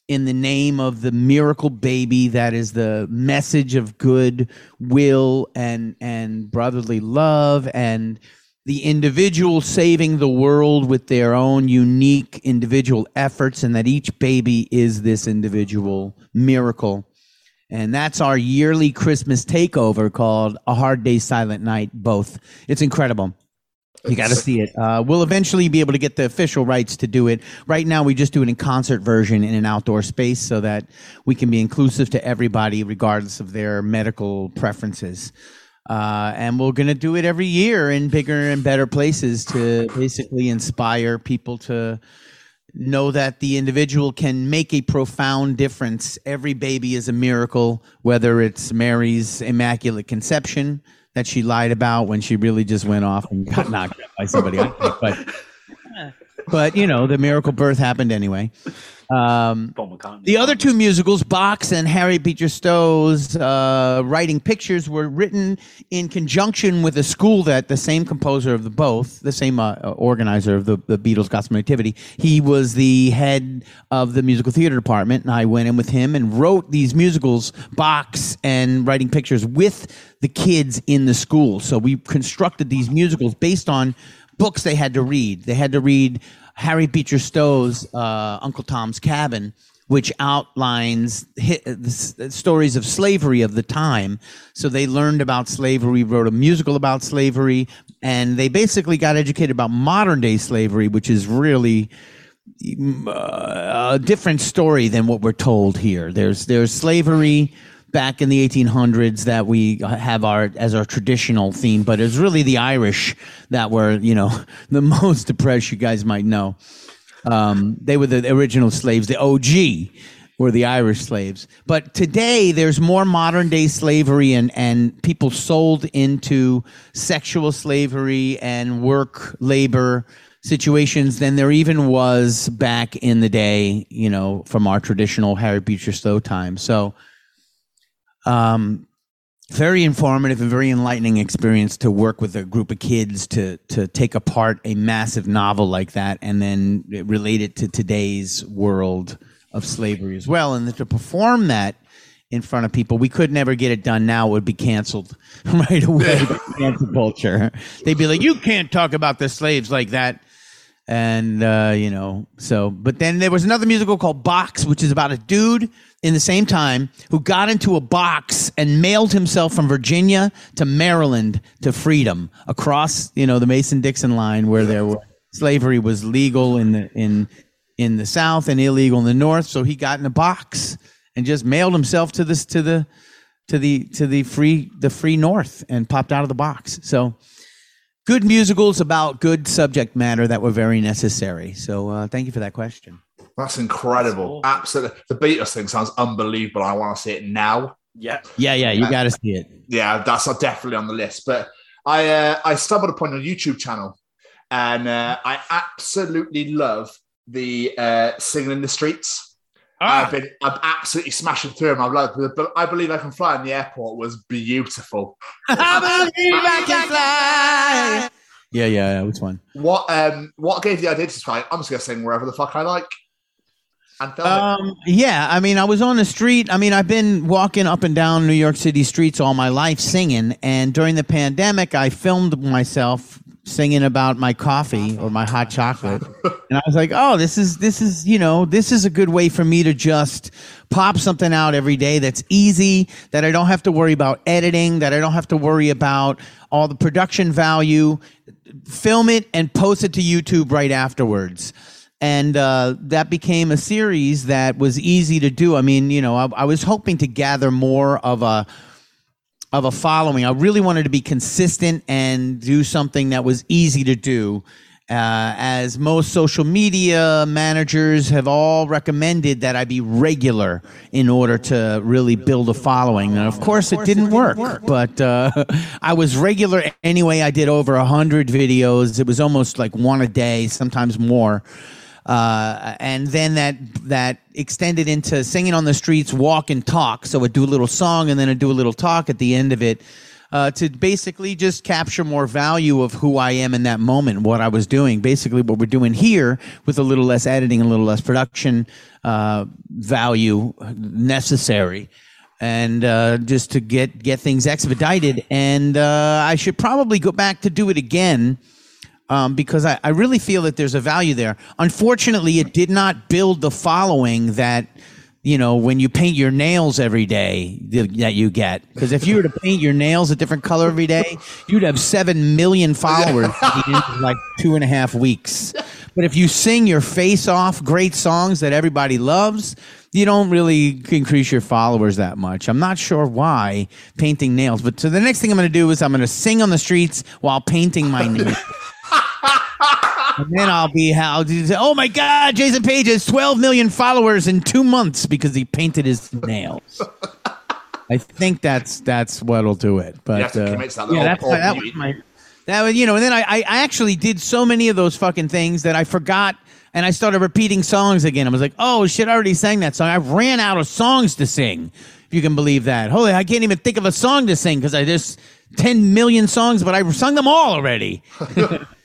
in the name of the miracle baby that is the message of good will and, and brotherly love and the individual saving the world with their own unique individual efforts, and that each baby is this individual miracle. And that's our yearly Christmas takeover called A Hard Day, Silent Night, both. It's incredible. You got to see it. Uh, we'll eventually be able to get the official rights to do it. Right now, we just do it in concert version in an outdoor space so that we can be inclusive to everybody, regardless of their medical preferences. Uh, and we're going to do it every year in bigger and better places to basically inspire people to know that the individual can make a profound difference. Every baby is a miracle, whether it's Mary's Immaculate Conception, that she lied about when she really just went off and got knocked out by somebody. But but you know, the miracle birth happened anyway. Um, the other two musicals, Box and Harry Beecher Stowe's uh, Writing Pictures, were written in conjunction with a school that the same composer of the both, the same uh, organizer of the, the Beatles Gospel Nativity, he was the head of the musical theater department, and I went in with him and wrote these musicals, Box and Writing Pictures, with the kids in the school. So we constructed these musicals based on books they had to read. They had to read Harry Beecher Stowe's uh, Uncle Tom's Cabin, which outlines hi- the s- the stories of slavery of the time. So they learned about slavery, wrote a musical about slavery, and they basically got educated about modern day slavery, which is really mm, uh, a different story than what we're told here. There's there's slavery back in the 1800s that we have our as our traditional theme, but it's really the Irish that were you know the most depressed. You guys might know. Um, they were the original slaves, the OG were the Irish slaves. But today there's more modern day slavery and, and people sold into sexual slavery and work labor situations than there even was back in the day, you know, from our traditional Harry Beecher Stowe time. So, um, very informative and very enlightening experience to work with a group of kids to to take apart a massive novel like that and then relate it to today's world of slavery as well. And to perform that in front of people we could never get it done. Now it would be canceled right away. Cancel culture. They'd be like you can't talk about the slaves like that and uh, you know so but then there was another musical called box which is about a dude in the same time who got into a box and mailed himself from virginia to maryland to freedom across you know the mason-dixon line where there were slavery was legal in the in in the south and illegal in the north. So he got in a box and just mailed himself to this to the to the to the free the free north and popped out of the box. So good musicals about good subject matter that were very necessary. So uh, thank you for that question. That's incredible. Absolutely. The Beatles thing sounds unbelievable. I want to see it now. Yeah. Yeah, yeah, you got to see it. Yeah, that's definitely on the list. But I uh, I stumbled upon your YouTube channel and uh, I absolutely love the uh, singing in the streets. I've been I'm absolutely smashing through them. Loved but I believe I can fly in the airport was beautiful. I believe I can Yeah, yeah, yeah, which one? What um what gave the idea to try? I'm just gonna sing wherever the fuck I like. And. Um, yeah, I mean, I was on the street. I mean, I've been walking up and down New York City streets all my life singing. And during the pandemic, I filmed myself singing about my coffee or my hot chocolate. And I was like, oh, this is, this is, you know, this is a good way for me to just pop something out every day that's easy, that I don't have to worry about editing, that I don't have to worry about all the production value. Film it and post it to YouTube right afterwards and uh, that became a series that was easy to do. I mean, you know, I, I was hoping to gather more of a of a following. I really wanted to be consistent and do something that was easy to do. Uh, as most social media managers have all recommended that I be regular in order to really build a following. And of course, it didn't work, but uh, I was regular anyway. I did over a hundred videos. It was almost like one a day, sometimes more. Uh, and then that that extended into singing on the streets, walk and talk. So I'd do a little song and then I'd do a little talk at the end of it uh, to basically just capture more value of who I am in that moment, what I was doing. Basically, what we're doing here with a little less editing, a little less production uh, value necessary. And uh, just to get get things expedited, and uh, I should probably go back to do it again um, because I, I really feel that there's a value there. Unfortunately, it did not build the following that you know when you paint your nails every day that you get. Because if you were to paint your nails a different color every day, you'd have seven million followers at the end of like two and a half weeks. But if you sing your face off great songs that everybody loves, you don't really increase your followers that much. I'm not sure why painting nails. But so the next thing I'm going to do is I'm going to sing on the streets while painting my nails. And then I'll be how oh my god, Jason Paige has 12 million followers in two months because he painted his nails. I think that's that's what'll do it. But You have to uh, that yeah, that's, or that was my that was you know. And then I, I actually did so many of those fucking things that I forgot, and I started repeating songs again. I was like, oh shit, I already sang that song. I ran out of songs to sing. If you can believe that. Holy, I can't even think of a song to sing because I just ten million songs, but I've sung them all already.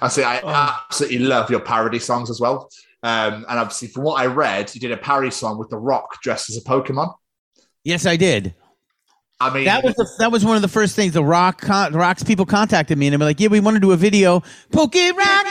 I say I Oh. absolutely love your parody songs as well. Um, and obviously, from what I read, you did a parody song with The Rock dressed as a Pokemon. Yes, I did. I mean, That was the, that was one of the first things. The rock con- the rocks people contacted me and they were like, "Yeah, we want to do a video. Poke Rock,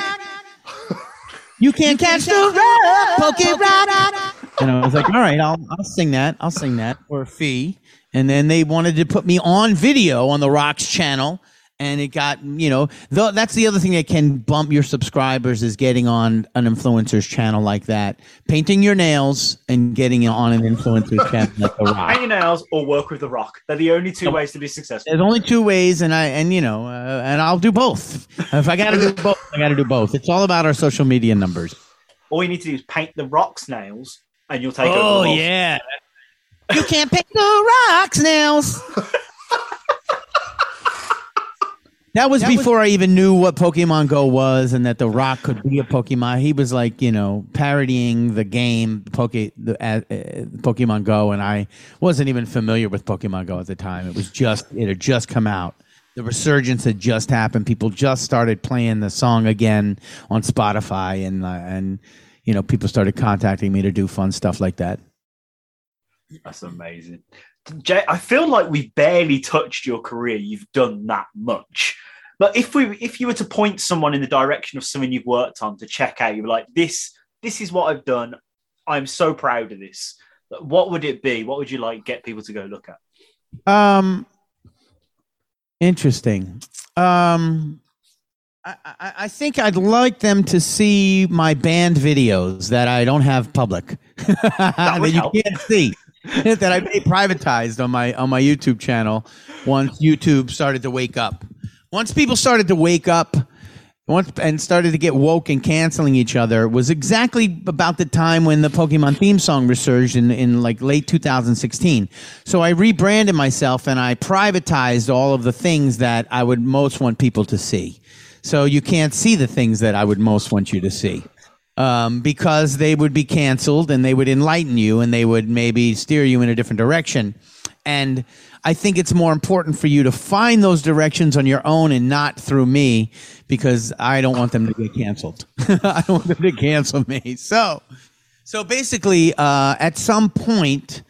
you can't catch the rock. Poke Rock." And I was like, "All right, I'll I'll sing that. I'll sing that for a fee." And then they wanted to put me on video on the Rocks channel, and it got you know th- that's the other thing that can bump your subscribers is getting on an influencer's channel like that, painting your nails and getting on an influencer's channel like the Rock. Paint your nails or work with the rock. They're the only two ways to be successful. There's only two ways, and I and you know, uh, and I'll do both. If I got to do both, I got to do both. It's all about our social media numbers. All you need to do is paint the rock's nails, and you'll take. Oh yeah, you can't paint the rocks nails. That was before I even knew what Pokemon Go was and that the Rock could be a Pokemon. He was like, you know, parodying the game Poke the uh, uh, Pokemon Go, and I wasn't even familiar with Pokemon Go at the time. It was just it had just come out. The resurgence had just happened. People just started playing the song again on Spotify, and uh, and you know, people started contacting me to do fun stuff like that. That's amazing. Jay, I feel like we've barely touched your career. You've done that much. But if we if you were to point someone in the direction of something you've worked on to check out, you're like, this, this is what I've done. I'm so proud of this. What would it be? What would you like get people to go look at? Um, interesting. Um, I, I, I think I'd like them to see my band videos that I don't have public that, would you help. can't see that I made privatized on my on my YouTube channel. Once YouTube started to wake up, once people started to wake up. Once and started to get woke and canceling each other was exactly about the time when the Pokemon theme song resurged in, in like late 2016. So I rebranded myself and I privatized all of the things that I would most want people to see. So you can't see the things that I would most want you to see um, because they would be canceled and they would enlighten you and they would maybe steer you in a different direction. And I think it's more important for you to find those directions on your own and not through me because I don't want them to get canceled. I don't want them to cancel me. So, so basically, uh, at some point,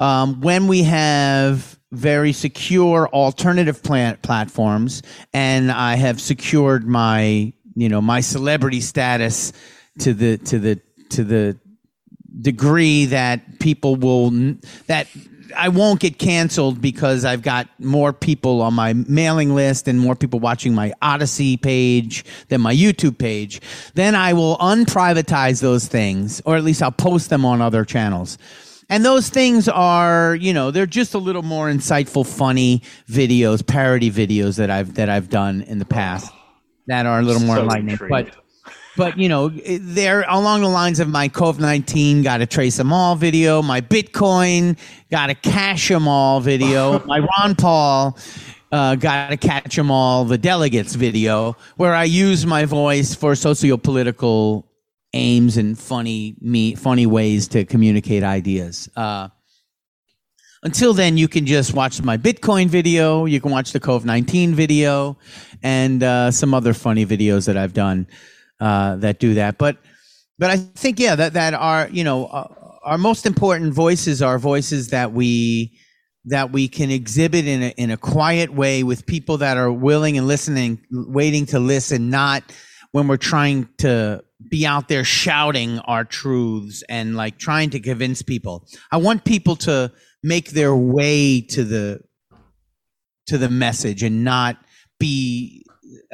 um, when we have very secure alternative plant platforms, and I have secured my, you know, my celebrity status to the to the to the degree that people will that I won't get canceled because I've got more people on my mailing list and more people watching my Odysee page than my YouTube page, then I will unprivatize those things, or at least I'll post them on other channels. And those things are, you know, they're just a little more insightful, funny videos, parody videos that I've that I've done in the past that are a little more So enlightening. But but you know they're along the lines of my covid-19 got to trace them all video my bitcoin got to cash them all video my ron paul uh, got to catch them all the delegates video where i use my voice for socio-political aims and funny me funny ways to communicate ideas uh, until then, you can just watch my Bitcoin video. You can watch the COVID 19 video and uh, some other funny videos that I've done uh, that do that. But but I think yeah that that are you know uh, our most important voices are voices that we that we can exhibit in a, in a quiet way with people that are willing and listening, waiting to listen, not when we're trying to be out there shouting our truths and like trying to convince people. I want people to make their way to the to the message and not be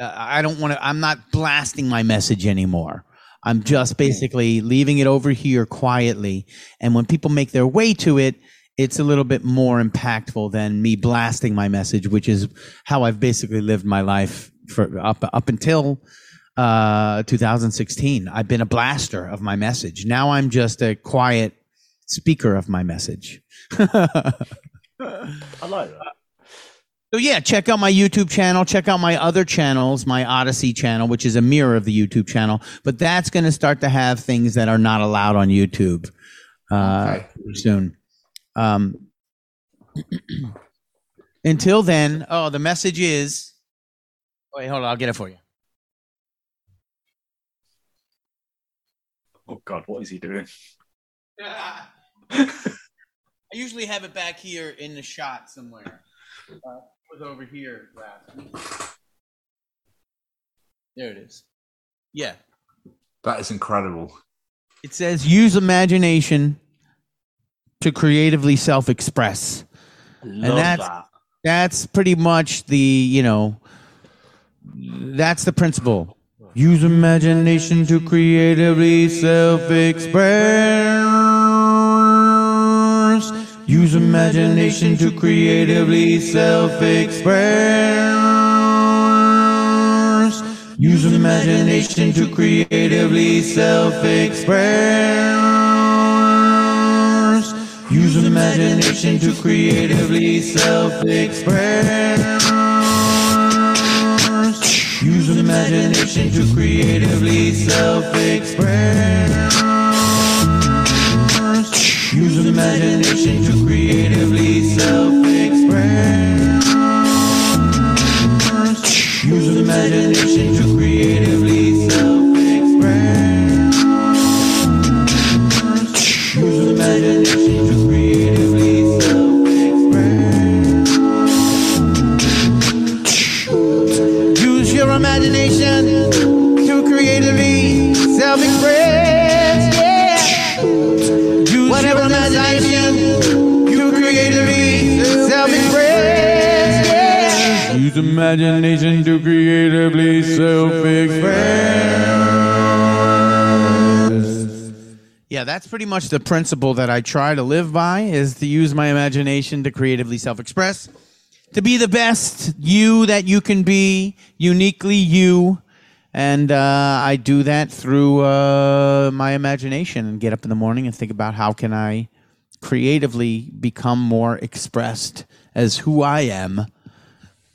uh, I don't want to I'm not blasting my message anymore. I'm just basically leaving it over here quietly and when people make their way to it it's a little bit more impactful than me blasting my message which is how I've basically lived my life for up up until uh 2016 I've been a blaster of my message. Now I'm just a quiet speaker of my message. I like that. So yeah, check out my YouTube channel. Check out my other channels, my Odysee channel, which is a mirror of the YouTube channel. But that's going to start to have things that are not allowed on YouTube uh, soon. Um, until then, oh, the message is. Wait, hold on. I'll get it for you. Oh God, what is he doing? I usually have it back here in the shot somewhere. Uh, was over here last week. There it is. Yeah. That is incredible. It says use imagination to creatively self-express. and that's that. that's pretty much the, you know, that's the principle. Use imagination to creatively self-express. Use imagination to creatively self-express. Use imagination to creatively self-express. Use imagination to creatively self-express. Use imagination to creatively self-express. Use imagination to creatively self-express. Use imagination imagination to creatively self-express. Yeah, that's pretty much the principle that I try to live by is to use my imagination to creatively self-express. To be the best you that you can be, uniquely you. And uh, I do that through uh, my imagination and get up in the morning and think about how can I creatively become more expressed as who I am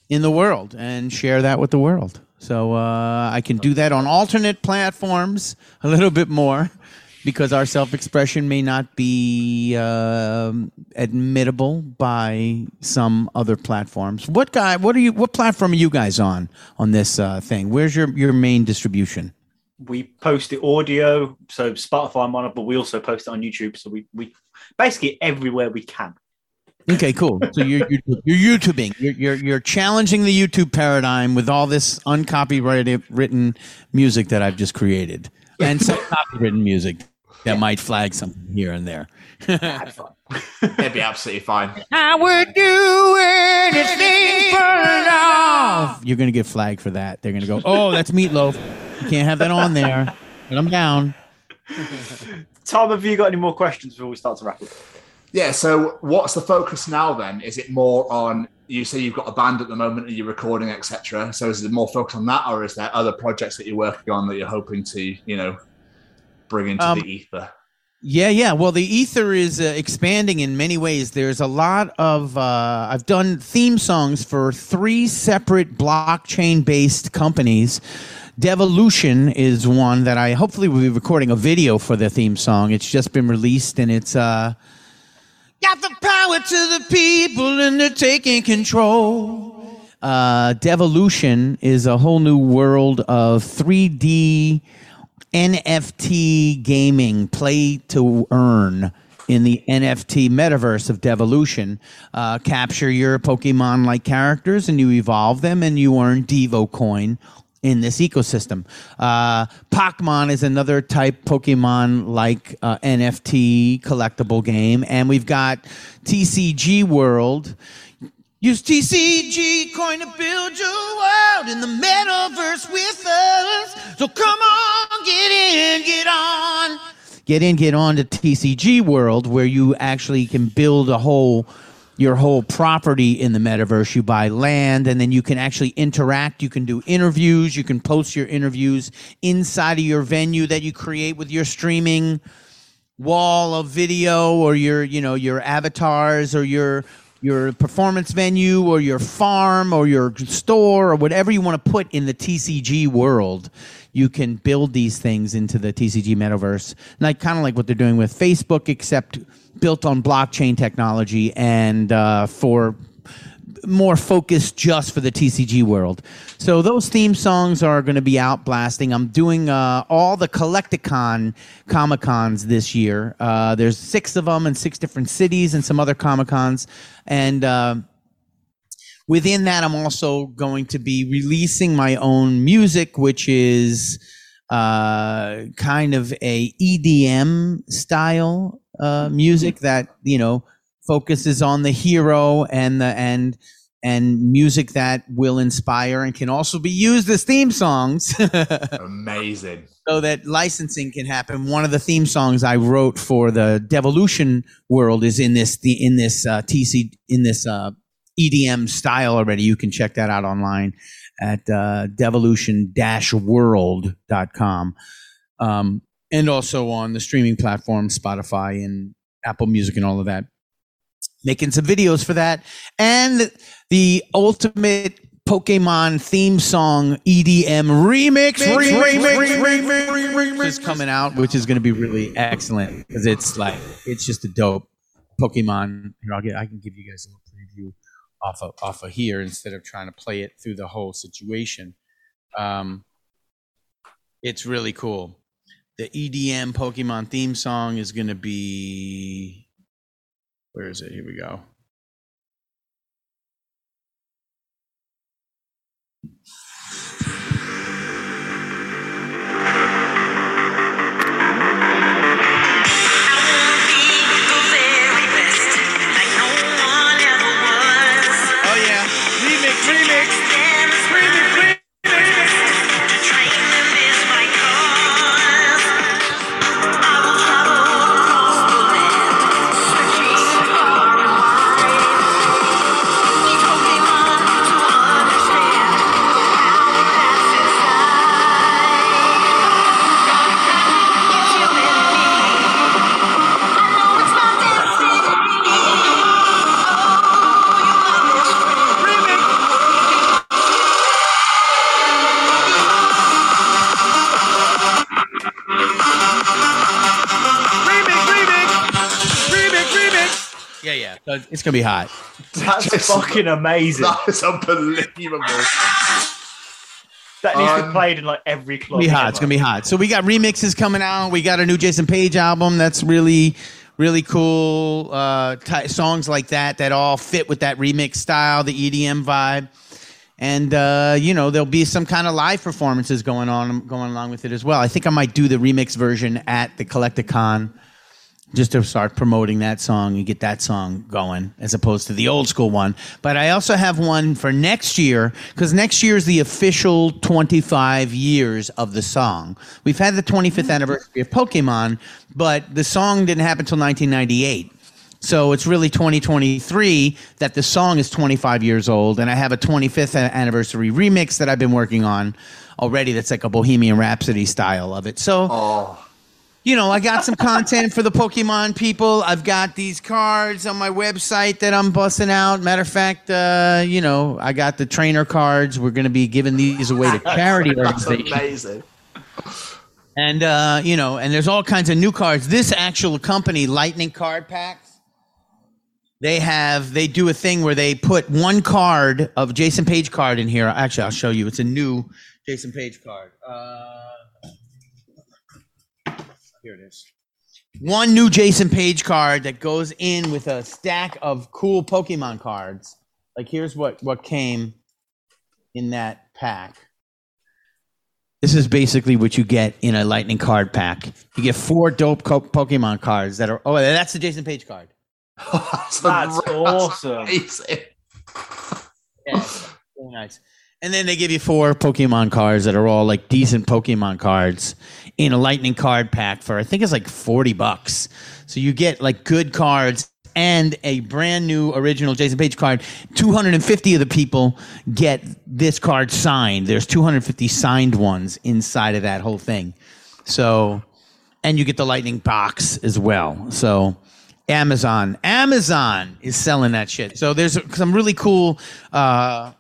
in the world and share that with the world. So uh, I can do that on alternate platforms a little bit more because our self-expression may not be um admittable by some other platforms. What guy? What are you? What platform are you guys on on this uh, thing? Where's your your main distribution? We post the audio, so Spotify I'm on it, but we also post it on YouTube. So we we basically everywhere we can. Okay, cool. So you're you're, you're YouTubing. You're, you're you're challenging the YouTube paradigm with all this uncopyrighted written music that I've just created, and some copywritten music that might flag something here and there. It'd be absolutely fine. I would do anything for love. You're gonna get flagged for that. They're gonna go, "Oh, that's Meat Loaf. You can't have that on there." But I'm down. Tom, have you got any more questions before we start to wrap up? Yeah, so what's the focus now then? Is it more on you say you've got a band at the moment and you're recording, etc. So is it more focused on that, or is there other projects that you're working on that you're hoping to, you know, bring into Um, the ether? Yeah, yeah. Well, the ether is uh, expanding in many ways. There's a lot of uh, I've done theme songs for three separate blockchain-based companies. Devolution is one that I hopefully will be recording a video for the theme song. It's just been released and it's uh got the power to the people and they're taking control. Uh, Devolution is a whole new world of 3D NFT gaming, play to earn in the NFT metaverse of Devolution. Uh, capture your Pokemon like characters and you evolve them and you earn Devo coin in this ecosystem. Uh, Pokemon is another type Pokemon like uh, NFT collectible game. And we've got TCG World. Use TCG coin to build your world in the metaverse with us. So come on, get in, get on. Get in, get on to TCG World where you actually can build a whole your whole property in the metaverse. You buy land and then you can actually interact. You can do interviews. You can post your interviews inside of your venue that you create with your streaming wall of video or your you know your avatars or your your performance venue or your farm or your store or whatever you want to put in the TCG world, you can build these things into the TCG metaverse. Like kind of like what they're doing with Facebook, except built on blockchain technology and uh, for more focused just for the TCG world. So those theme songs are going to be out blasting. I'm doing uh, all the Collect-A-Con Comic Cons this year. Uh, there's six of them in six different cities and some other Comic Cons. And uh, within that, I'm also going to be releasing my own music, which is uh, kind of a EDM style uh, music that you know focuses on the hero and the and and music that will inspire and can also be used as theme songs. Amazing. so that licensing can happen. One of the theme songs i wrote for the devolution world is in this the in this uh, tc in this uh, edm style already. You can check that out online at uh, devolution-world.com um, and also on the streaming platform spotify and apple music and all of that making some videos for that and the ultimate pokemon theme song edm remix, remix, remix, remix is coming out which is going to be really excellent because it's like it's just a dope pokemon here i'll get i can give you guys a little preview off of off of here instead of trying to play it through the whole situation um it's really cool the edm pokemon theme song is going to be where is it? Here we go. It's gonna be hot. That's fucking amazing. That is unbelievable. That needs to Um, be played in like every It's club. gonna be hot. It's gonna be hot. So we got remixes coming out. We got a new Jason Paige album that's really, really cool. Uh, ty songs like that that all fit with that remix style, the EDM vibe, and uh, you know there'll be some kind of live performances going on going along with it as well. I think I might do the remix version at the Collect-A-Con. Just to start promoting that song and get that song going, as opposed to the old school one. But I also have one for next year because next year is the official 25 years of the song. We've had the 25th anniversary of Pokemon, but the song didn't happen until 1998. So it's really 2023 that the song is 25 years old, and I have a 25th anniversary remix that I've been working on already. That's like a Bohemian Rhapsody style of it. So you know, I got some content for the Pokemon people. I've got these cards on my website that I'm busting out. Matter of fact, uh, you know, I got the trainer cards. We're going to be giving these away to charity That's amazing. And uh, you know, and there's all kinds of new cards. This actual company, Lightning Card Packs, they have they do a thing where they put one card of Jason Paige card in here. Actually, I'll show you. It's a new Jason Paige card. Uh, here it is. One new Jason Paige card that goes in with a stack of cool Pokemon cards. Like here's what what came in that pack. This is basically what you get in a lightning card pack. You get four dope co- Pokemon cards that are. Oh, that's the Jason Paige card. That's, That's that's awesome. amazing. Yeah, very nice. And then they give you four Pokemon cards that are all like decent Pokemon cards in a lightning card pack for I think it's like 40 bucks. So you get like good cards and a brand new original Jason Paige card. 250 of the people get this card signed. There's 250 signed ones inside of that whole thing. So and you get the lightning box as well. So Amazon, Amazon is selling that shit. So there's some really cool, uh,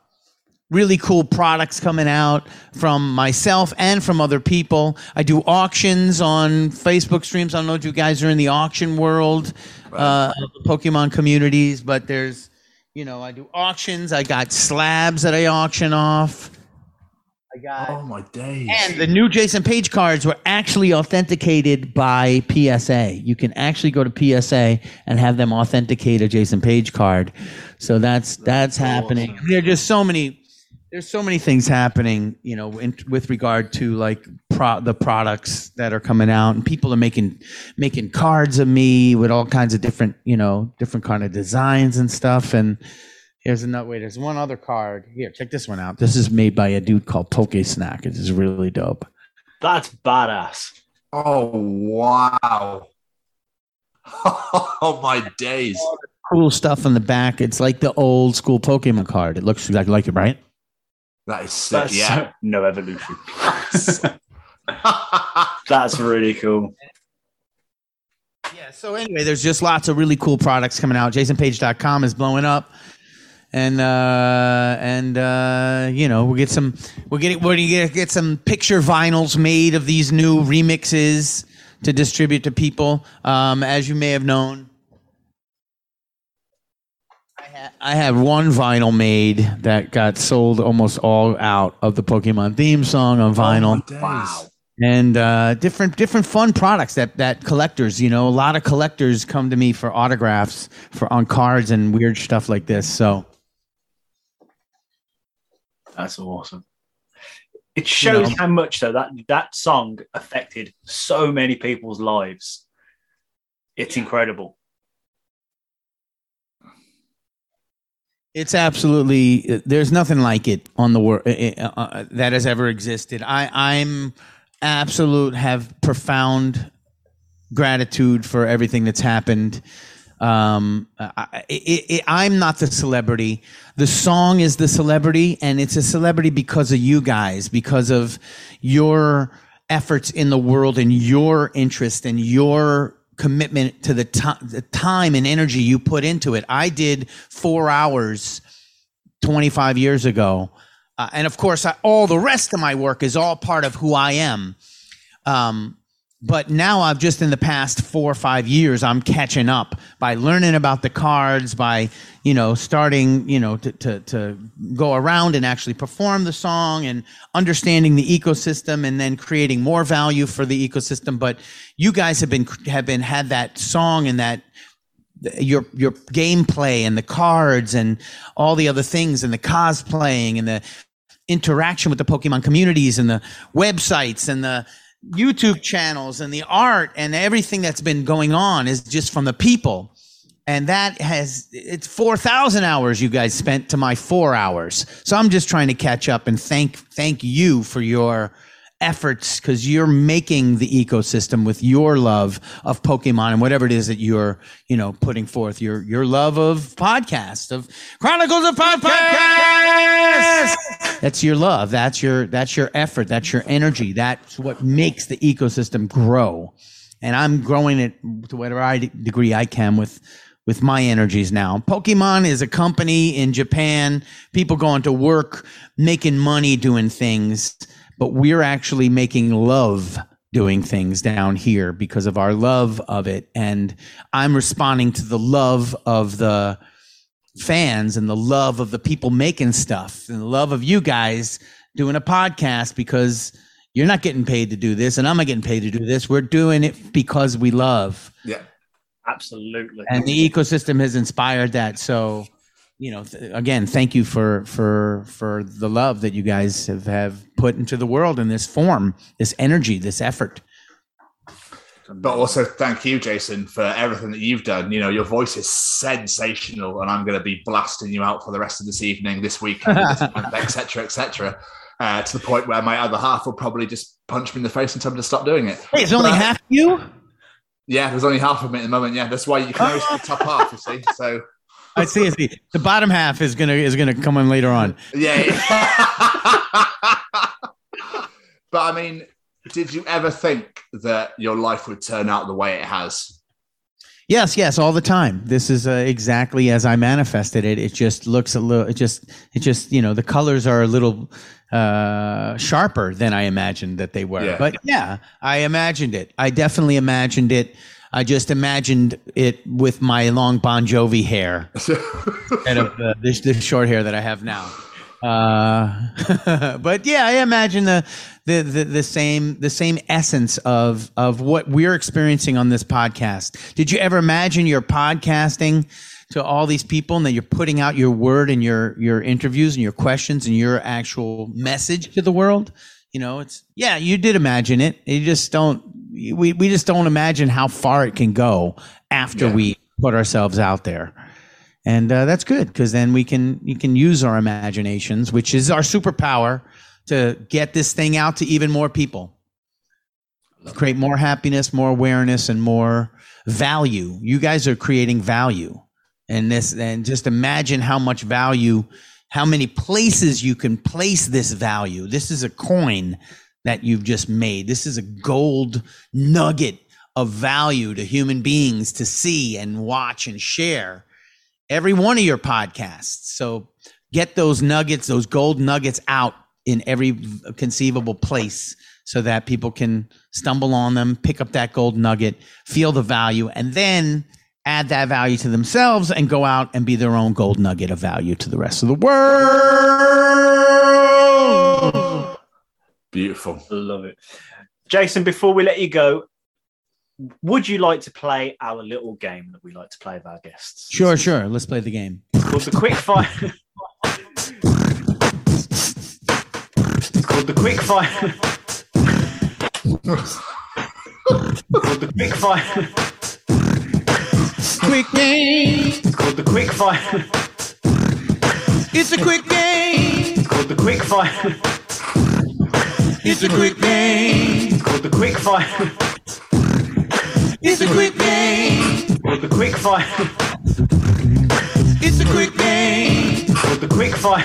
really cool products coming out from myself and from other people. I do auctions on Facebook streams. I don't know if you guys are in the auction world, uh, Pokemon communities, but there's, you know, I do auctions. I got slabs that I auction off. I got Oh my days. and the new Jason Paige cards were actually authenticated by PSA. You can actually go to PSA and have them authenticate a Jason Paige card. So that's that's happening. There are just so many there's so many things happening, you know, in, with regard to like pro, the products that are coming out, and people are making making cards of me with all kinds of different, you know, different kind of designs and stuff. And here's another way. There's one other card here. Check this one out. This is made by a dude called Poke Snack. It is really dope. That's badass. Oh wow. Oh my days. Cool stuff on the back. It's like the old school Pokemon card. It looks exactly like it, right? That is sick. That's yeah. no evolution. That's really cool. Yeah. So anyway, there's just lots of really cool products coming out. JasonPaige.com is blowing up. And uh, and uh, you know we'll get some we're getting we're gonna get, get some picture vinyls made of these new remixes to distribute to people. Um, as you may have known, I ha- have one vinyl made that got sold almost all out of the Pokemon theme song on vinyl Wow. and uh, different different fun products that that collectors you know a lot of collectors come to me for autographs for on cards and weird stuff like this so That's awesome. It shows know. how much though that that song affected so many people's lives. It's incredible. It's absolutely there's nothing like it on the world uh, that has ever existed. I i'm absolute have profound gratitude for everything that's happened. Um I, it, it, i'm not the celebrity. The song is the celebrity and it's a celebrity because of you guys because of your efforts in the world and your interest and your commitment to the, ti- the time and energy you put into it. I did four hours 25 years ago uh, and of course I, all the rest of my work is all part of who i am. Um, but now I've just in the past four or five years, I'm catching up by learning about the cards, by you know starting you know to to, to go around and actually perform the song and understanding the ecosystem and then creating more value for the ecosystem. But you guys have been have been had that song and that your your gameplay and the cards and all the other things and the cosplaying and the interaction with the Pokemon communities and the websites and the YouTube channels and the art and everything that's been going on is just from the people. And that has it's 4,000 hours you guys spent to my 4 hours. So I'm just trying to catch up and thank thank you for your efforts cuz you're making the ecosystem with your love of Pokemon and whatever it is that you're, you know, putting forth your your love of podcast of Chronicles of Podcast. That's your love. That's your that's your effort. That's your energy. That's what makes the ecosystem grow. And I'm growing it to whatever I, degree I can with with my energies now. Pokemon is a company in Japan. People going to work, making money, doing things, but we're actually making love doing things down here because of our love of it. And I'm responding to the love of the fans and the love of the people making stuff and the love of you guys doing a podcast because you're not getting paid to do this and I'm not getting paid to do this. We're doing it because we love. Yeah. Absolutely. And the ecosystem has inspired that. So, you know, th- again, thank you for for for the love that you guys have have put into the world in this form, this energy, this effort. But also thank you, Jason, for everything that you've done. You know, your voice is sensational, and I'm going to be blasting you out for the rest of this evening, this weekend, etc., etc. Uh, to the point where my other half will probably just punch me in the face and tell me to stop doing it. Hey, it's only But- half you. Yeah, there's only half of me at the moment. Yeah, that's why you can only see the top half. You see, so I see. I see. The bottom half is gonna is gonna come in later on. yeah. yeah. but I mean, did you ever think that your life would turn out the way it has? Yes, yes, all the time. This is uh, exactly as I manifested it. It just looks a little. It just, it just, you know, the colors are a little uh, sharper than I imagined that they were. Yeah. But yeah, I imagined it. I definitely imagined it. I just imagined it with my long Bon Jovi hair instead of uh, this, this short hair that I have now. Uh, but yeah, I imagine the, the the the same the same essence of of what we're experiencing on this podcast. Did you ever imagine you're podcasting to all these people and that you're putting out your word and your your interviews and your questions and your actual message to the world? You know, it's yeah, you did imagine it. You just don't we we just don't imagine how far it can go after we put ourselves out there. And uh, that's good because then we can you can use our imaginations which is our superpower to get this thing out to even more people. Create more happiness more awareness and more value. You guys are creating value and this and just imagine how much value how many places you can place this value. This is a coin that you've just made this is a gold nugget of value to human beings to see and watch and share every one of your podcasts. So get those nuggets, those gold nuggets out in every conceivable place so that people can stumble on them, pick up that gold nugget, feel the value, and then add that value to themselves and go out and be their own gold nugget of value to the rest of the world. Beautiful. Love it. Jason, before we let you go, would you like to play our little game that we like to play with our guests? Sure, sure. Let's play the game. It's called the quick fire. it's called the quick fire. called the quick fire. Quick game. It's called the quick fire. It's a quick game. It's called the quick fire. It's a quick game. It's called the quick fire. It's a quick game. It's called the quick fire. It's a quick game. It's called the quick fire.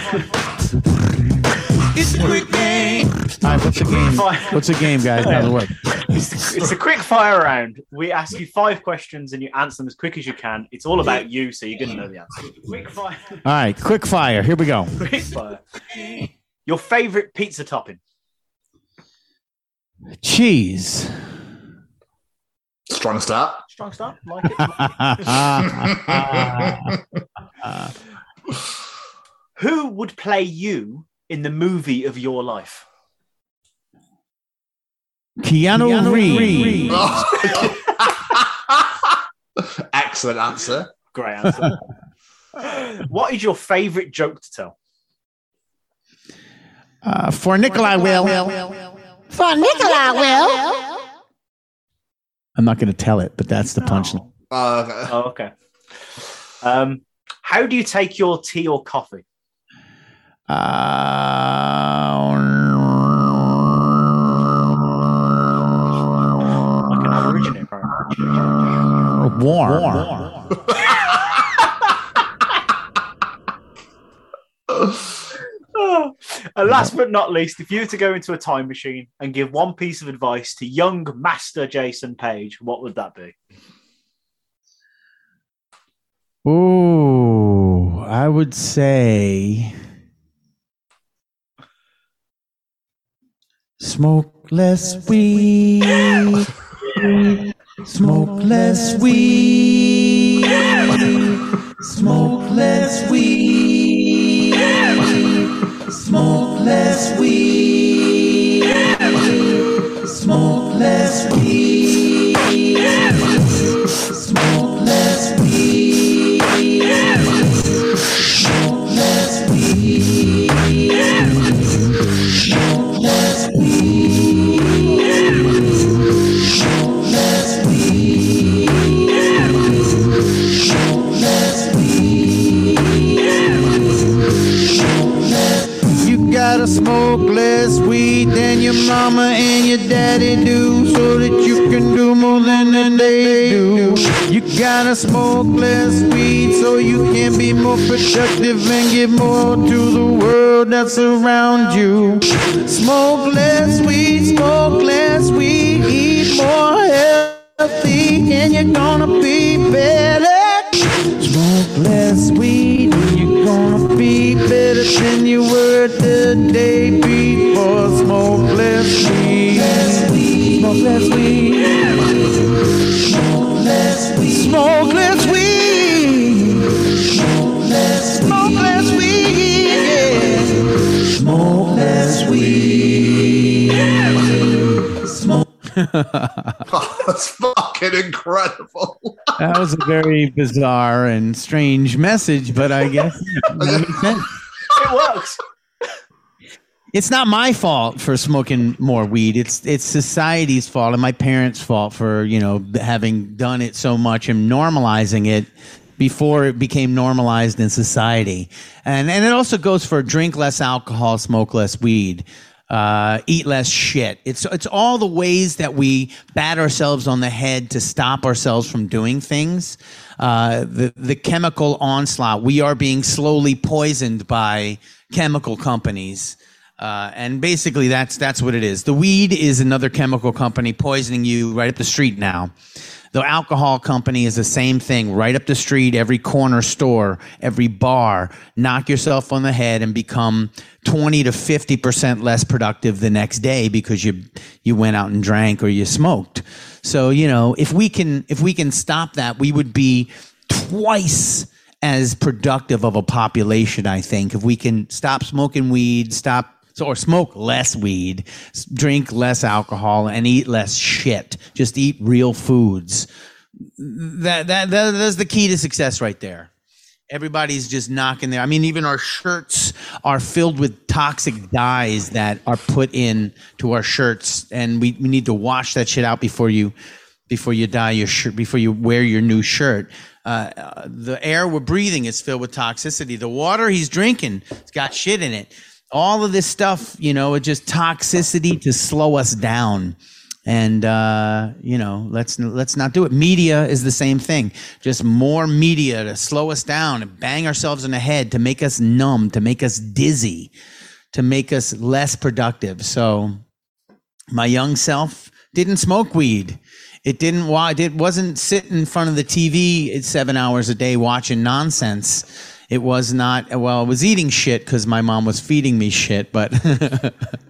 It's a quick game. All right, what's a game? What's a game, guys? How's it work? It's, it's a quick fire round. We ask you five questions and you answer them as quick as you can. It's all about you, so you're going to know the answer. Quick fire. All right, quick fire. Here we go. Quick fire. Your favorite pizza topping? Cheese. Strong start. Strong start. Like it. Who would play you in the movie of your life? Keanu, Reeves. Excellent answer. Great answer. what is your favorite joke to tell? Uh, for Nikolai will. For Nicola will. I'm not going to tell it, but that's the punchline. Uh, Oh, okay. Um, how do you take your tea or coffee? Like an aborigine, apparently. Uh, warm. And last but not least, if you were to go into a time machine and give one piece of advice to young Master Jason Paige, what would that be? Ooh, I would say smoke less weed. Smoke less weed. Incredible. That was a very bizarre and strange message, but I guess that makes sense. It works. it's not my fault for smoking more weed. It's it's society's fault and my parents' fault for you know having done it so much and normalizing it before it became normalized in society. And and it also goes for drink less alcohol, smoke less weed. Uh, eat less shit. It's it's all the ways that we bat ourselves on the head to stop ourselves from doing things. Uh, the the chemical onslaught. We are being slowly poisoned by chemical companies. Uh, and basically, that's that's what it is. The weed is another chemical company poisoning you right up the street now. The alcohol company is the same thing, right up the street, every corner store, every bar. Knock yourself on the head and become twenty to fifty percent less productive the next day because you you went out and drank or you smoked. So you know, if we can if we can stop that, we would be twice as productive of a population, I think, if we can stop smoking weed, stop so, or smoke less weed, drink less alcohol, and eat less shit. Just eat real foods. That, that, that that's the key to success right there. Everybody's just knocking there. I mean, even our shirts are filled with toxic dyes that are put in to our shirts, and we, we need to wash that shit out before you before you dye your shirt, before you wear your new shirt. Uh, uh, the air we're breathing is filled with toxicity. The water he's drinking, it's got shit in it. All of this stuff, you know, it's just toxicity to slow us down. And uh, you know, let's let's not do it. Media is the same thing. Just more media to slow us down and bang ourselves in the head to make us numb, to make us dizzy, to make us less productive. So my young self didn't smoke weed. It didn't it wasn't sit in front of the TV seven hours a day watching nonsense. It was not well. I was eating shit because my mom was feeding me shit, but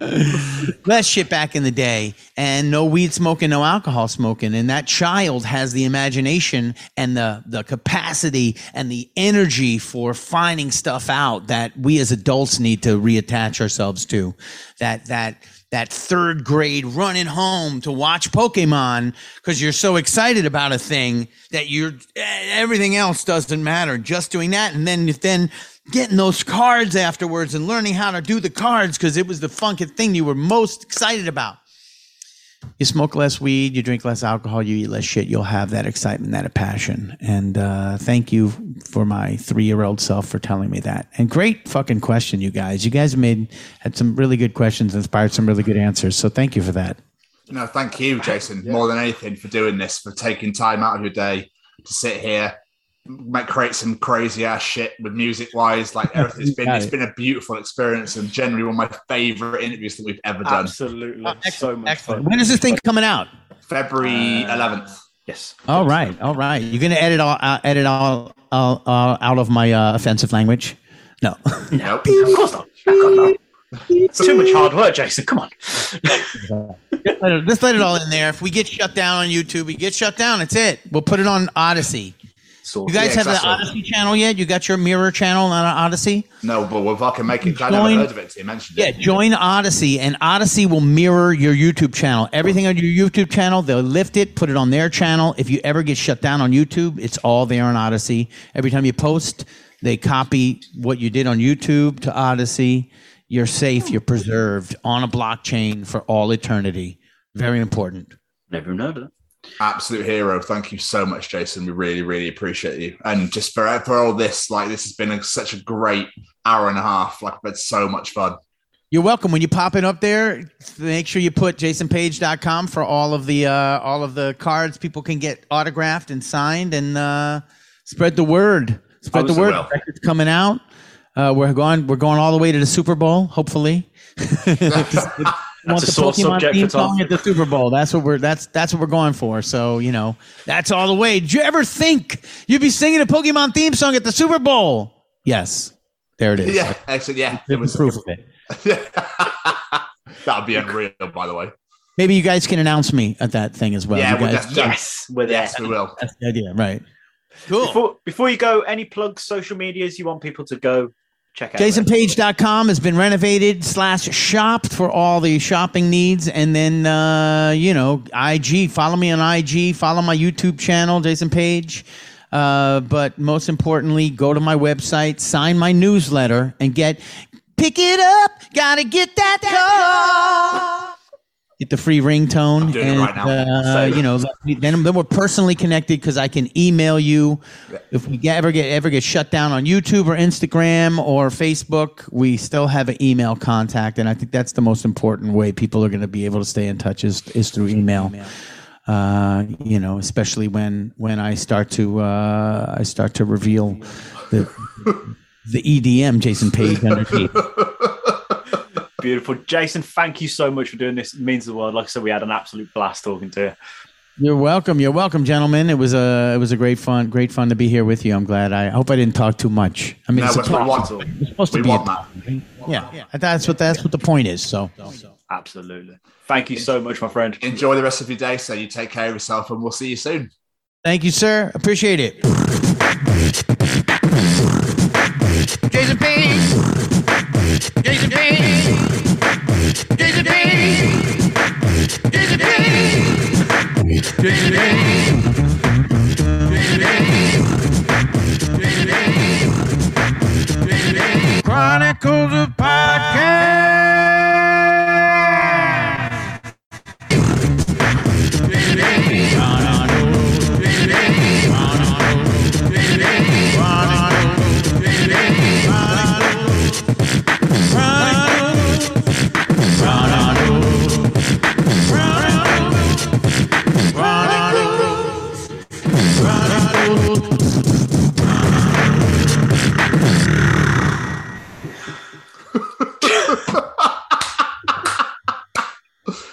less shit back in the day, and no weed smoking, no alcohol smoking. And that child has the imagination and the the capacity and the energy for finding stuff out that we as adults need to reattach ourselves to. That that that third grade running home to watch Pokemon because you're so excited about a thing that you're eh, everything else doesn't matter. Just doing that, and then then getting those cards afterwards and learning how to do the cards because it was the funky thing you were most excited about. You smoke less weed, you drink less alcohol, you eat less shit. You'll have that excitement, that passion. And uh, thank you for my three-year-old self for telling me that. And great fucking question, you guys. You guys made had some really good questions, inspired some really good answers. So thank you for that. No, thank you, Jason, more than anything for doing this, for taking time out of your day to sit here, make create some crazy ass shit with music wise. Like everything, it's been Got it's it. been a beautiful experience and generally one of my favorite interviews that we've ever done. Absolutely. so much fun. When is this thing coming out? February eleventh. Yes. All right, all right. You're gonna edit all uh, edit all, all, all out of my uh, offensive language. No. Nope. Of course not. Of course not. It's too much hard work, Jason. Come on. just, let it, just let it all in there. If we get shut down on YouTube, we get shut down. It's it. We'll put it on Odysee. So, You guys Yeah, have the. Odysee channel yet? You got your mirror channel on Odysee? No, but we'll fucking make it. I never Join- heard of it until you mentioned Yeah, it. join Odysee, and Odysee will mirror your YouTube channel. Everything on your YouTube channel, they'll lift it, put it on their channel. If you ever get shut down on YouTube, it's all there on Odysee. Every time you post, they copy what you did on YouTube to Odysee. You're safe, you're preserved on a blockchain for all eternity. Very important. Never even heard of that. Absolute hero. Thank you so much, Jason. We really, really appreciate you. And just for for all this, like this has been a, such a great hour and a half. Like I've had so much fun. You're welcome. When you pop it up there, make sure you put jasonpaige.com for all of the uh, all of the cards people can get autographed and signed and uh, spread the word. Spread the word. It's coming out. Uh, we're going we're going all the way to the Super Bowl, hopefully. That's want a the sore Pokemon subject theme for Tom. song at the Super Bowl. That's what we're that's that's what we're going for. So you know, that's all the way. Did you ever think you'd be singing a Pokemon theme song at the Super Bowl? Yes, there it is. Yeah, excellent. Yeah, it was proof of it. that would be unreal. By the way, Maybe you guys can announce me at that thing as well. yeah, you we'll guys, definitely- Yes, we're there. yes, we will. that's the idea, right? Cool. Before, before you go, any plugs, social medias you want people to go check out? JasonPaige.com has been renovated slash shopped for all the shopping needs. And then, uh, you know, IG, follow me on IG, follow my YouTube channel, Jason Paige. Uh, but most importantly, go to my website, sign my newsletter, and get pick it up. Gotta get that car. Get the free ringtone, and right uh, you know, then, then we're personally connected because I can email you if we ever get ever get shut down on YouTube or Instagram or Facebook. We still have an email contact, and I think that's the most important way people are going to be able to stay in touch is is through email. Uh, you know, especially when when I start to uh, I start to reveal the the EDM Jason Paige underneath. Beautiful. Jason, thank you so much for doing this. It means the world. Like I said, we had an absolute blast talking to you. You're welcome. You're welcome, gentlemen. It was a it was a great fun great fun to be here with you. I'm glad. I hope I didn't talk too much. I mean, No, it's, but we supposed, want, it's supposed to we be. want a- that. yeah, yeah. That's what that's what the point is. So, Absolutely. Thank you so much, my friend. Enjoy the rest of your day. So you take care of yourself, and we'll see you soon. thank you, sir. Appreciate it. Jason Paige. Chronicles of Podcast.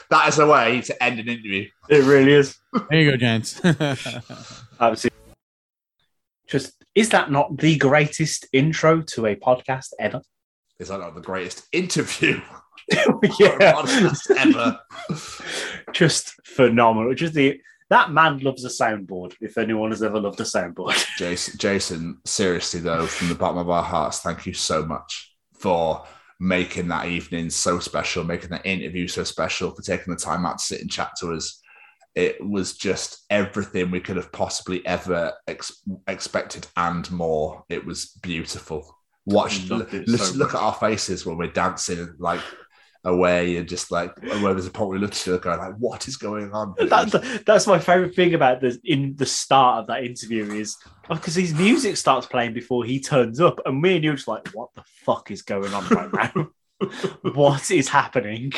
That is a way to end an interview. It really is. There you go, gents. Absolutely. Just is that not the greatest intro to a podcast ever? Is that not the greatest interview yeah. ever? Just phenomenal. Just the that man loves a soundboard. If anyone has ever loved a soundboard, Jason, Jason, seriously though, from the bottom of our hearts, thank you so much for making that evening so special, making that interview so special, for taking the time out to sit and chat to us. It was just everything we could have possibly ever ex- expected and more. It was beautiful. Watch, it so look at our faces when we're dancing, like away, and just like where there's a point we look at each other, going like, "What is going on?" that's that's my favorite thing about the in the start of that interview is oh, because his music starts playing before he turns up, and me and you are just like, what the fuck is going on right now? what is happening?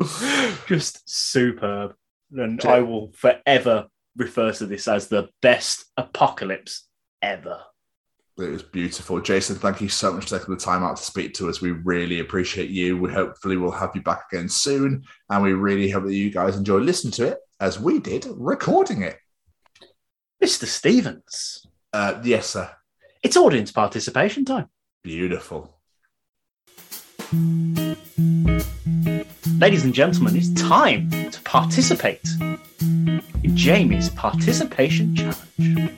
just superb, and I will forever refer to this as the best apocalypse ever. It was beautiful. Jason, thank you so much for taking the time out to speak to us. We really appreciate you. We hopefully will have you back again soon. And we really hope that you guys enjoy listening to it as we did recording it. Mr. Stevens, Uh, yes, sir. it's audience participation time. Beautiful. Ladies and gentlemen, it's time to participate in Jamie's participation challenge.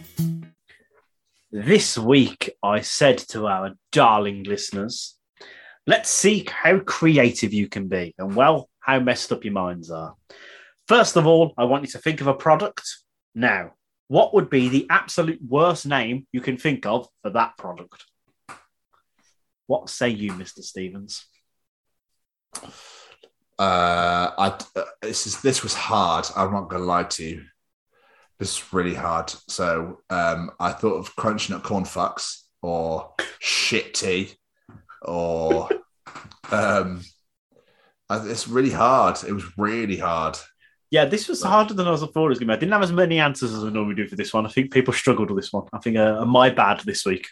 This week, I said to our darling listeners, let's see how creative you can be and, well, how messed up your minds are. First of all, I want you to think of a product. Now, what would be the absolute worst name you can think of for that product? What say you, Mr. Stevens? Uh, I, uh, this is this was hard. I'm not to lie to you. This is really hard. So um, I thought of crunch nut corn fucks or shit tea or um, it's really hard. It was really hard. Yeah, this was harder than I was thought it was going to be. I didn't have as many answers as I normally do for this one. I think people struggled with this one. I think uh, my bad this week,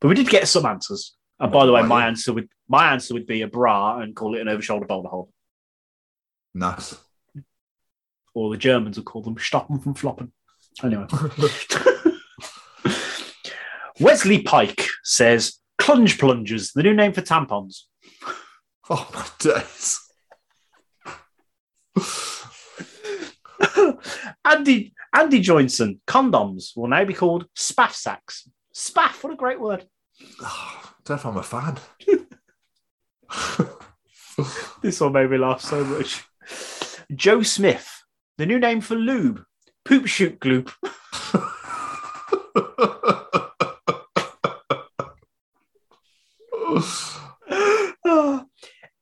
but we did get some answers. And by the way, my answer would my answer would be a bra and call it an over shoulder boulder hole. Nice. Or the Germans would call them stoppen from floppen. Anyway. Wesley Pike says clunge plungers, the new name for tampons. Oh my days. Andy Andy Johnson, condoms will now be called spaff sacks. Spaff, what a great word. Oh, don't know if I'm a fan. This one made me laugh so much. Joe Smith, the new name for lube, poop shoot gloop.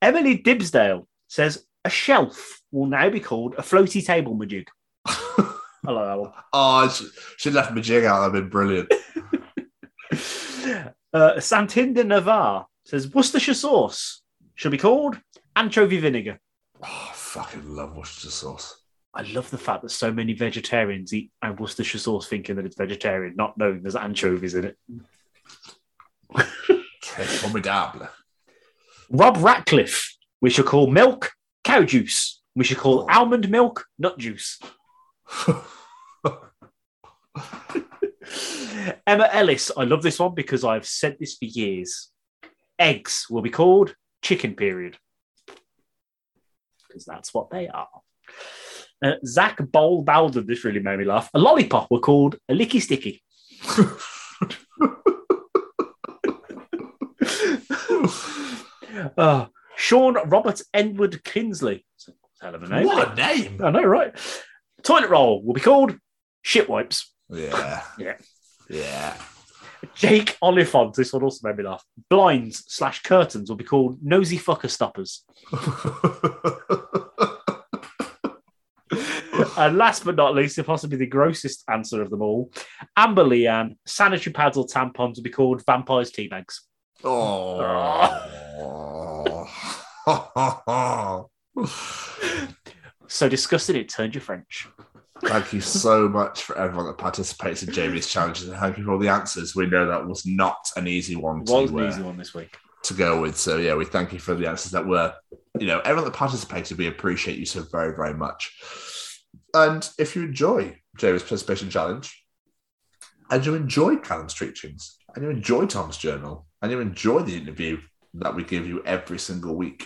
Emily Dibsdale says a shelf will now be called a floaty table majig. I like that one. Oh, she, she left my jig out. That'd been brilliant. Uh, Santinda Navarre says Worcestershire sauce should be called anchovy vinegar. Oh, I fucking love Worcestershire sauce. I love the fact that so many vegetarians eat Worcestershire sauce thinking that it's vegetarian, not knowing there's anchovies in it. Formidable. Rob Ratcliffe, we should call milk cow juice. We should call oh. almond milk nut juice. Emma Ellis, I love this one because I've said this for years. Eggs will be called chicken period. Because that's what they are. Uh, Zach Bowl Bowden, this really made me laugh. A lollipop were called a licky sticky. Uh, Sean Robert Edward Kinsley. Hell of a name. What a name. I know, right? Toilet roll will be called shit wipes. Yeah. Yeah. Yeah. Jake Oliphant. This one also made me laugh. Blinds slash curtains will be called nosy fucker stoppers. and last but not least, and possibly the grossest answer of them all, Amber Leanne, sanitary pads or tampons will be called vampires tea bags. Oh. So disgusted it turned you French. Thank you so much for everyone that participates in Jamie's challenges and thank you for all the answers. We know that was not an easy one to, Was an uh, easy one this week. to go with. So yeah, we thank you for the answers that were, you know, everyone that participated, we appreciate you so very, very much. And if you enjoy Jamie's participation challenge, and you enjoy Callum's teachings, and you enjoy Tom's journal, and you enjoy the interview that we give you every single week,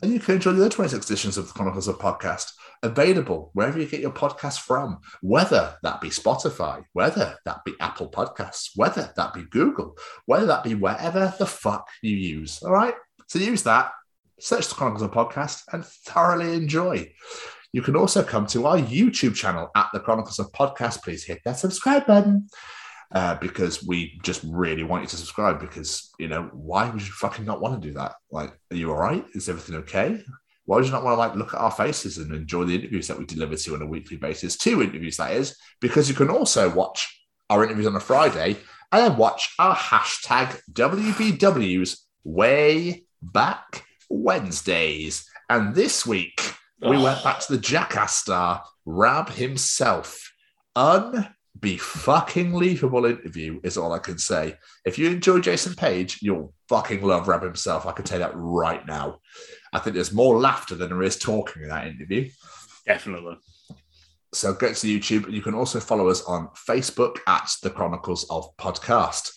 and you can enjoy the other 26 editions of the Chronicles of Podcast, available wherever you get your podcast from, whether that be Spotify, whether that be Apple Podcasts, whether that be Google, whether that be wherever the fuck you use. All right. So use that, search the Chronicles of Podcast, and thoroughly enjoy. You can also come to our YouTube channel at the Chronicles of Podcast. Please hit that subscribe button uh, because we just really want you to subscribe. Because you know why would you fucking not want to do that? Like, are you all right? Is everything okay? Why would you not want to like look at our faces and enjoy the interviews that we deliver to you on a weekly basis? Two interviews, that is, because you can also watch our interviews on a Friday and then watch our hashtag WBWs way back Wednesdays. And this week we went back to the Jackass star Raab himself. Unbefucking leaveable interview is all I can say. If you enjoy Jason Paige, you'll fucking love Raab himself. I can tell you that right now. I think there's more laughter than there is talking in that interview. Definitely. So go to YouTube. You can also follow us on Facebook at the Chronicles of Podcast.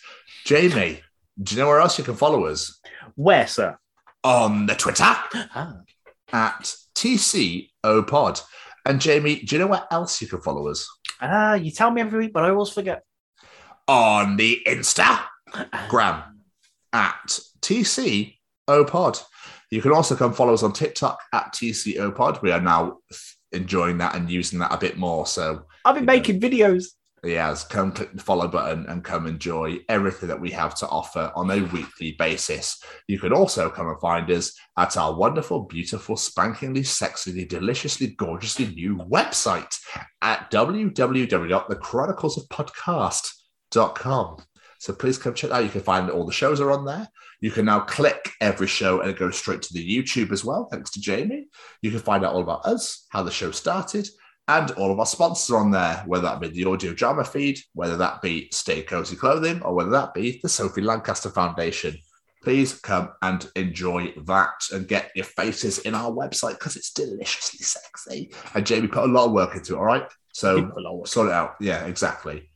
Jamie, do you know where else you can follow us? Where, sir? On the Twitter Ah. at TCO Pod. And Jamie, do you know where else you can follow us? Ah, you tell me every week, but I always forget. On the Instagram at TCO Pod. You can also come follow us on TikTok at TCO Pod. We are now enjoying that and using that a bit more. So I've been making videos. Yes, come click the follow button and come enjoy everything that we have to offer on a weekly basis. You can also come and find us at our wonderful, beautiful, spankingly, sexily, deliciously, gorgeously new website at www.thechroniclesofpodcast.com. So please come check that out. You can find all the shows are on there. You can now click every show and it goes straight to the YouTube as well, thanks to Jamie. You can find out all about us, how the show started, and all of our sponsors are on there, whether that be the audio drama feed, whether that be Stay Cozy Clothing, or whether that be the Sophie Lancaster Foundation. please come and enjoy that and get your faces in our website because it's deliciously sexy. And Jamie put a lot of work into it, all right? So Did put a lot of work sort it out. Yeah, exactly.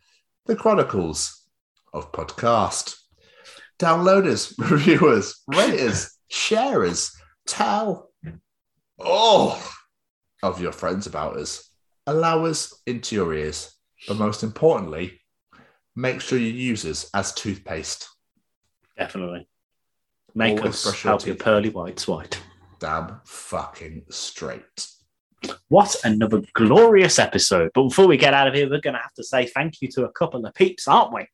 The Chronicles of Podcast. Downloaders, reviewers, raters, sharers, tell all of your friends about us. Allow us into your ears. But most importantly, make sure you use us as toothpaste. Definitely. Make Always us help your pearly whites white. Damn fucking straight. What another glorious episode. But before we get out of here, we're going to have to say thank you to a couple of peeps, aren't we?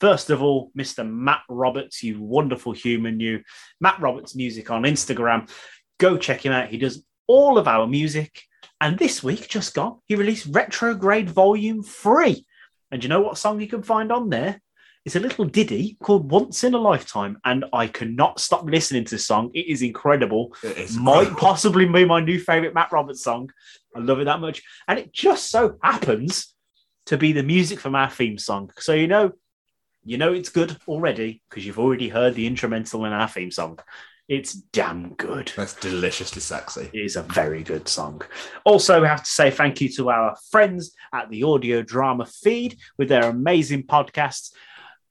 First of all, Mr. Matt Roberts, you wonderful human, you. Matt Roberts Music on Instagram. Go check him out. He does all of our music. And this week, just gone, he released Retrograde Volume 3. And you know what song you can find on there? It's a little ditty called Once in a Lifetime. And I cannot stop listening to this song. It is incredible It is might incredible. possibly be my new favorite Matt Roberts song. I love it that much. And it just so happens to be the music from our theme song. So you know, you know it's good already because you've already heard the instrumental in our theme song. It's damn good. That's deliciously sexy. It is a very good song. Also, we have to say thank you to our friends at the Audio Drama Feed with their amazing podcasts.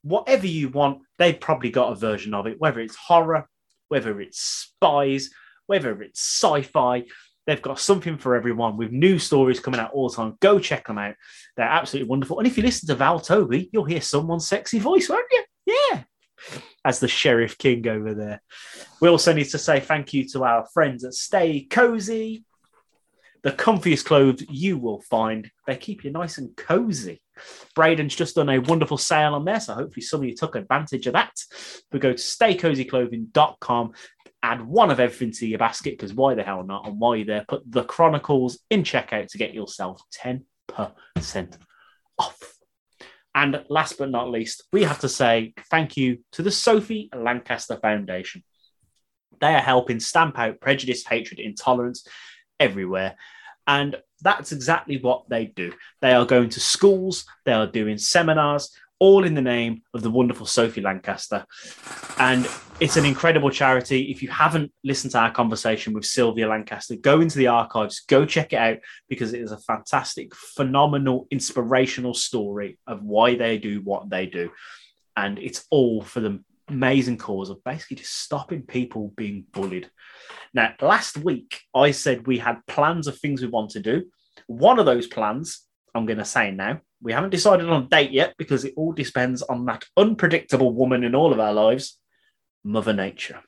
Whatever you want, they've probably got a version of it, whether it's horror, whether it's spies, whether it's sci fi. They've got something for everyone with new stories coming out all the time. Go check them out. They're absolutely wonderful. And if you listen to Val Toby, you'll hear someone's sexy voice, won't you? Yeah. As the Sheriff King over there. We also need to say thank you to our friends at Stay Cozy, the comfiest clothes you will find. They keep you nice and cozy. Braden's just done a wonderful sale on there, so hopefully some of you took advantage of that. But go to staycozyclothing.com, add one of everything to your basket, because why the hell not? And while you're there, put the Chronicles in checkout to get yourself 10% off. And last but not least, we have to say thank you to the Sophie Lancaster Foundation. They are helping stamp out prejudice, hatred, intolerance everywhere. And that's exactly what they do. They are going to schools, they are doing seminars, all in the name of the wonderful Sophie Lancaster. And it's an incredible charity. If you haven't listened to our conversation with Sylvia Lancaster, go into the archives, go check it out because it is a fantastic, phenomenal, inspirational story of why they do what they do. And it's all for the amazing cause of basically just stopping people being bullied. Now, last week, I said we had plans of things we want to do. One of those plans, I'm going to say now, we haven't decided on a date yet because it all depends on that unpredictable woman in all of our lives, Mother Nature.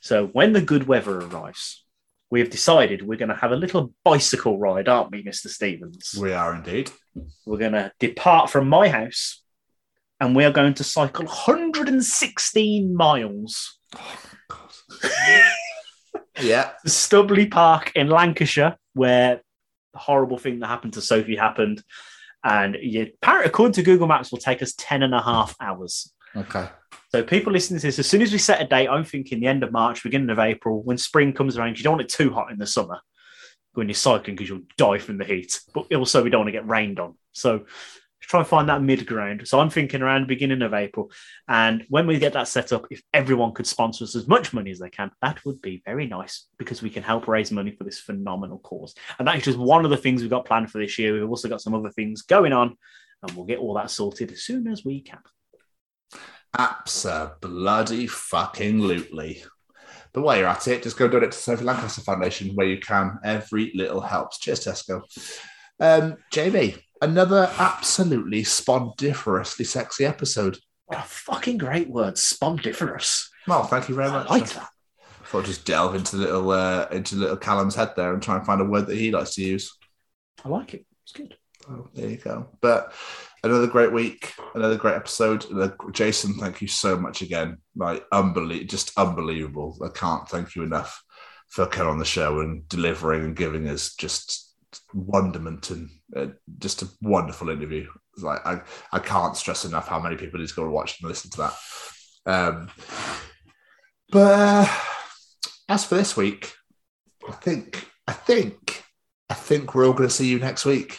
So, when the good weather arrives, we have decided we're going to have a little bicycle ride, aren't we, Mr. Stevens? We are indeed. We're going to depart from my house and we are going to cycle 116 miles Yeah. to Stubbylee Park in Lancashire, where the horrible thing that happened to Sophie happened. And you, apparently, according to Google Maps, will take us 10 and a half hours. Okay. So, people listening to this, as soon as we set a date, I'm thinking the end of March, beginning of April, when spring comes around, you don't want it too hot in the summer when you're cycling because you'll die from the heat. But also, we don't want to get rained on. So, try and find that mid ground. So, I'm thinking around beginning of April. And when we get that set up, if everyone could sponsor us as much money as they can, that would be very nice because we can help raise money for this phenomenal cause. And that is just one of the things we've got planned for this year. We've also got some other things going on, and we'll get all that sorted as soon as we can. Absolutely fucking lootly. But while you're at it, just go donate to Sophie Lancaster Foundation where you can. Every little helps. Cheers, Tesco. Um, Jamie, another absolutely spondiferously sexy episode. What a fucking great word, spondiferous. Well, thank you very much. I like that. I thought I'd just delve into little uh, into little Callum's head there and try and find a word that he likes to use. I like it. It's good. Oh, there you go. But another great week, another great episode. Jason, thank you so much again. Like unbelievable, just unbelievable. I can't thank you enough for coming on the show and delivering and giving us just wonderment and uh, just a wonderful interview. Like I, I can't stress enough how many people need to go and watch and listen to that. Um, but uh, as for this week, I think, I think, I think we're all going to see you next week.